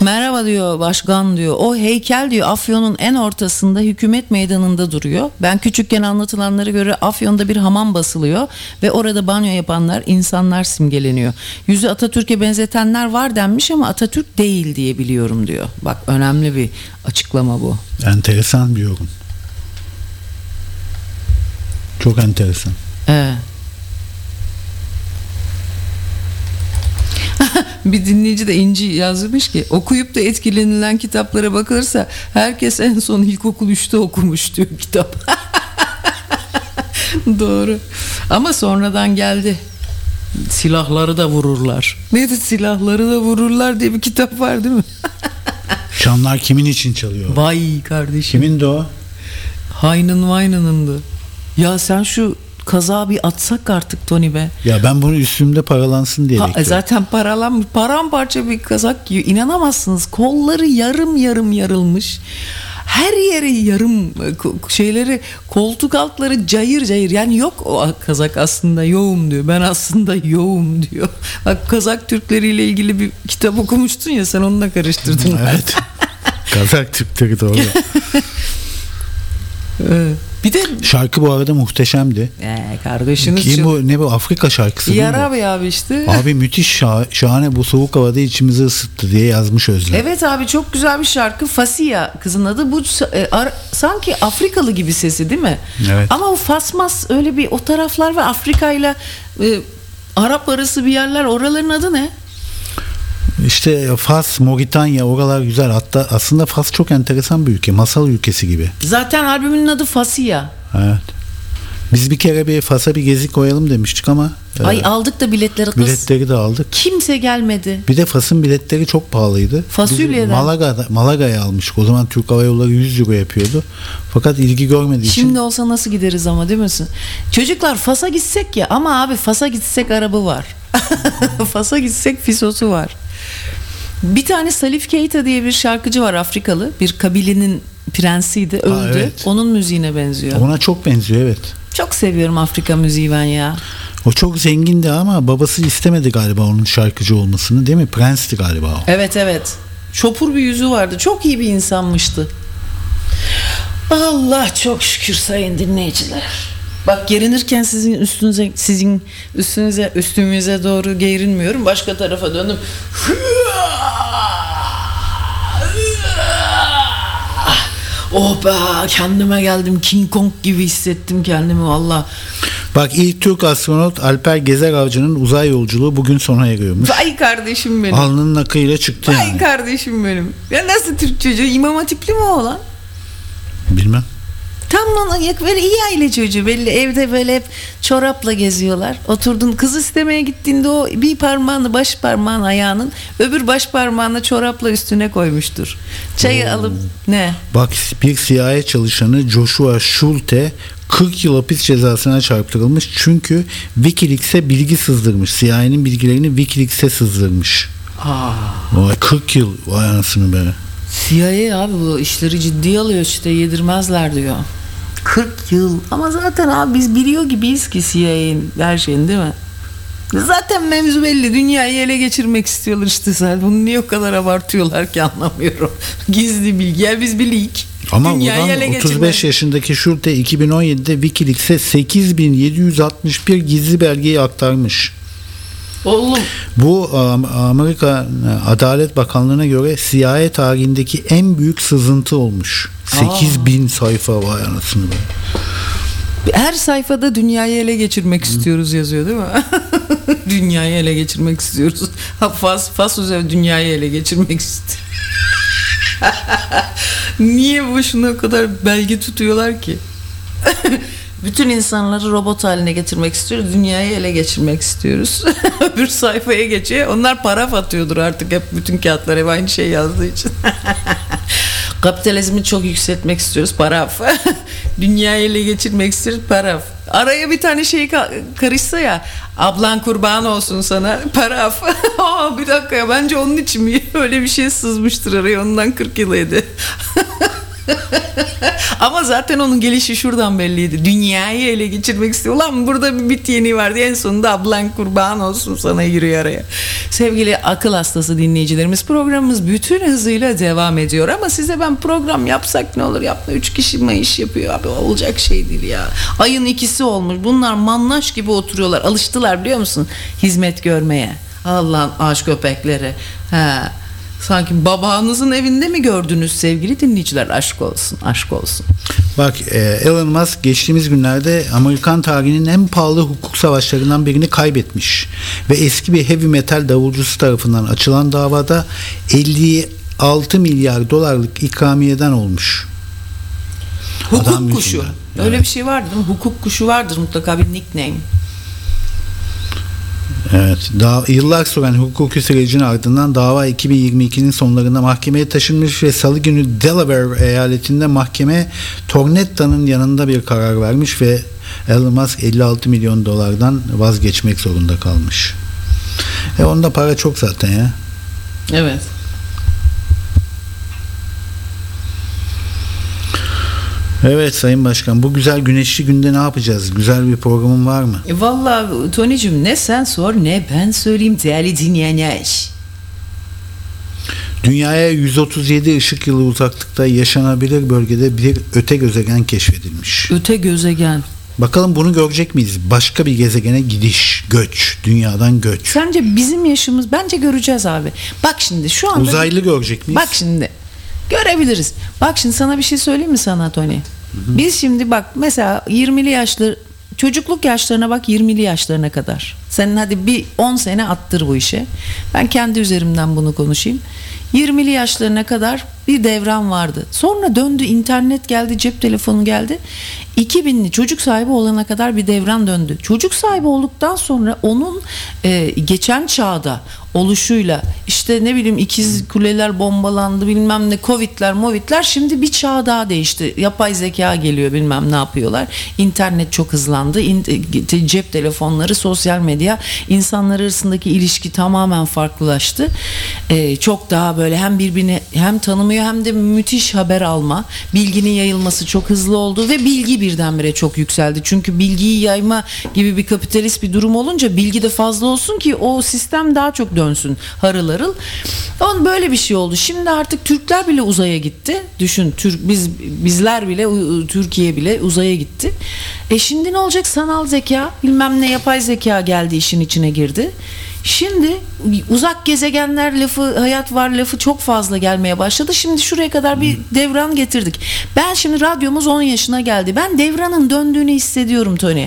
Merhaba diyor başkan diyor. O heykel diyor Afyon'un en ortasında hükümet meydanında duruyor. Ben küçükken anlatılanlara göre Afyon'da bir hamam basılıyor ve orada banyo yapanlar insanlar simgeleniyor. Yüzü Atatürk'e benzetenler var denmiş ama Atatürk değil diye biliyorum diyor. Bak önemli bir açıklama bu. Enteresan bir yorum. Çok enteresan. Evet. bir dinleyici de İnci yazmış ki okuyup da etkilenilen kitaplara bakılırsa herkes en son ilkokul 3'te okumuş diyor kitap. Doğru. Ama sonradan geldi. Silahları da vururlar. Neydi silahları da vururlar diye bir kitap var değil mi? Çanlar kimin için çalıyor? Vay kardeşim. Kimin de o? Haynın Vaynın'ındı. Ya sen şu kaza bir atsak artık Tony be. Ya ben bunu üstümde paralansın diye Ha, bekliyorum. zaten paralan paramparça bir kazak giyiyor. İnanamazsınız. Kolları yarım yarım yarılmış. Her yeri yarım şeyleri koltuk altları cayır cayır yani yok o kazak aslında yoğum diyor ben aslında yoğum diyor bak kazak Türkleriyle ilgili bir kitap okumuştun ya sen onunla karıştırdın Evet. Kazak Türkleri doğru. Evet. Bir de Şarkı bu arada muhteşemdi. ee, kardeşiniz Ki çok- bu ne bu Afrika şarkısı değil mi? Abi abi işte Abi müthiş şah- şahane bu soğuk havada içimizi ısıttı diye yazmış Özlem. Evet abi çok güzel bir şarkı. Fasiya kızın adı. Bu e, ar- sanki Afrikalı gibi sesi değil mi? Evet. Ama o Fasmas öyle bir o taraflar ve Afrika ile Arap arası bir yerler. Oraların adı ne? İşte Fas, Moritanya oralar güzel. Hatta aslında Fas çok enteresan bir ülke. Masal ülkesi gibi. Zaten albümün adı Fasiya. Evet. Biz bir kere bir Fas'a bir gezi koyalım demiştik ama e, Ay aldık da biletleri kız. biletleri de aldık. Kimse gelmedi. Bir de Fas'ın biletleri çok pahalıydı. Fasulyeden. Malaga'da, Malaga'ya almıştık. O zaman Türk Hava Yolları 100 euro yapıyordu. Fakat ilgi görmediği için Şimdi olsa nasıl gideriz ama değil misin? Çocuklar Fas'a gitsek ya ama abi Fas'a gitsek arabı var. Fas'a gitsek fisosu var. Bir tane Salif Keita diye bir şarkıcı var Afrikalı. Bir kabilenin prensiydi öldü. evet. Onun müziğine benziyor. ona çok benziyor evet. Çok seviyorum Afrika müziği ben ya. O çok zengindi ama babası istemedi galiba onun şarkıcı olmasını değil mi? Prensti galiba o. Evet evet. Çopur bir yüzü vardı. Çok iyi bir insanmıştı. Allah çok şükür sayın dinleyiciler. Bak gerinirken sizin üstünüze sizin üstünüze üstümüze doğru gerinmiyorum. Başka tarafa döndüm. Oh be kendime geldim King Kong gibi hissettim kendimi valla. Bak ilk Türk astronot Alper Gezer Avcı'nın uzay yolculuğu bugün sona eriyormuş. Vay kardeşim benim. Alnının akıyla çıktı Vay yani. kardeşim benim. Ya nasıl Türk çocuğu? İmam Hatipli mi oğlan? Bilmem. Tam böyle iyi aile çocuğu belli evde böyle hep çorapla geziyorlar. Oturdun kız istemeye gittiğinde o bir parmağını baş parmağın ayağının öbür baş parmağını çorapla üstüne koymuştur. Çayı alıp ne? Bak bir CIA çalışanı Joshua Schulte 40 yıl hapis cezasına çarptırılmış çünkü Wikileaks'e bilgi sızdırmış. CIA'nin bilgilerini Wikileaks'e sızdırmış. Vay 40 yıl vay anasını be. CIA abi bu işleri ciddiye alıyor işte yedirmezler diyor. 40 yıl ama zaten abi biz biliyor gibiyiz ki CIA'nin her şeyini değil mi? Zaten mevzu belli. Dünyayı ele geçirmek istiyorlar işte sen. Bunu niye o kadar abartıyorlar ki anlamıyorum. Gizli bilgi. Ya biz bilik. Ama Dünyayı ele 35 geçirmek. yaşındaki Schulte 2017'de Wikileaks'e 8761 gizli belgeyi aktarmış. Oğlum Bu Am- Amerika e, Adalet Bakanlığı'na göre CIA tarihindeki en büyük sızıntı olmuş. 8000 sayfa vay anasını be. her sayfada dünyayı ele geçirmek istiyoruz yazıyor değil mi? dünyayı ele geçirmek istiyoruz. Ha, Fas, Fas üzerine dünyayı ele geçirmek istiyor. Niye boşuna o kadar belge tutuyorlar ki? Bütün insanları robot haline getirmek istiyoruz. Dünyayı ele geçirmek istiyoruz. Öbür sayfaya geçiyor. Onlar paraf atıyordur artık hep bütün kağıtlar hep aynı şey yazdığı için. Kapitalizmi çok yükseltmek istiyoruz. Paraf. Dünyayı ele geçirmek istiyor paraf. Araya bir tane şey ka- karışsa ya. Ablan kurban olsun sana paraf. Aa, bir dakika ya bence onun için mi öyle bir şey sızmıştır araya ondan 40 yıl yedi. Ama zaten onun gelişi şuradan belliydi. Dünyayı ele geçirmek istiyor. Ulan burada bir bit yeni vardı. En sonunda ablan kurban olsun sana giriyor araya. Sevgili akıl hastası dinleyicilerimiz programımız bütün hızıyla devam ediyor. Ama size ben program yapsak ne olur yapma. Üç kişi mi iş yapıyor abi olacak şey değil ya. Ayın ikisi olmuş. Bunlar mannaş gibi oturuyorlar. Alıştılar biliyor musun? Hizmet görmeye. Allah'ın aşk köpekleri. Ha. Sanki babanızın evinde mi gördünüz sevgili dinleyiciler? Aşk olsun, aşk olsun. Bak e, Elon Musk geçtiğimiz günlerde Amerikan tarihinin en pahalı hukuk savaşlarından birini kaybetmiş. Ve eski bir heavy metal davulcusu tarafından açılan davada 56 milyar dolarlık ikramiyeden olmuş. Hukuk Adam kuşu. yüzünden. Öyle Evet. bir şey vardır değil mi? Hukuk kuşu vardır mutlaka bir nickname. Evet. Daha yıllar süren hukuki sürecin ardından dava 2022'nin sonlarında mahkemeye taşınmış ve salı günü Delaware eyaletinde mahkeme Tornetta'nın yanında bir karar vermiş ve Elon Musk 56 milyon dolardan vazgeçmek zorunda kalmış. E onda para çok zaten ya. Evet. Evet Sayın Başkan bu güzel güneşli günde ne yapacağız? Güzel bir programın var mı? E, Vallahi Tony'cim ne sen sor ne ben söyleyeyim değerli dinleyenler. Dünyaya 137 ışık yılı uzaklıkta yaşanabilir bölgede bir öte gezegen keşfedilmiş. Öte gezegen. Bakalım bunu görecek miyiz? Başka bir gezegene gidiş, göç, dünyadan göç. Sence bizim yaşımız bence göreceğiz abi. Bak şimdi şu anda Uzaylı görecek miyiz? Bak şimdi görebiliriz. Bak şimdi sana bir şey söyleyeyim mi sana Tony? Biz şimdi bak mesela 20'li yaşlı çocukluk yaşlarına bak 20'li yaşlarına kadar. Senin hadi bir 10 sene attır bu işe. Ben kendi üzerimden bunu konuşayım. 20'li yaşlarına kadar bir devran vardı. Sonra döndü internet geldi, cep telefonu geldi. 2000'li çocuk sahibi olana kadar bir devran döndü. Çocuk sahibi olduktan sonra onun e, geçen çağda oluşuyla işte ne bileyim ikiz kuleler bombalandı bilmem ne covidler movitler şimdi bir çağ daha değişti. Yapay zeka geliyor bilmem ne yapıyorlar. İnternet çok hızlandı. İn- e, cep telefonları, sosyal medya insanlar arasındaki ilişki tamamen farklılaştı. E, çok daha böyle hem birbirini hem tanımıyor hem de müthiş haber alma. Bilginin yayılması çok hızlı oldu ve bilgi birdenbire çok yükseldi. Çünkü bilgiyi yayma gibi bir kapitalist bir durum olunca bilgi de fazla olsun ki o sistem daha çok dönsün harıl harıl. On böyle bir şey oldu. Şimdi artık Türkler bile uzaya gitti. Düşün Türk biz bizler bile Türkiye bile uzaya gitti. E şimdi ne olacak? Sanal zeka, bilmem ne yapay zeka geldi işin içine girdi. Şimdi uzak gezegenler lafı, hayat var lafı çok fazla gelmeye başladı. Şimdi şuraya kadar bir devran getirdik. Ben şimdi radyomuz 10 yaşına geldi. Ben devranın döndüğünü hissediyorum Tony.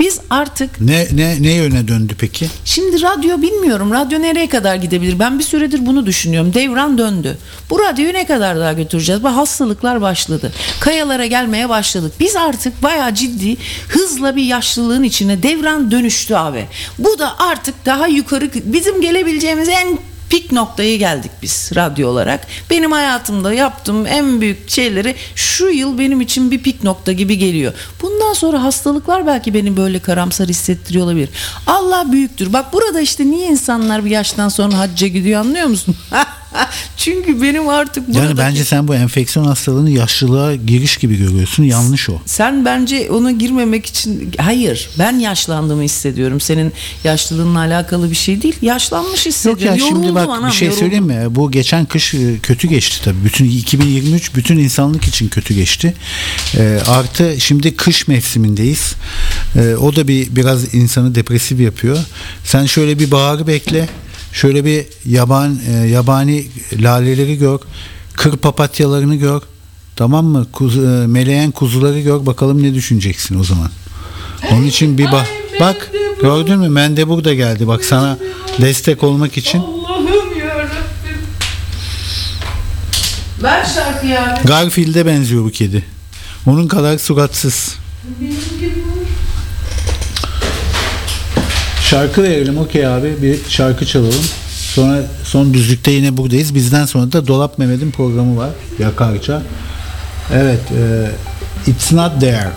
Biz artık Ne ne ne yöne döndü peki? Şimdi radyo bilmiyorum. Radyo nereye kadar gidebilir? Ben bir süredir bunu düşünüyorum. Devran döndü. Bu radyoyu ne kadar daha götüreceğiz? Bu hastalıklar başladı. Kayalara gelmeye başladık. Biz artık bayağı ciddi hızla bir yaşlılığın içine devran dönüştü abi. Bu da artık daha yukarı bizim gelebileceğimiz en pik noktaya geldik biz radyo olarak. Benim hayatımda yaptığım en büyük şeyleri şu yıl benim için bir pik nokta gibi geliyor. Bundan sonra hastalıklar belki beni böyle karamsar hissettiriyor olabilir. Allah büyüktür. Bak burada işte niye insanlar bir yaştan sonra hacca gidiyor anlıyor musun? Çünkü benim artık Yani buradaki- bence sen bu enfeksiyon hastalığını yaşlılığa giriş gibi görüyorsun. Yanlış o. Sen bence ona girmemek için hayır ben yaşlandığımı hissediyorum. Senin yaşlılığınla alakalı bir şey değil. Yaşlanmış Yok hissediyorum. ya şimdi Yoruldum bak anam, bir şey yoruldum. söyleyeyim mi? Bu geçen kış e, kötü geçti tabii. Bütün 2023 bütün insanlık için kötü geçti. E, artı şimdi kış mevsimindeyiz. E, o da bir biraz insanı depresif yapıyor. Sen şöyle bir baharı bekle. Şöyle bir yaban e, yabani laleleri gör. Kır papatyalarını gör. Tamam mı? Kuzu, e, meleğen kuzuları gör. Bakalım ne düşüneceksin o zaman. Onun için bir bak. Bak gördün mü? Mendebur da geldi. Bak sana destek olmak için. Allah'ım yarabbim. Ver şarkıyı abi. Garfield'e benziyor bu kedi. Onun kadar suratsız. Şarkı verelim okey abi. Bir şarkı çalalım. Sonra son düzlükte yine buradayız. Bizden sonra da Dolap Mehmet'in programı var. Yakarça. Evet. E, It's not there.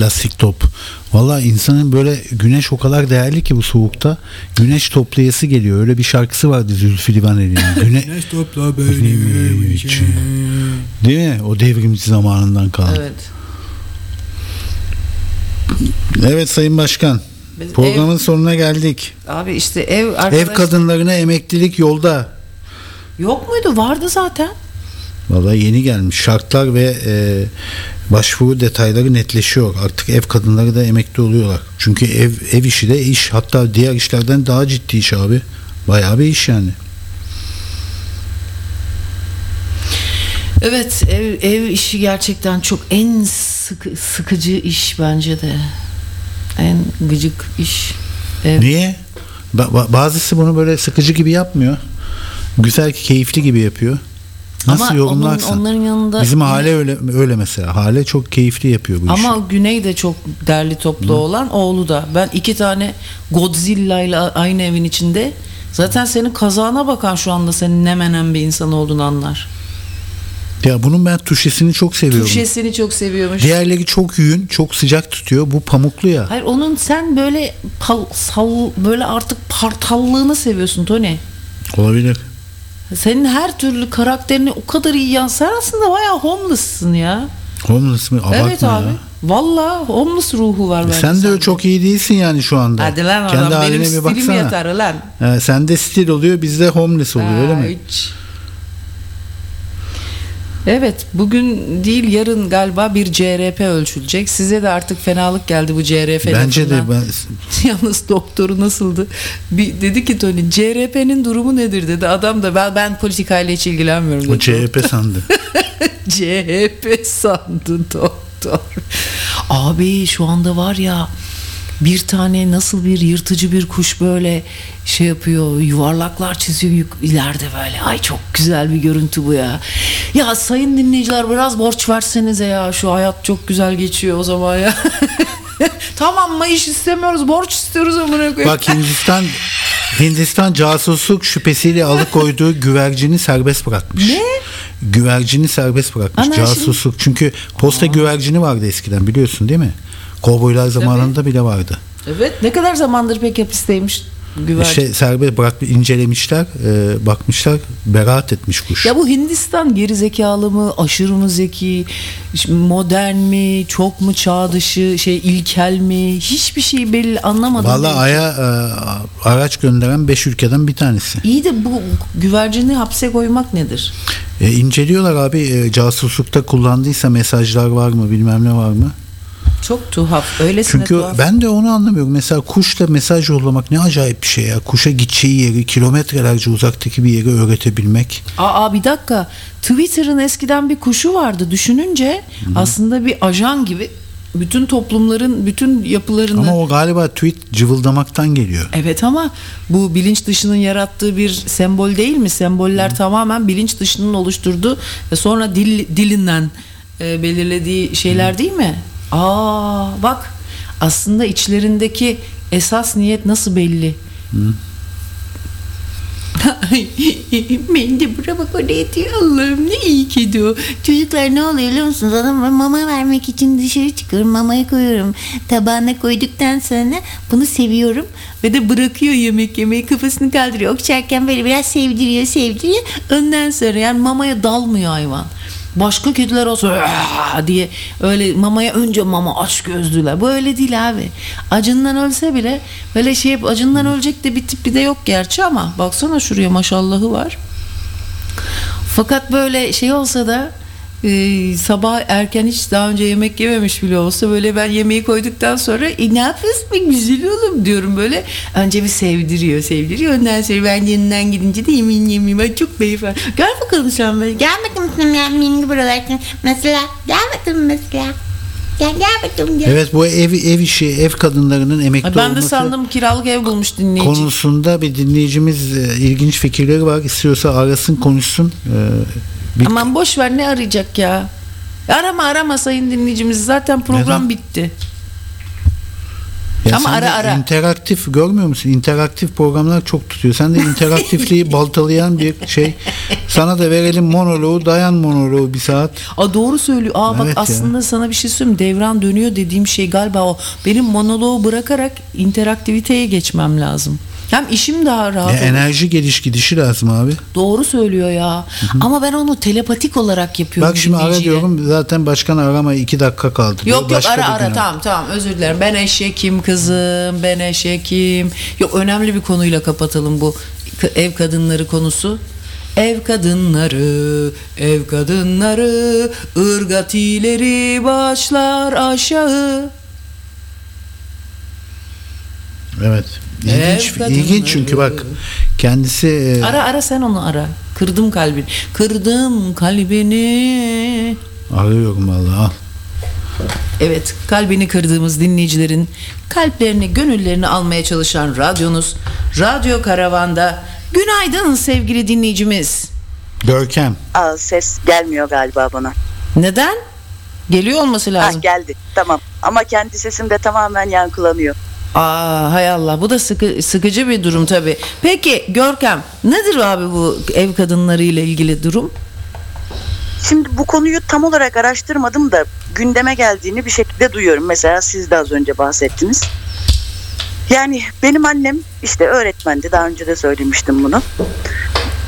Hop lastik top. Valla insanın böyle güneş o kadar değerli ki bu soğukta. Güneş toplayası geliyor. Öyle bir şarkısı vardı Zülfü Livaneli'nin. Güne... Güneş topla benim için. Değil mi? O devrimci zamanından kalan. Evet. Evet Sayın Başkan. Programın sonuna geldik. Abi işte ev arkadaş... Ev kadınlarına emeklilik yolda. Yok muydu? Vardı zaten. Vallahi yeni gelmiş. Şartlar ve e, başvuru detayları netleşiyor. Artık ev kadınları da emekli oluyorlar. Çünkü ev ev işi de iş. Hatta diğer işlerden daha ciddi iş abi. Bayağı bir iş yani. Evet ev, ev işi gerçekten çok en sıkı, sıkıcı iş bence de. En gıcık iş. Ev. Niye? Ba- ba- bazısı bunu böyle sıkıcı gibi yapmıyor. Güzel, keyifli gibi yapıyor. Nasıl Ama yorumlarsan. onun- onların yanında Bizim Hale öyle öyle mesela. Hale çok keyifli yapıyor bu işi. Ama Güney de çok derli toplu olan oğlu da. Ben iki tane Godzilla ile aynı evin içinde. Zaten senin kazağına bakan şu anda senin ne menen bir insan olduğunu anlar. Ya bunun ben tuşesini çok seviyorum. Tuşesini çok seviyormuş. Diğerleri çok yün, çok sıcak tutuyor. Bu pamuklu ya. Hayır onun sen böyle pal, sal, böyle artık partallığını seviyorsun Tony. Olabilir. Senin her türlü karakterini o kadar iyi yan. Sen aslında bayağı homeless'sın ya. Homeless mı? Abartma evet abi. ya. Vallahi homeless ruhu var bende. Sen de sende. çok iyi değilsin yani şu anda. Hadi lan Kendi adam benim bir stilim baksana. yeter lan. He, sende stil oluyor, bizde homeless oluyor öyle Ha, mi? hiç. Evet bugün değil yarın galiba bir CRP ölçülecek. Size de artık fenalık geldi bu CRP Bence de lafından. ben Yalnız doktoru nasıldı? Bir dedi ki Tony CRP'nin durumu nedir dedi. Adam da ben ben politikayla hiç ilgilenmiyorum dedi. o CHP sandı. CHP sandı doktor. Abi şu anda var ya bir tane nasıl bir yırtıcı bir kuş böyle şey yapıyor yuvarlaklar çiziyor ileride böyle ay çok güzel bir görüntü bu ya ya sayın dinleyiciler biraz borç versenize ya şu hayat çok güzel geçiyor o zaman ya tamam mı iş istemiyoruz borç istiyoruz amına koyayım Bak Hindistan Hindistan casusluk şüphesiyle alıkoyduğu güvercini serbest bırakmış. Ne? Güvercini serbest bırakmış. Ana, casusluk. Çünkü posta güvercini vardı eskiden biliyorsun değil mi? Kovboylar zamanında bile vardı. evet ne kadar zamandır pek hapisteymiş güvercin Şey serbest bırak incelemişler, e, bakmışlar, beraat etmiş kuş. Ya bu Hindistan geri zekalı mı, aşırı mı zeki, modern mi, çok mu çağ dışı, şey ilkel mi? Hiçbir şey belli anlamadım. Vallahi ben. Ay'a e, araç gönderen 5 ülkeden bir tanesi. İyi de bu güvercini hapse koymak nedir? E, inceliyorlar abi e, casuslukta kullandıysa mesajlar var mı bilmem ne var mı? Çok tuhaf. Öylesine Çünkü tuhaf. ben de onu anlamıyorum. Mesela kuşla mesaj yollamak ne acayip bir şey ya. Kuşa gideceği yeri kilometrelerce uzaktaki bir yeri öğretebilmek. Aa bir dakika. Twitter'ın eskiden bir kuşu vardı. Düşününce aslında bir ajan gibi bütün toplumların bütün yapılarını Ama o galiba tweet cıvıldamaktan geliyor. Evet ama bu bilinç dışının yarattığı bir sembol değil mi? Semboller tamamen bilinç dışının oluşturduğu ve sonra dil, dilinden e, belirlediği şeyler değil mi? Aa bak aslında içlerindeki esas niyet nasıl belli? ben de bravo oraya diyor Allah'ım ne iyi kedi o. Çocuklar ne oluyor biliyor musunuz? Adam mama vermek için dışarı çıkıyorum mamaya koyuyorum. Tabağına koyduktan sonra bunu seviyorum. Ve de bırakıyor yemek yemeyi kafasını kaldırıyor. Okşarken böyle biraz sevdiriyor sevdiriyor. Ondan sonra yani mamaya dalmıyor hayvan. Başka kediler olsa diye öyle mamaya önce mama aç gözlüler. Bu öyle değil abi. Acından ölse bile böyle şey acından ölecek de bir tipi de yok gerçi ama baksana şuraya maşallahı var. Fakat böyle şey olsa da e, sabah erken hiç daha önce yemek yememiş bile olsa böyle ben yemeği koyduktan sonra e, ne yapıyorsun be güzel oğlum diyorum böyle. Önce bir sevdiriyor sevdiriyor ondan sonra ben yanından gidince de yemeğini yemeyeyim. Ay çok beyefendi. Gel bakalım sen böyle. Gel bakalım sen benim benim buralar. Mesela gel bakalım mesela. Gel gel bakalım gel. Evet bu ev ev işi, ev kadınlarının emekli Ay, ben de olması sandım kiralık ev bulmuş dinleyici. konusunda bir dinleyicimiz e, ilginç fikirleri var. İstiyorsa arasın konuşsun. E, bir- Aman boş ver ne arayacak ya. Arama arama sayın dinleyicimiz zaten program Neden? bitti. Ya Ama ara ara. interaktif görmüyor musun? İnteraktif programlar çok tutuyor. Sen de interaktifliği baltalayan bir şey. Sana da verelim monoloğu, dayan monoloğu bir saat. Aa doğru söylüyor. Aa bak Evet ya. aslında sana bir şey söyleyeyim. Devran dönüyor dediğim şey galiba o. Benim monoloğu bırakarak interaktiviteye geçmem lazım. Hem işim daha rahat. Ya olur. enerji geliş gidişi lazım abi. Doğru söylüyor ya. Ama ben onu telepatik olarak yapıyorum. Bak şimdi ara diyorum zaten başkan arama iki dakika kaldı. Yok yok Başka ara ara güne- tamam tamam özür dilerim. Ben eşekim kızım ben eşekim. Yok önemli bir konuyla kapatalım bu ev kadınları konusu. Ev kadınları, ev kadınları, ırgatileri başlar aşağı. Evet. İlginç, Ev kadınları. ilginç çünkü bak kendisi e, Ara ara sen onu ara. Kırdım kalbini. Kırdım kalbini. arıyorum vallahi al. Evet, kalbini kırdığımız dinleyicilerin kalplerini, gönüllerini almaya çalışan radyonuz Radyo Karavan'da. Günaydın sevgili dinleyicimiz. Görkem. Aa, ses gelmiyor galiba bana. Neden? Geliyor olması Ha, lazım. geldi tamam ama kendi sesim de tamamen yankılanıyor. Aa hay Allah bu da sıkı, sıkıcı bir durum tabii. Peki Görkem nedir abi bu ev kadınları ile ilgili durum? Şimdi bu konuyu tam olarak araştırmadım da gündeme geldiğini bir şekilde duyuyorum. Mesela siz de az önce bahsettiniz. Yani benim annem işte öğretmendi. Daha önce de söylemiştim bunu.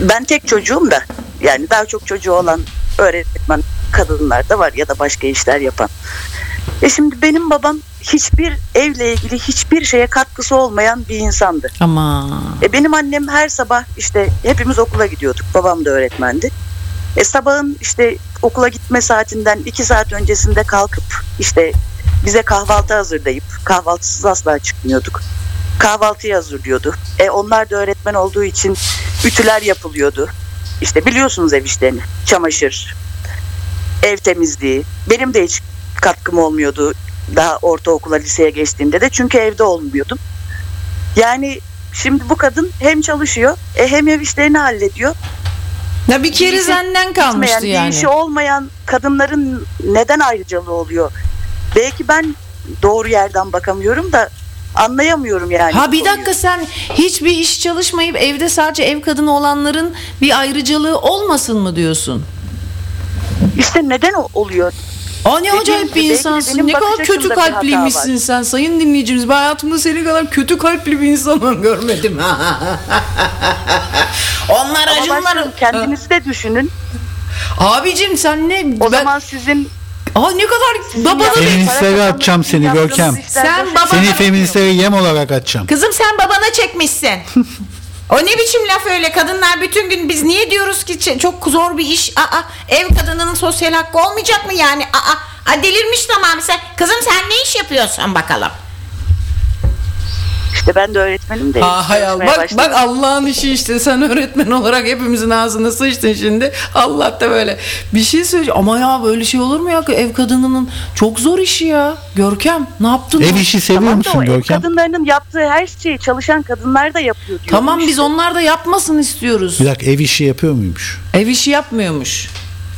Ben tek çocuğum da yani daha çok çocuğu olan öğretmen kadınlar da var ya da başka işler yapan. E şimdi benim babam hiçbir evle ilgili hiçbir şeye katkısı olmayan bir insandı. Ama E benim annem her sabah işte hepimiz okula gidiyorduk. Babam da öğretmendi. E sabahın işte okula gitme saatinden iki saat öncesinde kalkıp işte bize kahvaltı hazırlayıp kahvaltısız asla çıkmıyorduk. Kahvaltıyı hazırlıyordu. E onlar da öğretmen olduğu için ütüler yapılıyordu. İşte biliyorsunuz ev işlerini. Çamaşır, ev temizliği. Benim de hiç katkım olmuyordu daha ortaokula liseye geçtiğimde de çünkü evde olmuyordum. Yani şimdi bu kadın hem çalışıyor e, hem ev işlerini hallediyor. ya bir kere senden kalmıştı yani. Bir işi olmayan kadınların neden ayrıcalığı oluyor? Belki ben doğru yerden bakamıyorum da anlayamıyorum yani. Ha bir dakika sen hiçbir iş çalışmayıp evde sadece ev kadını olanların bir ayrıcalığı olmasın mı diyorsun? İşte neden oluyor? Aa ne Dediğim acayip gibi bir insansın. Ne kadar kötü kalpliymişsin sen sayın dinleyicimiz. Ben hayatımda senin kadar kötü kalpli bir insan görmedim. Onlar Ama acınlar. başkanım kendinizi de düşünün. Abicim sen ne? O ben- zaman sizin Aa ne kadar babanın yaptığınız Feministlere para atacağım seni Görkem. Sen boşa baba- Seni feministlere yem olarak atacağım. Kızım sen babana çekmişsin. O ne biçim laf öyle? Kadınlar bütün gün biz niye diyoruz ki çok zor bir iş? Aa ev kadınının sosyal hakkı olmayacak mı yani? Aa, aa delirmiş tamam sen. Kızım sen ne iş yapıyorsun bakalım. İşte ben de öğretmenim de. Ha hay Allah. Bak, başladım. bak Allah'ın işi işte sen öğretmen olarak hepimizin ağzına sıçtın şimdi. Allah da böyle bir şey söyleyeceğim. Ama ya böyle şey olur mu ya ev kadınının çok zor işi ya. Görkem ne yaptın? Ev işi seviyor Tamam o musun ev Görkem? kadınlarının yaptığı her şeyi çalışan kadınlar da yapıyor diyor. Tamam biz onlar da yapmasın istiyoruz. Bir dakika ev işi yapıyor muymuş? Ev işi yapmıyormuş.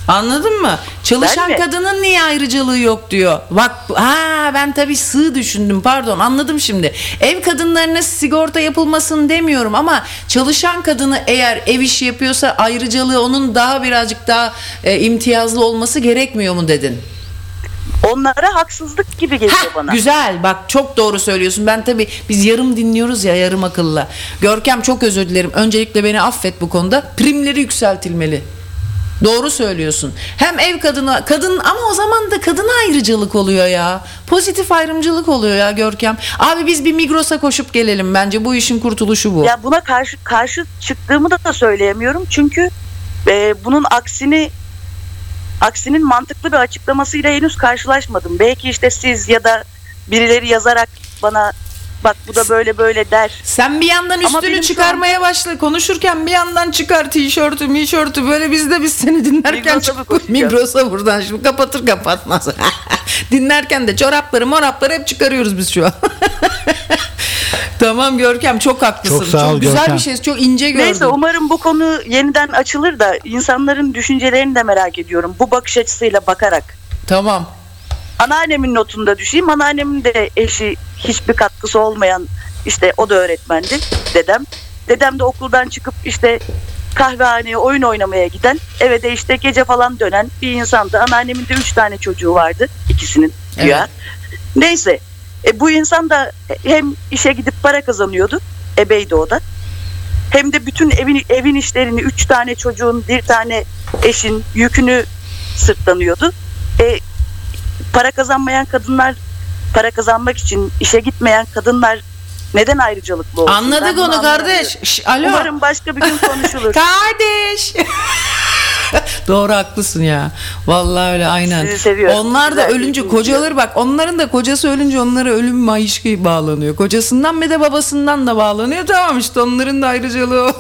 Anladın mı? Çalışan mi? kadının niye ayrıcalığı yok diyor. Bak ha ben tabii sığ düşündüm pardon anladım şimdi. Ev kadınlarına sigorta yapılmasın demiyorum ama çalışan kadını eğer ev işi yapıyorsa ayrıcalığı onun daha birazcık daha e, imtiyazlı olması gerekmiyor mu dedin? Onlara haksızlık gibi geliyor Heh, bana. güzel bak çok doğru söylüyorsun. Ben tabii biz yarım dinliyoruz ya yarım akılla. Görkem çok özür dilerim. Öncelikle beni affet bu konuda. Primleri yükseltilmeli. Doğru söylüyorsun. Hem ev kadına kadın ama o zaman da kadına ayrıcalık oluyor ya. Pozitif ayrımcılık oluyor ya Görkem. Abi biz bir Migros'a koşup gelelim bence bu işin kurtuluşu bu. Ya buna karşı karşı çıktığımı da söyleyemiyorum çünkü e, bunun aksini aksinin mantıklı bir açıklamasıyla henüz karşılaşmadım. Belki işte siz ya da birileri yazarak bana bak bu da böyle böyle der. Sen bir yandan Ama üstünü benim şu çıkarmaya başla. Konuşurken bir yandan çıkar tişörtü, mişörtü böyle biz de biz seni dinlerken Migros'a mı çık- koşacağız? Migros'a buradan şimdi kapatır kapatmaz. dinlerken de çorapları morapları hep çıkarıyoruz biz şu an. tamam Görkem çok haklısın. Çok sağ ol güzel Görkem. bir şey. Çok ince gördüm. Neyse umarım bu konu yeniden açılır da insanların düşüncelerini de merak ediyorum. Bu bakış açısıyla bakarak. Tamam. Anneannemin notunda düşeyim. Anneannemin de eşi hiçbir katkısı olmayan işte o da öğretmendi dedem. Dedem de okuldan çıkıp işte kahvehaneye oyun oynamaya giden eve de işte gece falan dönen bir insandı. Anneannemin de üç tane çocuğu vardı ikisinin güya. Neyse e, bu insan da hem işe gidip para kazanıyordu ebeydi o da. Hem de bütün evin evin işlerini üç tane çocuğun bir tane eşin yükünü sırtlanıyordu. E, para kazanmayan kadınlar para kazanmak için işe gitmeyen kadınlar neden ayrıcalıklı olsun? Anladık Ben onu kardeş. Şş, alo. Umarım başka bir gün konuşulur. Kardeş. Doğru haklısın ya. Vallahi öyle aynen. Sizi seviyorum. Onlar da Güzel ölünce bir kocaları bak onların da kocası ölünce onlara ölüm mayışkı bağlanıyor. Kocasından bir de babasından da bağlanıyor. Tamam işte onların da ayrıcalığı o.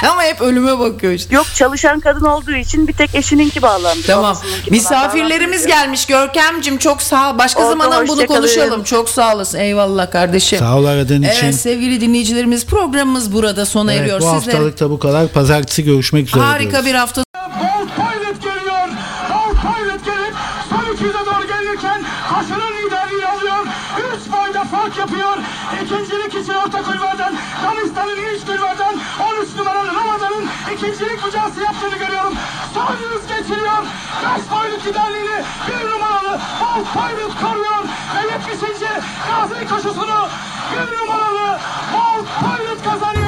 Ama hep ölüme bakıyor işte. Yok çalışan kadın olduğu için bir tek eşininki bağlandı. Tamam. babasınınki Misafirlerimiz gelmiş Görkemcim çok sağ ol. Başka Oldu, zaman bunu hoşça kalın. konuşalım. Çok sağ olasın. Eyvallah kardeşim. Sağ ol aradığın için. Evet sevgili dinleyicilerimiz programımız burada sona Evet, eriyor. bu Sizlere haftalık da bu kadar. Pazartesi görüşmek üzere. harika diyoruz. bir hafta ikincilik için orta kulvardan, Danistan'ın üç kulvardan 13 numaralı Ramazan'ın ikincilik mücadelesi yaptığını görüyorum. Son yüz getiriyor. Kaç boyluk liderliğini bir numaralı Paul Poyruk koruyor. Ve 70. Gazi koşusunu bir numaralı Paul Poyruk kazanıyor.